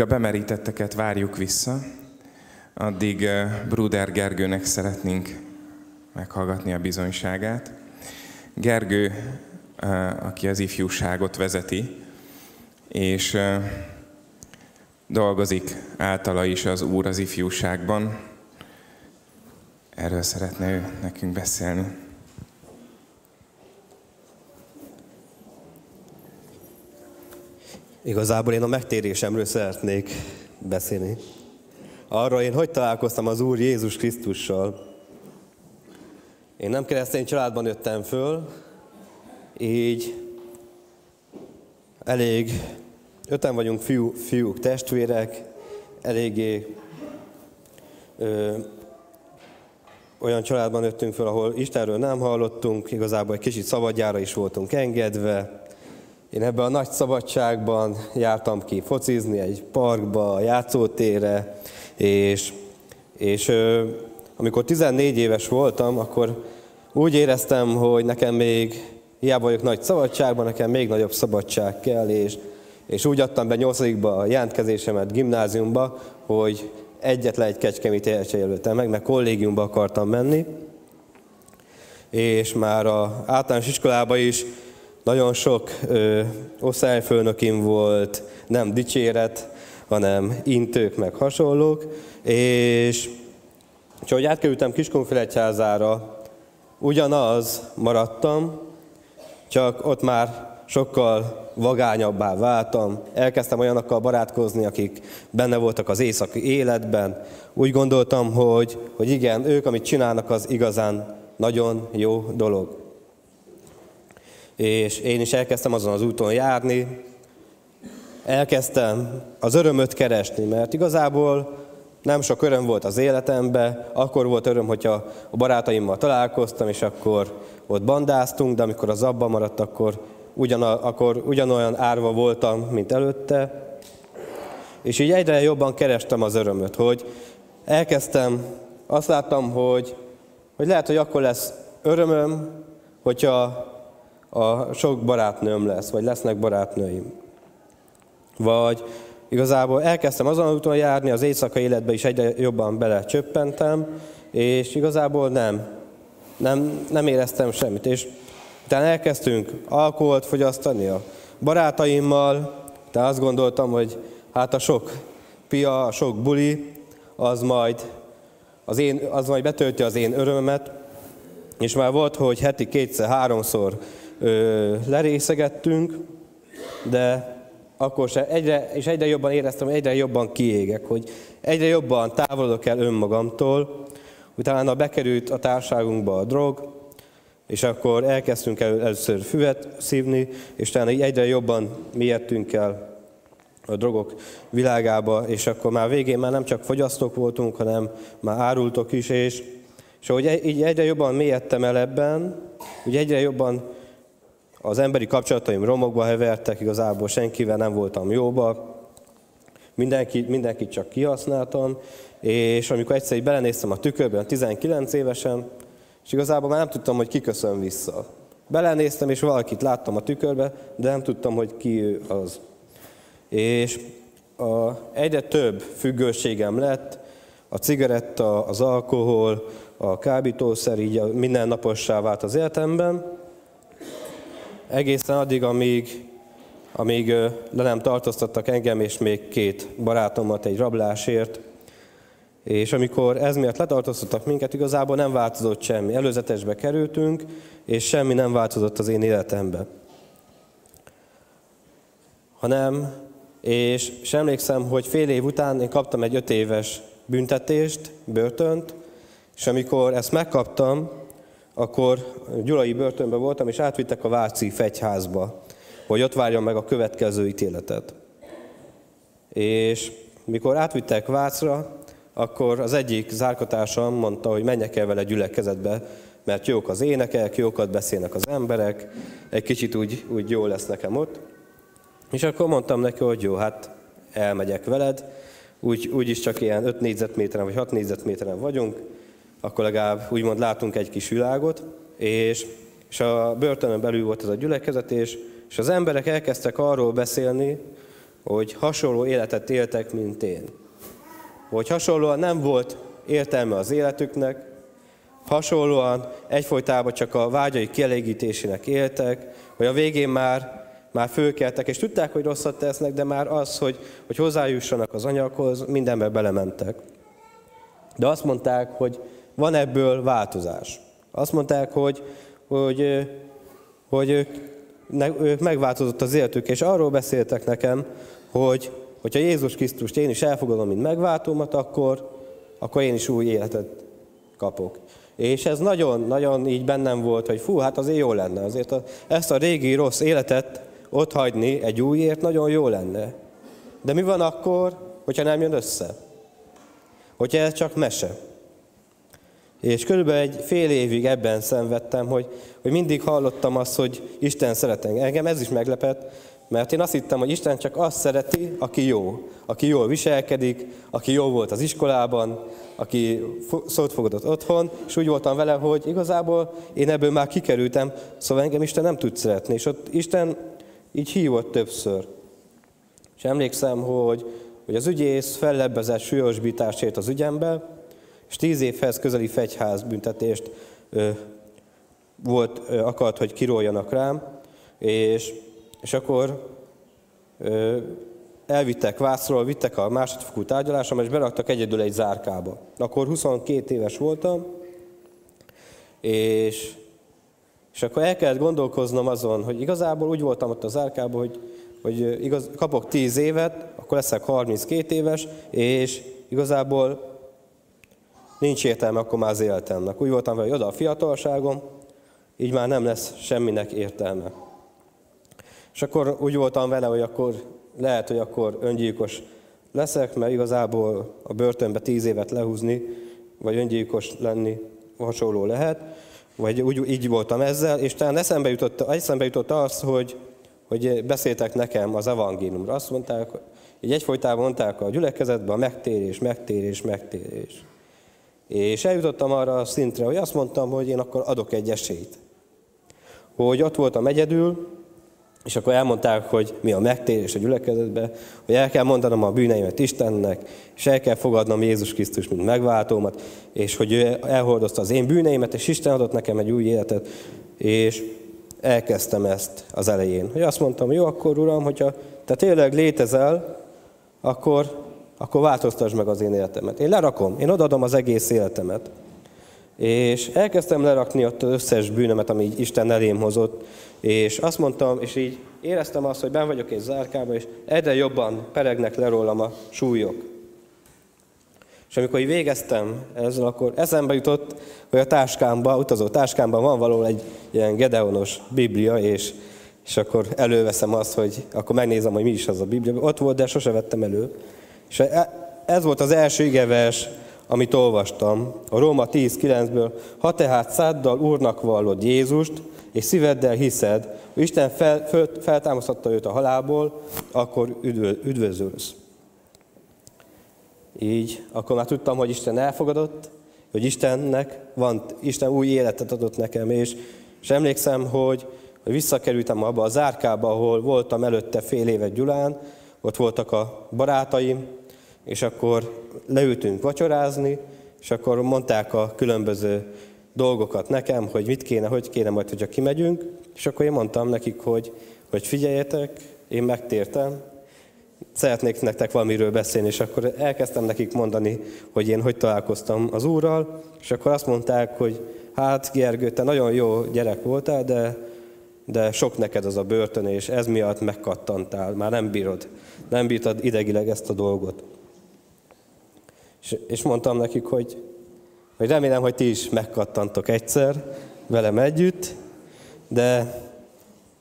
Míg a bemerítetteket várjuk vissza, addig eh, Bruder Gergőnek szeretnénk meghallgatni a bizonyságát. Gergő, eh, aki az ifjúságot vezeti, és eh, dolgozik általa is az Úr az ifjúságban. Erről szeretne ő nekünk beszélni. Igazából én a megtérésemről szeretnék beszélni. Arra én hogy találkoztam az Úr Jézus Krisztussal. Én nem keresztény családban nőttem föl, így elég, öten vagyunk fiú, fiúk, testvérek, eléggé ö, olyan családban nőttünk föl, ahol Istenről nem hallottunk, igazából egy kicsit szabadjára is voltunk engedve, én ebben a nagy szabadságban jártam ki focizni egy parkba, a játszótérre, és, és amikor 14 éves voltam, akkor úgy éreztem, hogy nekem még, hiába vagyok nagy szabadságban, nekem még nagyobb szabadság kell, és, és úgy adtam be 8 a jelentkezésemet gimnáziumba, hogy egyetlen egy kecskemét jelöltem meg, mert kollégiumba akartam menni, és már a általános iskolában is nagyon sok ö, osztályfőnökim volt, nem dicséret, hanem intők meg hasonlók, és úgyhogy átkerültem Kiskunfélegyházára, ugyanaz maradtam, csak ott már sokkal vagányabbá váltam. Elkezdtem olyanokkal barátkozni, akik benne voltak az éjszaki életben. Úgy gondoltam, hogy, hogy igen, ők, amit csinálnak, az igazán nagyon jó dolog és én is elkezdtem azon az úton járni, elkezdtem az örömöt keresni, mert igazából nem sok öröm volt az életemben, akkor volt öröm, hogyha a barátaimmal találkoztam, és akkor ott bandáztunk, de amikor az abban maradt, akkor, ugyan, akkor ugyanolyan árva voltam, mint előtte. És így egyre jobban kerestem az örömöt, hogy elkezdtem, azt láttam, hogy, hogy lehet, hogy akkor lesz örömöm, hogyha a sok barátnőm lesz, vagy lesznek barátnőim. Vagy igazából elkezdtem azon az úton járni, az éjszakai életbe is egyre jobban belecsöppentem, és igazából nem, nem, nem éreztem semmit. És utána elkezdtünk alkoholt fogyasztani a barátaimmal, de azt gondoltam, hogy hát a sok pia, a sok buli, az majd, az én, az majd betölti az én örömömet, és már volt, hogy heti kétszer, háromszor ö, lerészegettünk, de akkor se egyre, és egyre jobban éreztem, hogy egyre jobban kiégek, hogy egyre jobban távolodok el önmagamtól. Utána bekerült a társágunkba a drog, és akkor elkezdtünk el, először füvet szívni, és utána egyre jobban mélyedtünk el a drogok világába, és akkor már végén már nem csak fogyasztók voltunk, hanem már árultok is, és, és ahogy így egyre jobban mélyedtem el ebben, úgy egyre jobban az emberi kapcsolataim romokba hevertek, igazából senkivel nem voltam jóba, mindenki, mindenkit csak kihasználtam, és amikor egyszer így belenéztem a tükörbe, 19 évesen, és igazából már nem tudtam, hogy ki köszön vissza. Belenéztem, és valakit láttam a tükörbe, de nem tudtam, hogy ki ő az. És a, egyre több függőségem lett, a cigaretta, az alkohol, a kábítószer, így mindennapossá vált az életemben, egészen addig, amíg, amíg le nem tartóztattak engem és még két barátomat egy rablásért, és amikor ez miatt letartóztattak minket, igazából nem változott semmi. Előzetesbe kerültünk, és semmi nem változott az én életembe. Hanem, és, és emlékszem, hogy fél év után én kaptam egy öt éves büntetést, börtönt, és amikor ezt megkaptam, akkor gyulai börtönben voltam, és átvittek a Váci fegyházba, hogy ott várjam meg a következő ítéletet. És mikor átvittek Vácra, akkor az egyik zárkatársam mondta, hogy menjek el vele gyülekezetbe, mert jók az énekek, jókat beszélnek az emberek, egy kicsit úgy, úgy jó lesz nekem ott. És akkor mondtam neki, hogy jó, hát elmegyek veled, úgy, úgyis csak ilyen 5 négyzetméteren vagy 6 négyzetméteren vagyunk, akkor legalább úgymond látunk egy kis világot, és, és a börtönön belül volt ez a gyülekezet, és, és az emberek elkezdtek arról beszélni, hogy hasonló életet éltek, mint én. Hogy hasonlóan nem volt értelme az életüknek, hasonlóan egyfolytában csak a vágyai kielégítésének éltek, hogy a végén már, már fölkeltek, és tudták, hogy rosszat tesznek, de már az, hogy, hogy hozzájussanak az anyaghoz, mindenbe belementek. De azt mondták, hogy van ebből változás. Azt mondták, hogy, hogy, hogy ők, megváltozott az életük, és arról beszéltek nekem, hogy hogyha Jézus Krisztust én is elfogadom, mint megváltómat, akkor, akkor én is új életet kapok. És ez nagyon-nagyon így bennem volt, hogy fú, hát azért jó lenne. Azért a, ezt a régi rossz életet ott hagyni egy újért nagyon jó lenne. De mi van akkor, hogyha nem jön össze? Hogyha ez csak mese? És körülbelül egy fél évig ebben szenvedtem, hogy, hogy mindig hallottam azt, hogy Isten szeret engem. Ez is meglepett, mert én azt hittem, hogy Isten csak azt szereti, aki jó. Aki jól viselkedik, aki jó volt az iskolában, aki szót fogadott otthon, és úgy voltam vele, hogy igazából én ebből már kikerültem, szóval engem Isten nem tud szeretni. És ott Isten így hívott többször. És emlékszem, hogy, hogy az ügyész fellebbezett súlyosbításért az ügyembe, és tíz évhez közeli fegyház büntetést ö, volt, ö, akart, hogy kiróljanak rám, és, és akkor ö, elvittek Vászról, vittek a másodfokú tárgyalásom, és beraktak egyedül egy zárkába. Akkor 22 éves voltam, és, és akkor el kellett gondolkoznom azon, hogy igazából úgy voltam ott a zárkában, hogy, hogy igaz, kapok 10 évet, akkor leszek 32 éves, és igazából nincs értelme akkor már az életemnek. Úgy voltam vele, hogy oda a fiatalságom, így már nem lesz semminek értelme. És akkor úgy voltam vele, hogy akkor lehet, hogy akkor öngyilkos leszek, mert igazából a börtönbe tíz évet lehúzni, vagy öngyilkos lenni hasonló lehet, vagy úgy, így voltam ezzel, és talán eszembe jutott, eszembe jutott az, hogy, hogy beszéltek nekem az evangéliumra. Azt mondták, így egyfolytában mondták a gyülekezetben, a megtérés, megtérés, megtérés. És eljutottam arra a szintre, hogy azt mondtam, hogy én akkor adok egy esélyt. Hogy ott voltam egyedül, És akkor elmondták, hogy mi a megtérés a gyülekezetbe, hogy el kell mondanom a bűneimet Istennek, és el kell fogadnom Jézus Krisztus, mint megváltómat, és hogy ő elhordozta az én bűneimet, és Isten adott nekem egy új életet, és elkezdtem ezt az elején. Hogy azt mondtam, jó, akkor Uram, hogyha te tényleg létezel, akkor, akkor változtasd meg az én életemet. Én lerakom, én odaadom az egész életemet. És elkezdtem lerakni ott az összes bűnömet, ami így Isten elém hozott, és azt mondtam, és így éreztem azt, hogy ben vagyok egy zárkában, és egyre jobban peregnek le rólam a súlyok. És amikor így végeztem ezzel, akkor eszembe jutott, hogy a táskámban, utazó táskámban van valahol egy ilyen Gedeonos Biblia, és, és akkor előveszem azt, hogy akkor megnézem, hogy mi is az a Biblia. Ott volt, de sose vettem elő. És ez volt az első igevers, amit olvastam, a Róma 10.9-ből. Ha tehát száddal Úrnak vallod Jézust, és szíveddel hiszed, hogy Isten fel, fel, feltámasztotta őt a halálból, akkor üdvö, üdvözölsz. Így, akkor már tudtam, hogy Isten elfogadott, hogy Istennek van, Isten új életet adott nekem, és, és emlékszem, hogy, hogy visszakerültem abba a zárkába, ahol voltam előtte fél évet Gyulán, ott voltak a barátaim, és akkor leültünk vacsorázni, és akkor mondták a különböző dolgokat nekem, hogy mit kéne, hogy kéne majd, hogyha kimegyünk, és akkor én mondtam nekik, hogy, hogy figyeljetek, én megtértem, szeretnék nektek valamiről beszélni, és akkor elkezdtem nekik mondani, hogy én hogy találkoztam az Úrral, és akkor azt mondták, hogy hát Gergő, te nagyon jó gyerek voltál, de, de sok neked az a börtön, és ez miatt megkattantál, már nem bírod, nem bírtad idegileg ezt a dolgot. És, és mondtam nekik, hogy, hogy remélem, hogy ti is megkattantok egyszer velem együtt, de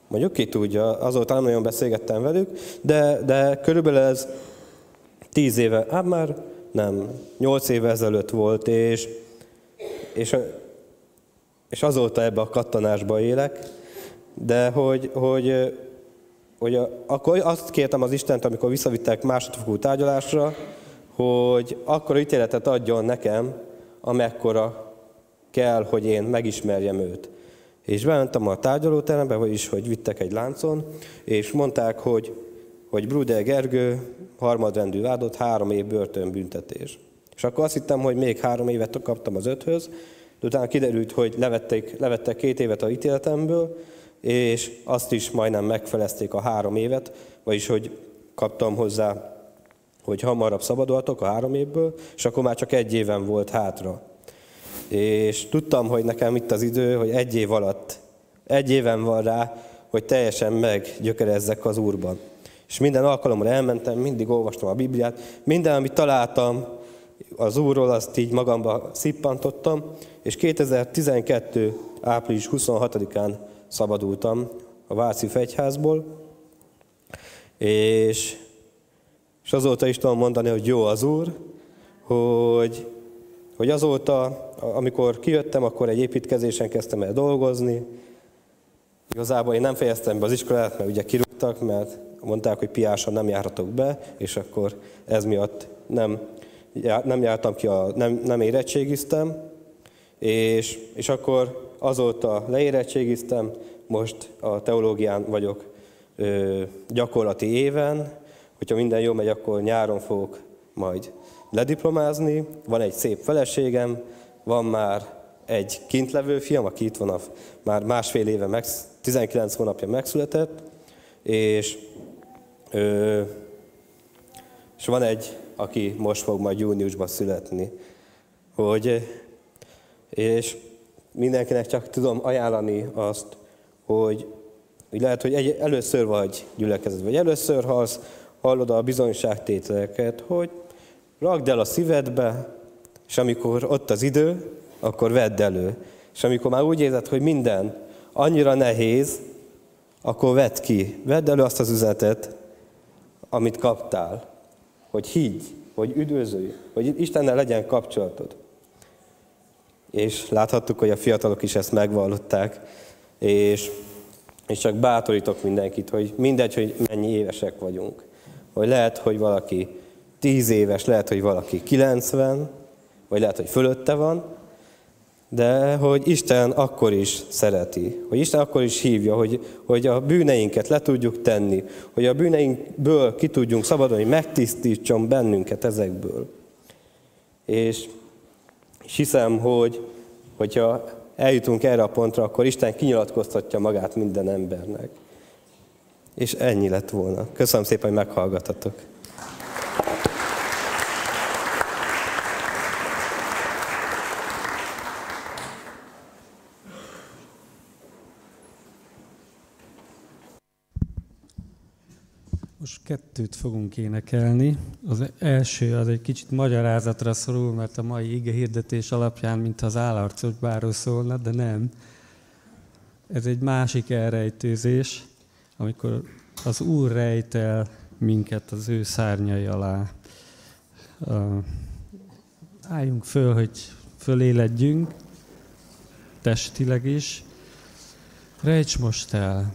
mondjuk ki tudja, azóta nem nagyon beszélgettem velük, de, de körülbelül ez tíz éve, hát már nem, nyolc éve ezelőtt volt, és, és, és azóta ebbe a kattanásba élek, de hogy, hogy, hogy a, akkor azt kértem az Istent, amikor visszavittek másodfokú tárgyalásra, hogy akkor ítéletet adjon nekem, amekkora kell, hogy én megismerjem őt. És bementem a tárgyalóterembe, vagyis hogy vittek egy láncon, és mondták, hogy, hogy Bruder Gergő harmadrendű vádott, három év börtönbüntetés. És akkor azt hittem, hogy még három évet kaptam az öthöz, de utána kiderült, hogy levették, levettek két évet a ítéletemből, és azt is majdnem megfelezték a három évet, vagyis hogy kaptam hozzá hogy hamarabb szabadultok a három évből, és akkor már csak egy éven volt hátra. És tudtam, hogy nekem itt az idő, hogy egy év alatt, egy éven van rá, hogy teljesen meggyökerezzek az Úrban. És minden alkalommal elmentem, mindig olvastam a Bibliát, minden, amit találtam az Úrról, azt így magamba szippantottam, és 2012. április 26-án szabadultam a Váci Fegyházból, és és azóta is tudom mondani, hogy jó az Úr, hogy, hogy azóta, amikor kijöttem, akkor egy építkezésen kezdtem el dolgozni. Igazából én nem fejeztem be az iskolát, mert ugye kirúgtak, mert mondták, hogy piásan nem járhatok be, és akkor ez miatt nem, nem jártam ki, a, nem, nem érettségiztem, és, és akkor azóta leérettségiztem, most a teológián vagyok ö, gyakorlati éven, Hogyha minden jól megy, akkor nyáron fogok majd lediplomázni. Van egy szép feleségem, van már egy kintlevő fiam, aki itt van, a, már másfél éve, meg, 19 hónapja megszületett, és, ö, és van egy, aki most fog majd júniusban születni. Hogy, és mindenkinek csak tudom ajánlani azt, hogy, hogy lehet, hogy egy, először vagy gyülekezet, vagy először halsz, hallod a bizonyságtételeket, hogy rakd el a szívedbe, és amikor ott az idő, akkor vedd elő. És amikor már úgy érzed, hogy minden annyira nehéz, akkor vedd ki, vedd elő azt az üzenetet, amit kaptál. Hogy higgy, hogy üdvözölj, hogy Istennel legyen kapcsolatod. És láthattuk, hogy a fiatalok is ezt megvallották, és, és csak bátorítok mindenkit, hogy mindegy, hogy mennyi évesek vagyunk hogy lehet, hogy valaki 10 éves, lehet, hogy valaki 90, vagy lehet, hogy fölötte van, de hogy Isten akkor is szereti, hogy Isten akkor is hívja, hogy, hogy a bűneinket le tudjuk tenni, hogy a bűneinkből ki tudjunk szabadulni, hogy megtisztítson bennünket ezekből. És, és hiszem, hogy hogyha eljutunk erre a pontra, akkor Isten kinyilatkoztatja magát minden embernek. És ennyi lett volna. Köszönöm szépen, hogy meghallgatatok. Most kettőt fogunk énekelni. Az első az egy kicsit magyarázatra szorul, mert a mai ige hirdetés alapján, mintha az állarcos báról szólna, de nem. Ez egy másik elrejtőzés, amikor az Úr rejtel minket az ő szárnyai alá. Álljunk föl, hogy föléledjünk, testileg is. Rejts most el!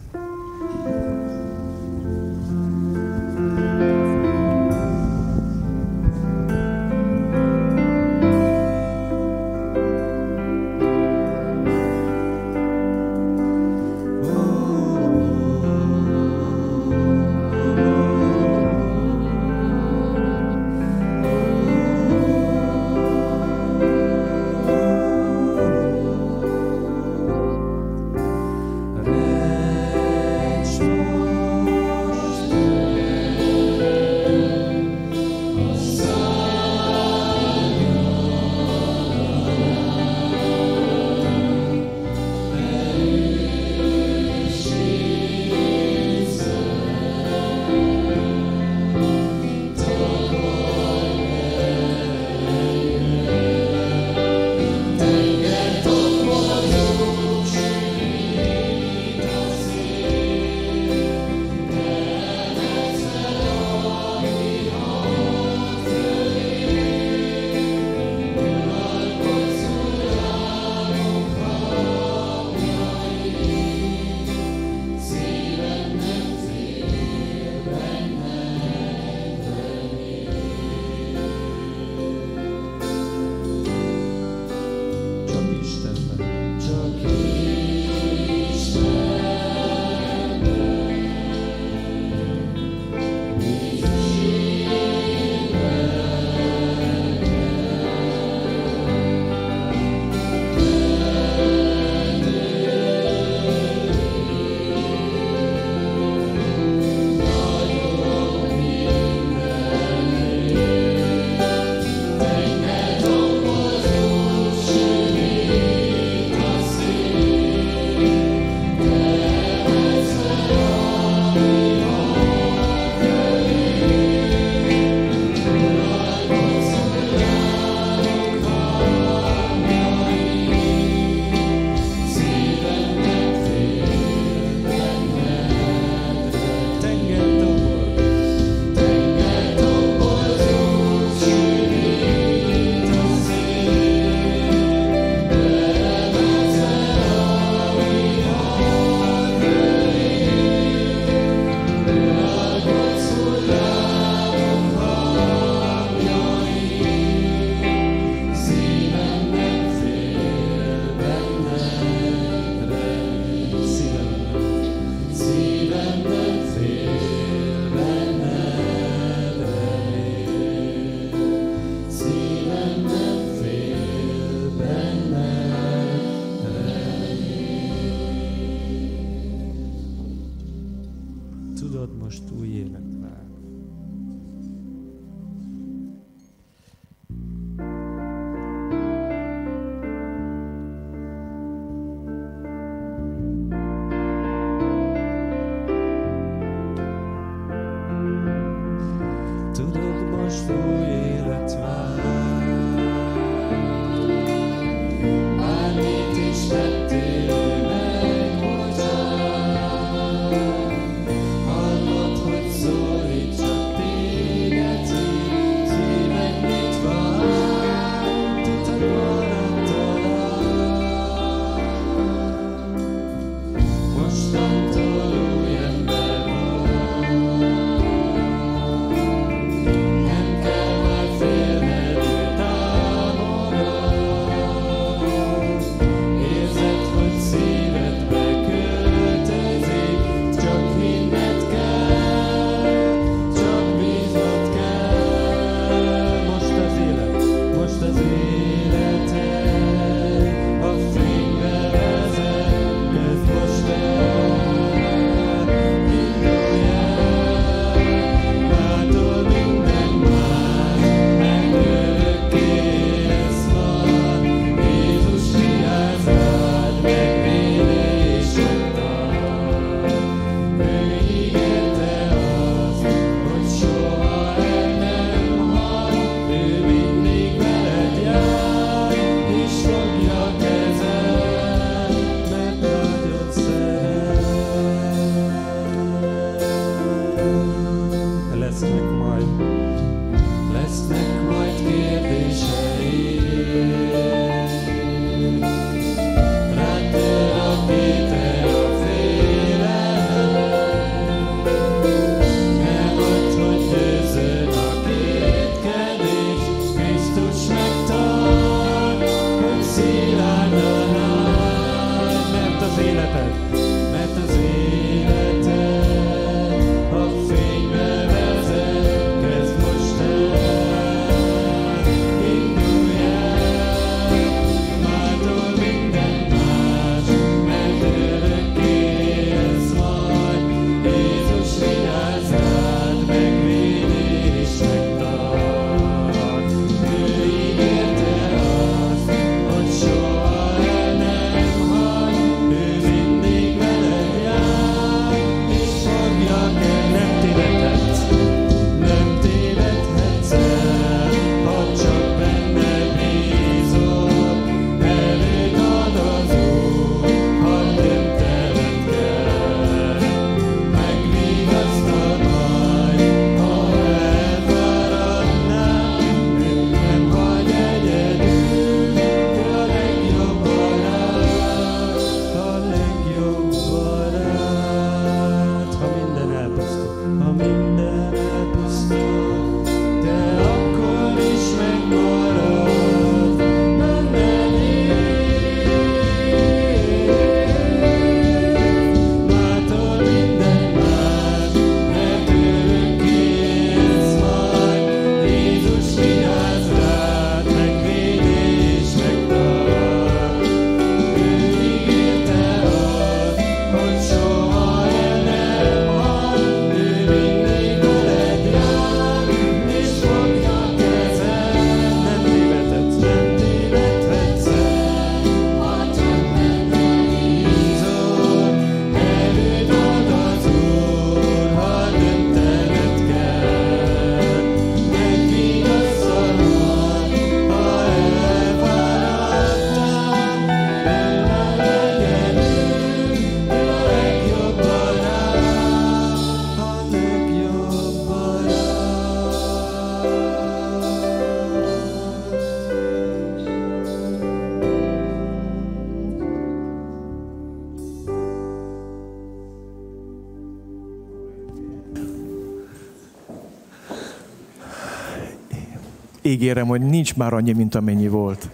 Ígérem, hogy nincs már annyi, mint amennyi volt. [LAUGHS]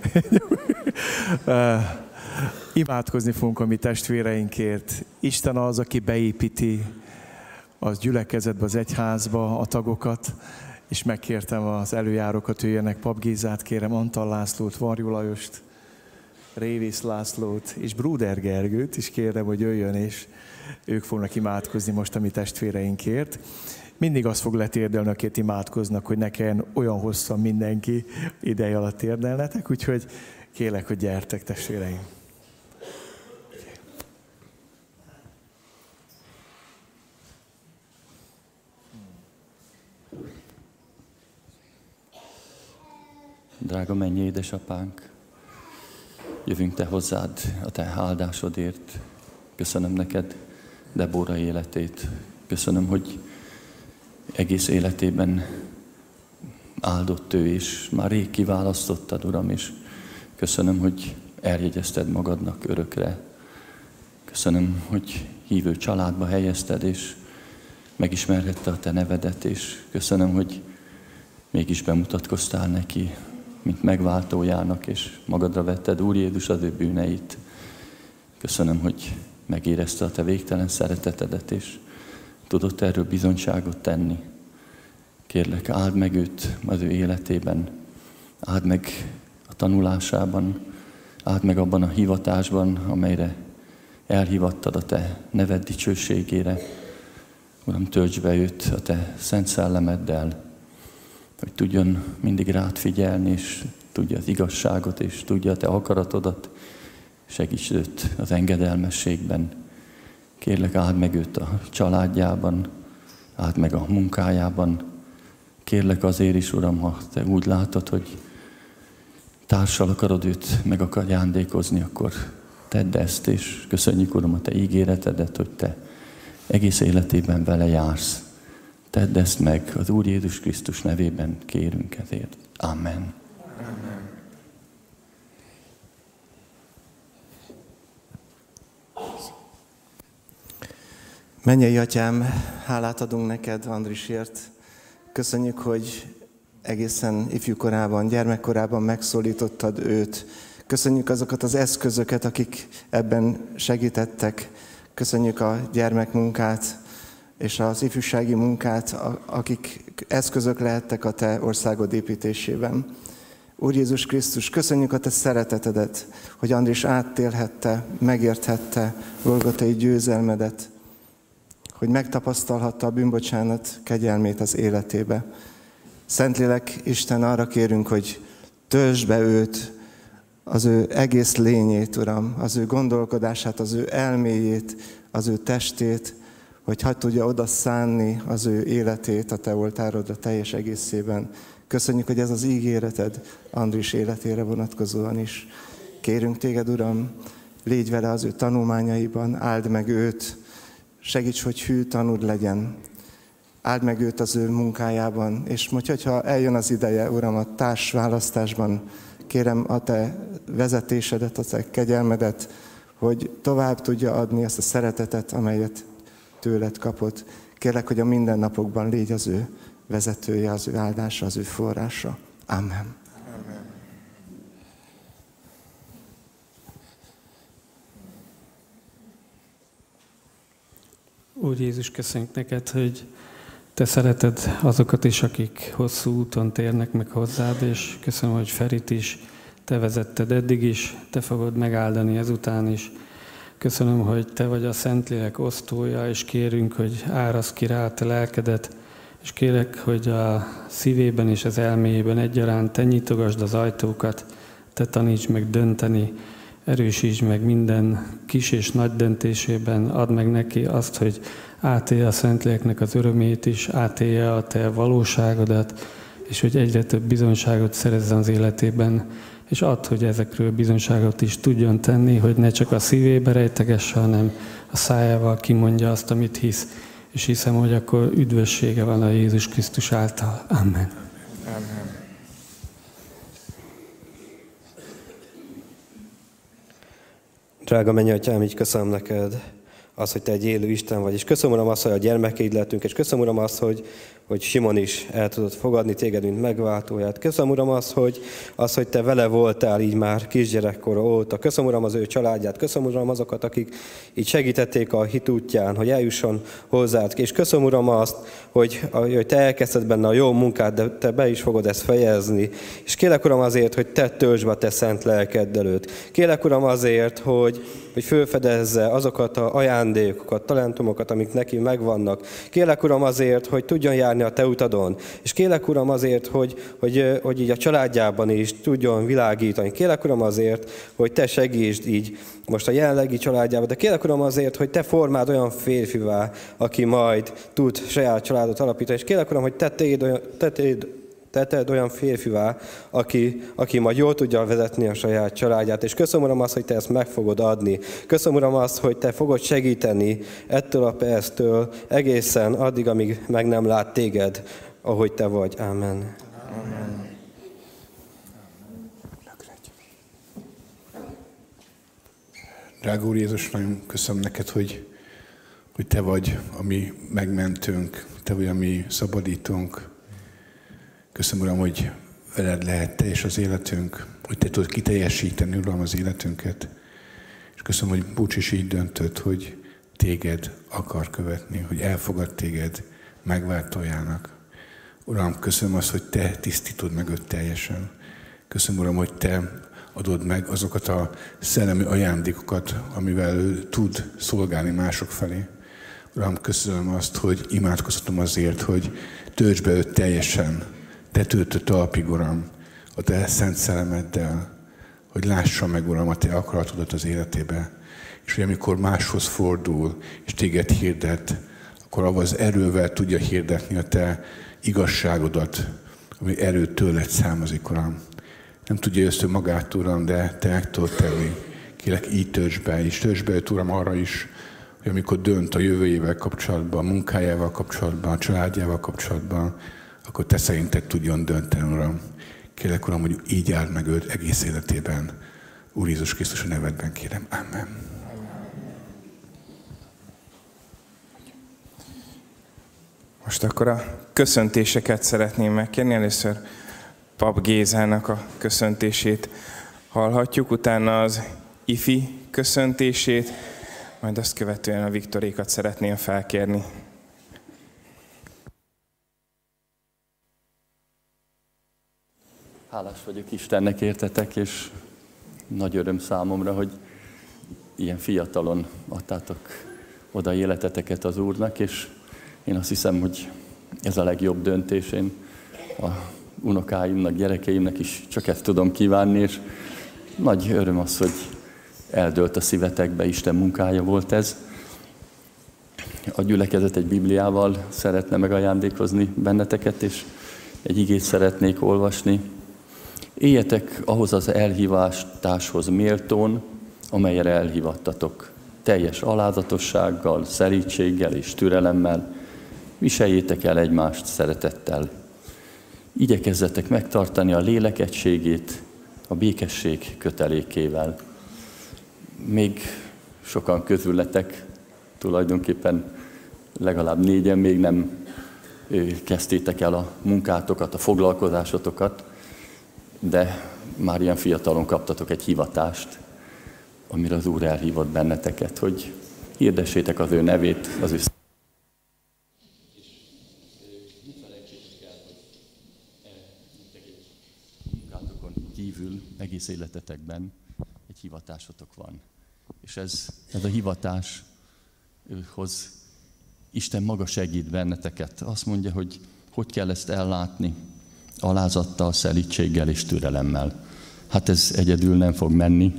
Eh, Imádkozni fogunk a mi testvéreinkért. Isten az, aki beépíti az gyülekezetbe, az egyházba a tagokat, és megkértem az előjárókat, jöjjenek Pap Gézát, kérem Antal Lászlót, Varjú Lajost, Révész Lászlót és Bruder Gergőt is kérem, hogy jöjjön, és ők fognak imádkozni most a mi testvéreinkért. Mindig az fog letérdelni, akit imádkoznak, hogy ne kelljen olyan hosszan mindenki ideje alatt térdelnetek, úgyhogy kérlek, hogy gyertek testvéreim. Drága mennyi édesapánk, jövünk Te hozzád a Te áldásodért. Köszönöm neked Debóra életét. Köszönöm, hogy egész életében áldott ő, és már rég kiválasztottad, Uram, és köszönöm, hogy eljegyezted magadnak örökre. Köszönöm, hogy hívő családba helyezted, és megismerhette a Te nevedet, és köszönöm, hogy mégis bemutatkoztál neki, mint megváltójának, és magadra vetted Úr Jézus az ő bűneit. Köszönöm, hogy megérezte a te végtelen szeretetedet, és tudott erről bizonyságot tenni. Kérlek, áld meg őt az ő életében, áld meg a tanulásában, áld meg abban a hivatásban, amelyre elhivattad a te neved dicsőségére. Uram, tölts be őt a te szent szellemeddel, hogy tudjon mindig rád figyelni, és tudja az igazságot, és tudja a te akaratodat, segíts őt az engedelmességben. Kérlek, áld meg őt a családjában, áld meg a munkájában. Kérlek azért is, Uram, ha te úgy látod, hogy társal akarod őt meg akar jándékozni, akkor tedd ezt, és köszönjük, Uram, a te ígéretedet, hogy te egész életében vele jársz. Tedd ezt meg, az Úr Jézus Krisztus nevében kérünk ezért. Amen. Amen. Mennyei atyám, hálát adunk neked Andrisért. Köszönjük, hogy egészen ifjú korában, gyermekkorában megszólítottad őt. Köszönjük azokat az eszközöket, akik ebben segítettek. Köszönjük a gyermekmunkát és az ifjúsági munkát, akik eszközök lehettek a te országod építésében. Úr Jézus Krisztus, köszönjük a te szeretetedet, hogy Andris áttélhette, megérthette Golgotai győzelmedet, hogy megtapasztalhatta a bűnbocsánat kegyelmét az életébe. Szentlélek, Isten, arra kérünk, hogy töltsd be őt, az ő egész lényét, Uram, az ő gondolkodását, az ő elméjét, az ő testét, hogy hadd tudja oda szánni az ő életét a te oltárodra teljes egészében. Köszönjük, hogy ez az ígéreted Andris életére vonatkozóan is. Kérünk téged, Uram, légy vele az ő tanulmányaiban, áld meg őt, segíts, hogy hű tanúd legyen. Áld meg őt az ő munkájában, és most, hogyha eljön az ideje, Uram, a társválasztásban, kérem a te vezetésedet, a te kegyelmedet, hogy tovább tudja adni ezt a szeretetet, amelyet tőled kapott. Kérlek, hogy a mindennapokban légy az ő vezetője, az ő áldása, az ő forrása. Amen. Úr Jézus, köszönjük neked, hogy te szereted azokat is, akik hosszú úton térnek meg hozzád, és köszönöm, hogy Ferit is te vezetted eddig is, te fogod megáldani ezután is. Köszönöm, hogy te vagy a Szentlélek osztója, és kérünk, hogy árasz ki rá te lelkedet, és kérek, hogy a szívében és az elméjében egyaránt te nyitogasd az ajtókat, te taníts meg dönteni, erősítsd meg minden kis és nagy döntésében, add meg neki azt, hogy átélje a Szentléleknek az örömét is, átélje a te valóságodat, és hogy egyre több bizonyságot szerezzen az életében, és add, hogy ezekről bizonyságot is tudjon tenni, hogy ne csak a szívébe rejtegesse, hanem a szájával kimondja azt, amit hisz. És hiszem, hogy akkor üdvössége van a Jézus Krisztus által. Amen. Amen. Drága mennyi atyám, így köszönöm neked az, hogy Te egy élő Isten vagy. És köszönöm, Uram, azt, hogy a gyermekeid lehetünk, és köszönöm, Uram, azt, hogy, hogy Simon is el tudott fogadni Téged, mint megváltóját. Köszönöm, Uram, azt, hogy, az, hogy Te vele voltál így már kisgyerekkor óta. Köszönöm, Uram, az ő családját. Köszönöm, Uram, azokat, akik így segítették a hit útján, hogy eljusson hozzád. És köszönöm, Uram, azt, hogy, hogy Te elkezdted benne a jó munkát, de Te be is fogod ezt fejezni. És kérlek, Uram, azért, hogy Te töltsd be Te szent lelked előtt. Kérlek, Uram, azért, hogy, hogy fölfedezze azokat a ajándékokat, talentumokat, amik neki megvannak. Kérlek, Uram, azért, hogy tudjon járni a Te utadon. És kérlek, Uram, azért, hogy, hogy, hogy így a családjában is tudjon világítani. Kérlek, Uram, azért, hogy Te segítsd így most a jelenlegi családjában, de kérlek, Uram, azért, hogy Te formád olyan férfivá, aki majd tud saját családot alapítani. És kérlek, Uram, hogy Te téd olyan, te téd, teted olyan férfivá, aki, aki majd jól tudja vezetni a saját családját. És köszönöm, Uram, azt, hogy Te ezt meg fogod adni. Köszönöm, Uram, azt, hogy Te fogod segíteni ettől a perctől egészen addig, amíg meg nem lát Téged, ahogy Te vagy. Amen. Amen. Drága Úr Jézus, nagyon köszönöm neked, hogy, hogy Te vagy a mi megmentőnk, Te vagy a mi szabadítónk. Köszönöm, Uram, hogy veled lehet teljes az életünk, hogy Te tudod kiteljesíteni, Uram, az életünket. És köszönöm, hogy Búcs is így döntött, hogy Téged akar követni, hogy elfogad Téged megváltójának. Uram, köszönöm azt, hogy Te tisztítod meg őt teljesen. Köszönöm, Uram, hogy Te adod meg azokat a szellemi ajándékokat, amivel ő tud szolgálni mások felé. Uram, köszönöm azt, hogy imádkozhatom azért, hogy töltsd be őt teljesen, te töltött talpig, Uram, a te szent szellemeddel, hogy lássa meg, Uram, a te akaratodat az életébe. És hogy amikor máshoz fordul, és téged hirdet, akkor avval az erővel tudja hirdetni a te igazságodat, ami erő tőled származik, Uram. Nem tudja ezt magát, Uram, de te meg tudod tenni. Kélek így töltsd be, és töltsd be Uram, arra is, hogy amikor dönt a jövőjével kapcsolatban, a munkájával kapcsolatban, a családjával kapcsolatban, akkor te szerinted tudjon dönteni, Uram. Kérlek, Uram, hogy így áld meg őt egész életében. Úr Jézus Krisztus a nevedben kérem. Amen. Most akkor a köszöntéseket szeretném megkérni. Először Pap Gézának a köszöntését hallhatjuk, utána az IFI köszöntését, majd azt követően a Viktorékat szeretném felkérni. Hálás vagyok Istennek értetek, és nagy öröm számomra, hogy ilyen fiatalon adtátok oda életeteket az Úrnak, és én azt hiszem, hogy ez a legjobb döntés. Én a unokáimnak, gyerekeimnek is csak ezt tudom kívánni, és nagy öröm az, hogy eldőlt a szívetekbe, Isten munkája volt ez. A gyülekezet egy Bibliával szeretne megajándékozni benneteket, és egy igét szeretnék olvasni. Éljetek ahhoz az elhívástárshoz méltón, amelyre elhívattatok. Teljes alázatossággal, szerítséggel és türelemmel, viseljétek el egymást szeretettel. Igyekezzetek megtartani a lélek egységét a békesség kötelékével. Még sokan közületek, tulajdonképpen legalább négyen még nem kezdtétek el a munkátokat, a foglalkozásotokat, de már ilyen fiatalon kaptatok egy hivatást, amire az Úr elhívott benneteket, hogy hirdessétek az ő nevét, az ő kívül egész életetekben egy hivatásotok van. És ez, ez a hivatáshoz Isten maga segít benneteket. Azt mondja, hogy hogy kell ezt ellátni, alázattal, szelítséggel és türelemmel. Hát ez egyedül nem fog menni,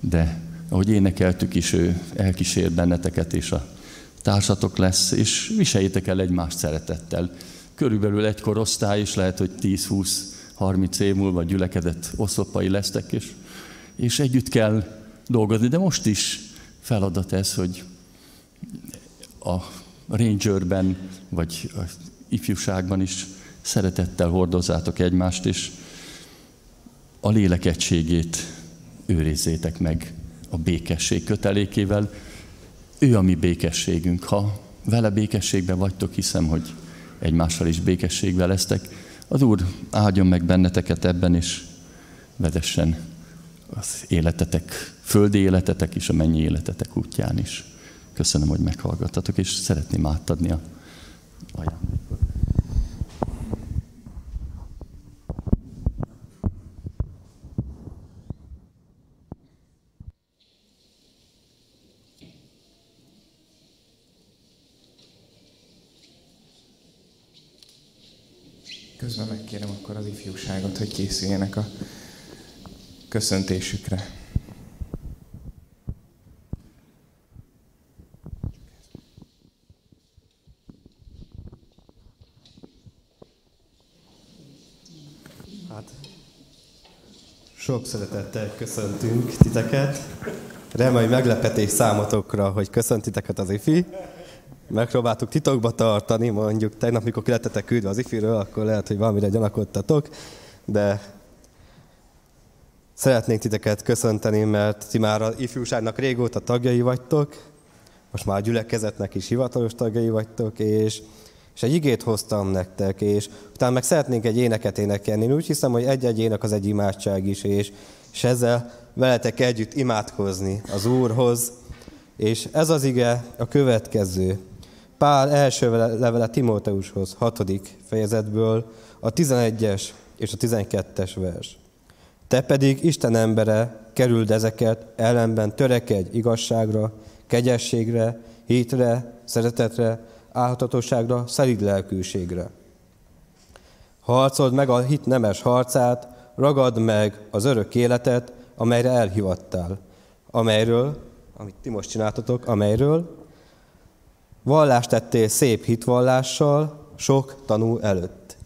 de ahogy énekeltük is, ő elkísér benneteket, és a társatok lesz, és viseljétek el egymást szeretettel. Körülbelül egy korosztály, és lehet, hogy 10-20-30 év múlva gyülekezett oszlopai lesztek, és, és együtt kell dolgozni. De most is feladat ez, hogy a rangerben, vagy a ifjúságban is szeretettel hordozzátok egymást, és a lélek egységét őrizzétek meg a békesség kötelékével. ő a mi békességünk. Ha vele békességben vagytok, hiszem, hogy egymással is békességben lesztek. Az Úr áldjon meg benneteket ebben, és vezessen az életetek, földi életetek és a mennyi életetek útján is. Köszönöm, hogy meghallgattatok, és szeretném átadni a ajándékot. Közben megkérem akkor az ifjúságot, hogy készüljenek a köszöntésükre. Hát, sok szeretettel köszöntünk titeket. Remélem, hogy meglepetés számotokra, hogy köszönt titeket az ifi. Megpróbáltuk titokba tartani, mondjuk tegnap, mikor kilettetek küldve az ifiről, akkor lehet, hogy valamire gyanakodtatok, de szeretnénk titeket köszönteni, mert ti már az ifjúságnak régóta tagjai vagytok, most már a gyülekezetnek is hivatalos tagjai vagytok, és, és egy igét hoztam nektek, és utána meg szeretnénk egy éneket énekelni. Én úgy hiszem, hogy egy-egy ének az egy imádság is, és, és ezzel veletek együtt imádkozni az Úrhoz. És ez az ige a következő. Pál első levele Timóteushoz, hatodik fejezetből, a 11-es és a 12-es vers. Te pedig Isten embere, kerüld ezeket, ellenben törekedj igazságra, kegyességre, hitre, szeretetre, álhatatosságra, szelíd lelkűségre. Harcold meg a hit nemes harcát, ragad meg az örök életet, amelyre elhivattál, amelyről, amit ti most csináltatok, amelyről vallást tettél szép hitvallással, sok tanú előtt.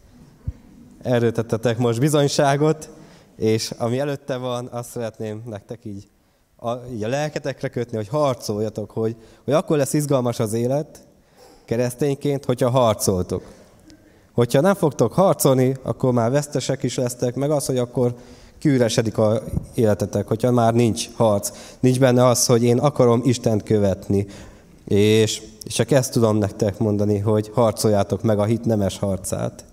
Erről tettetek most bizonyságot, és ami előtte van, azt szeretném nektek így a, így a lelketekre kötni, hogy harcoljatok, hogy, hogy akkor lesz izgalmas az élet keresztényként, hogyha harcoltok. Hogyha nem fogtok harcolni, akkor már vesztesek is lesztek, meg az, hogy akkor kiüresedik a életetek, hogyha már nincs harc. Nincs benne az, hogy én akarom Istent követni. És, és csak ezt tudom nektek mondani, hogy harcoljátok meg a hit nemes harcát.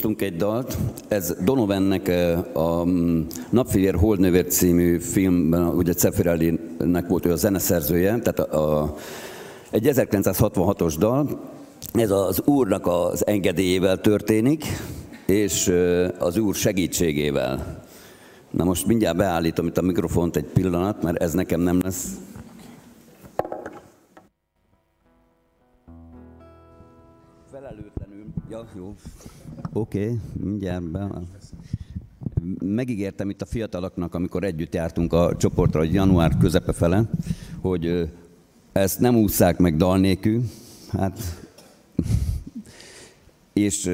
Hoztunk egy dalt. Ez Donovannek a mm, Napfélér Holdnövér című filmben, ugye Cefirelli-nek volt ő a zeneszerzője, tehát a, a, egy 1966-os dal. Ez az úrnak az engedélyével történik, és az úr segítségével. Na most mindjárt beállítom itt a mikrofont egy pillanat, mert ez nekem nem lesz jó. Oké, mindjárt be. Megígértem itt a fiataloknak, amikor együtt jártunk a csoportra, hogy január közepe fele, hogy ezt nem ússzák meg dal nélkül. Hát, és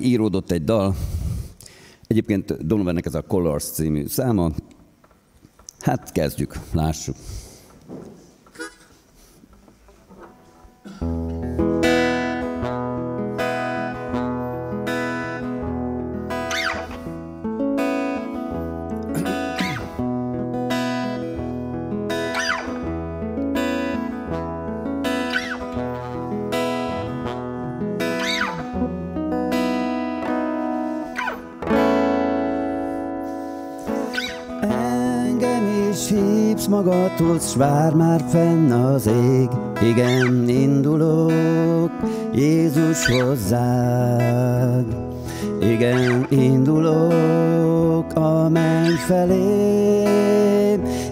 íródott egy dal. Egyébként Donovannek ez a Colors című száma. Hát kezdjük, lássuk. Engem magadhoz, s vár már fenn az ég. Igen, indulok Jézus hozzád. Igen, indulok a menny felé,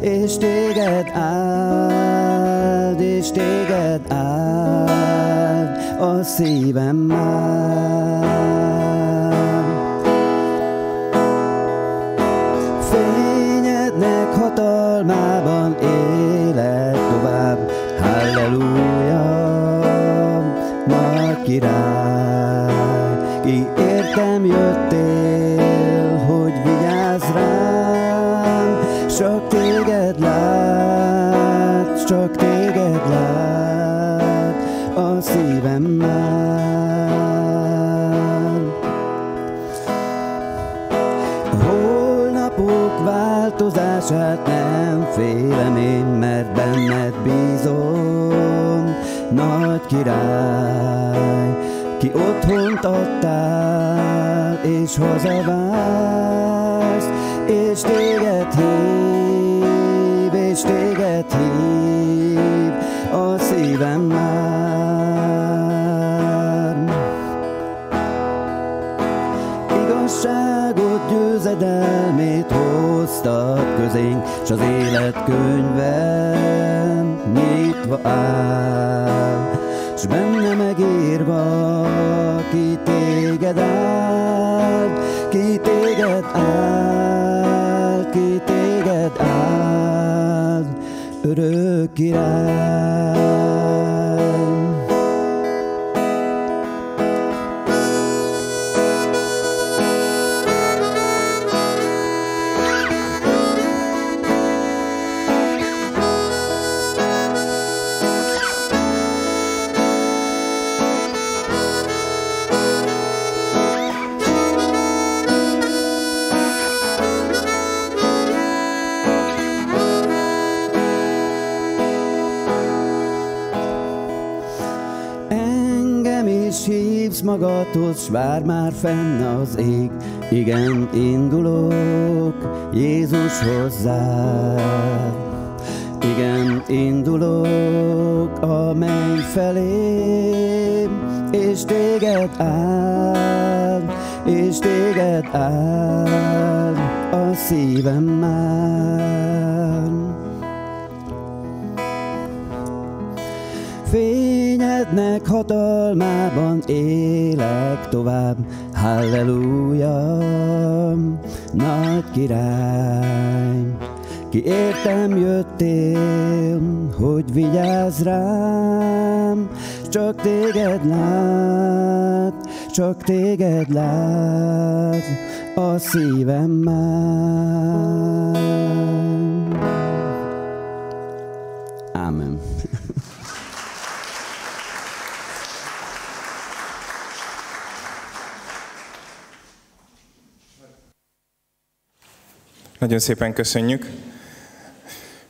és téged áld, és téged áld a szívem már. Fényednek hatalmában élek király, ki értem jöttél, hogy vigyázz rám, csak téged lát, csak téged lát, a szívem már. Holnapok változását nem félem én, mert benned bízom, nagy király, ki otthont adtál, és hazavársz, és téged hív, és téged hív, a szívem már. Igazságot, győzedelmét hoztad közénk, s az élet könyvem nyitva áll, s benne megírva, ki téged áld, ki téged áld, ki téged áld, örök király. Magadhoz, s vár már fenn az ég. Igen, indulok Jézus hozzád. Igen, indulok a menny felé, és téged áld, és téged áld a szívem már. Fényednek hatalmában élek tovább, halleluja, nagy király. Ki értem jöttél, hogy vigyázz rám, csak téged lát, csak téged lát, a szívem már. Nagyon szépen köszönjük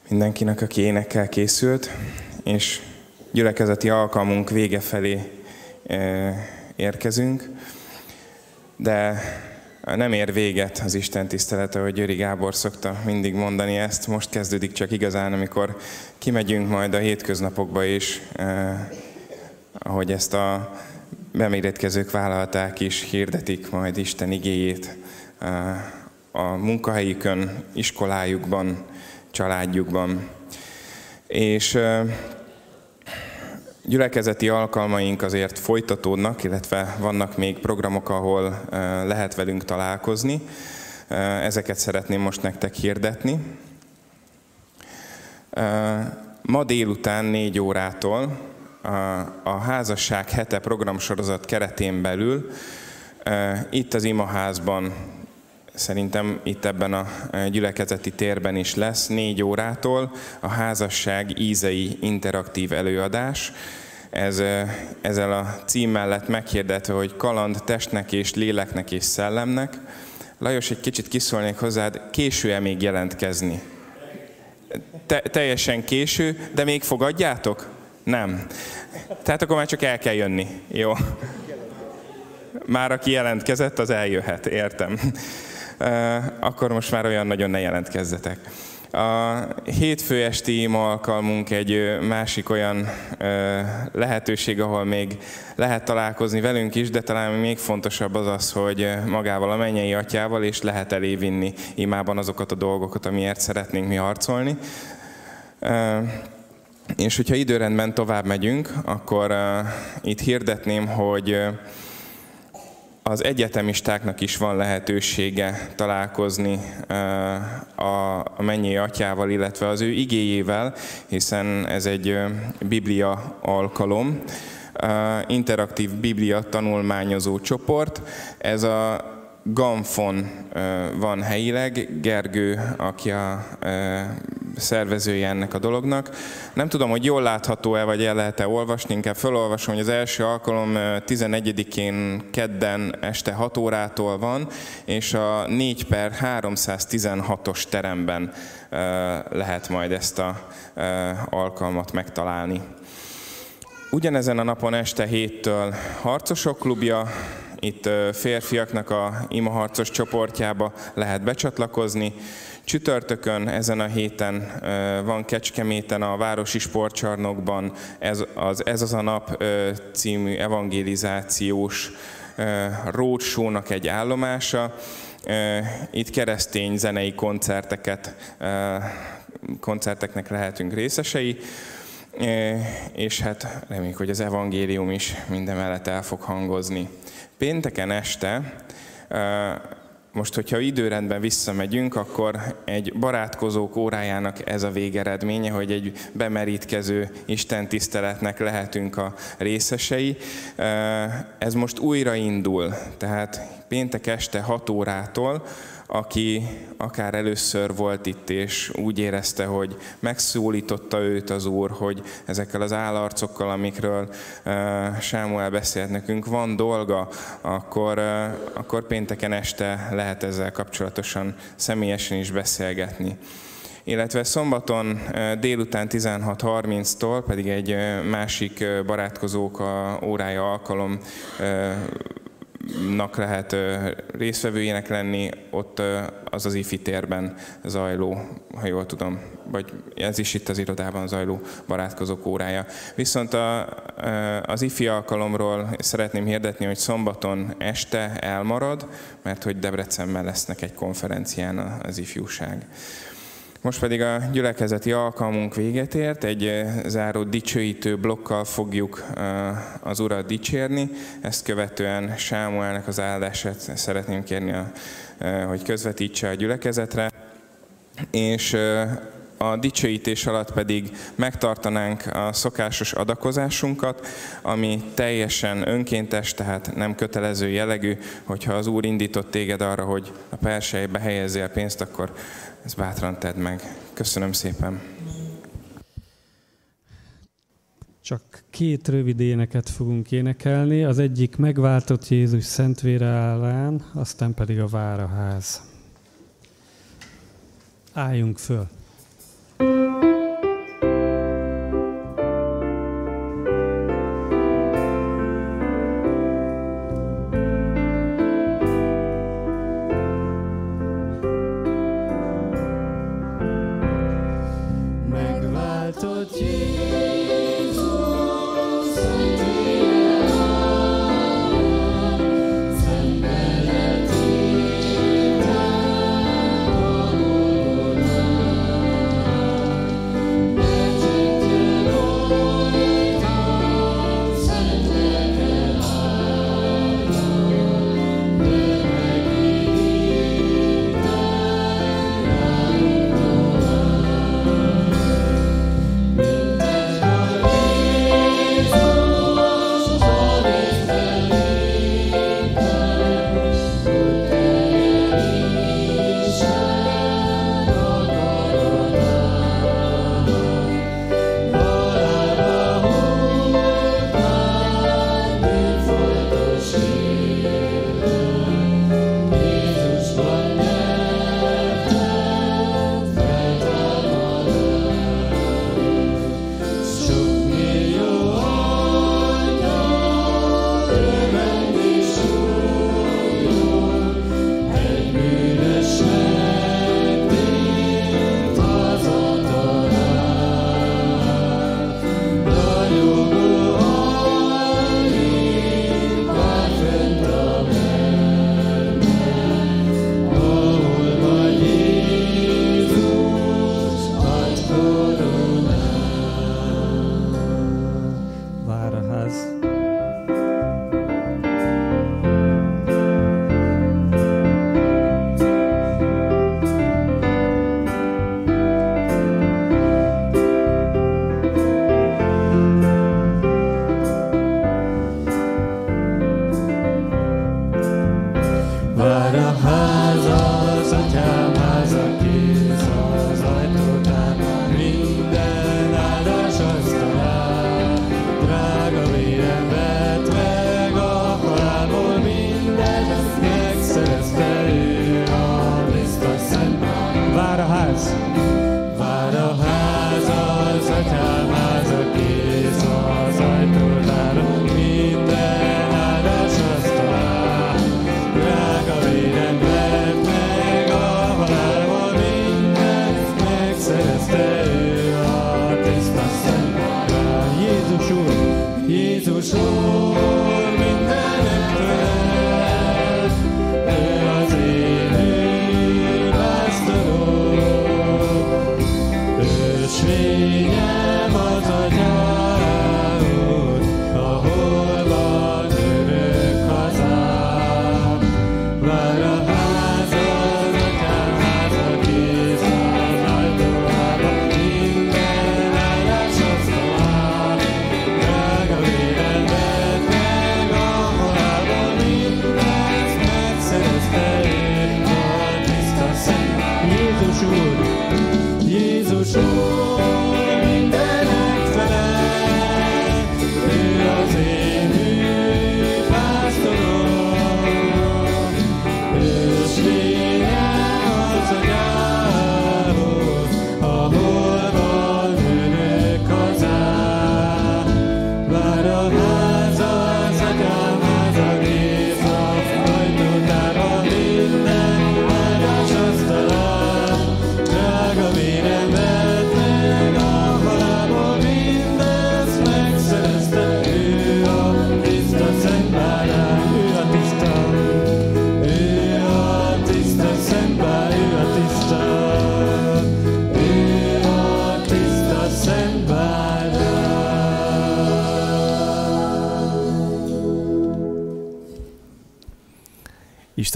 mindenkinek, aki énekkel készült, és gyülekezeti alkalmunk vége felé eh, érkezünk. de nem ér véget az Isten tisztelete, hogy Győri Gábor szokta mindig mondani ezt. Most kezdődik csak igazán, amikor kimegyünk majd a hétköznapokba is, eh, ahogy ezt a beméretkezők vállalták is, hirdetik majd Isten igéjét eh, a munkahelyükön, iskolájukban, családjukban. És gyülekezeti alkalmaink azért folytatódnak, illetve vannak még programok, ahol eh, lehet velünk találkozni. Ezeket szeretném most nektek hirdetni. Ma délután 4 órától a- házasság hete programsorozat keretén belül itt az imaházban Szerintem itt ebben a eh, gyülekezeti térben is lesz négy órától a házasság ízei interaktív előadás. Ez, eh, ezzel a cím mellett meghirdetve, hogy kaland testnek és léleknek és szellemnek. Lajos, egy kicsit kiszólnék hozzád, késő-e még jelentkezni? Te, teljesen késő, de még fogadjátok? Nem. Tehát akkor már csak el kell jönni. Jó. Már aki jelentkezett, az eljöhet, értem. Eh, Akkor most már olyan nagyon ne jelentkezzetek. A hétfő esti ima alkalmunk egy másik olyan lehetőség, ahol még lehet találkozni velünk is, de talán még fontosabb az az, hogy magával a mennyei atyával, és lehet elévinni imában azokat a dolgokat, amiért szeretnénk mi harcolni. Ö, És hogyha időrendben tovább megyünk, akkor ö, itt hirdetném, hogy az egyetemistáknak is van lehetősége találkozni eh, a mennyi atyával, illetve az ő igéjével, hiszen ez egy eh, biblia alkalom, eh, interaktív biblia tanulmányozó csoport. Ez a Gamfon eh, van helyileg, Gergő, aki a szervezője ennek a dolognak. Nem tudom, hogy jól látható-e, vagy el lehet-e olvasni, inkább felolvasom, hogy az első alkalom eh, 11-én kedden este 6 órától van, és a 4 per 316-os teremben eh, lehet majd ezt a alkalmat megtalálni. Ugyanezen a napon este héttől harcosok klubja, itt férfiaknak a imaharcos csoportjába lehet becsatlakozni. Csütörtökön ezen a héten van Kecskeméten a Városi Sportcsarnokban ez az, ez az a nap című evangelizációs ö, roadshow-nak egy állomása. Itt keresztény zenei koncerteket, koncerteknek lehetünk részesei. És hát reméljük, hogy az evangélium is minden mellett el fog hangozni. Pénteken este, most, hogyha időrendben visszamegyünk, akkor egy barátkozók órájának ez a végeredménye, hogy egy bemerítkező Isten tiszteletnek lehetünk a részesei. Ez most újra indul, tehát péntek este 6 órától, aki akár először volt itt, és úgy érezte, hogy megszólította őt az Úr, hogy ezekkel az állarcokkal, amikről uh, Sámuel beszélt nekünk, van dolga, akkor, uh, akkor pénteken este lehet ezzel kapcsolatosan személyesen is beszélgetni. Illetve szombaton uh, délután 16.30-tól pedig egy másik barátkozók órája alkalom nak lehet ö, résztvevőjének lenni, ott az az IFI térben zajló, ha jól tudom, vagy ez is itt az irodában zajló barátkozók órája. Viszont a, az IFI alkalomról szeretném hirdetni, hogy szombaton este elmarad, mert hogy Debrecenben lesznek egy konferencián az ifjúság. Most pedig a gyülekezeti alkalmunk véget ért, egy eh, záró dicsőítő blokkal fogjuk eh, az Urat dicsérni, ezt követően Sámuelnek az áldását szeretném kérni, eh, hogy közvetítse a gyülekezetre, és a dicsőítés alatt pedig megtartanánk a szokásos adakozásunkat, ami teljesen önkéntes, tehát nem kötelező jellegű, hogyha az Úr indított téged arra, hogy a persejbe helyezzél pénzt, akkor ezt bátran tedd meg. Köszönöm szépen. Csak két rövid éneket fogunk énekelni, az egyik megváltott Jézus szentvére állán, aztán pedig a Váraház. Álljunk föl! Thank you.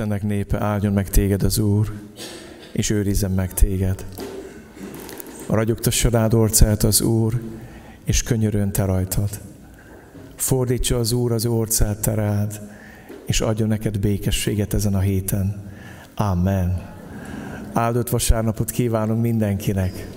Istennek népe, áldjon meg téged az Úr, és őrizzen meg téged. Ragyogtassa rád orcát az Úr, és könyörön te rajtad. Fordítsa az Úr az orcát te rád, és adjon neked békességet ezen a héten. Amen. Áldott vasárnapot kívánunk mindenkinek!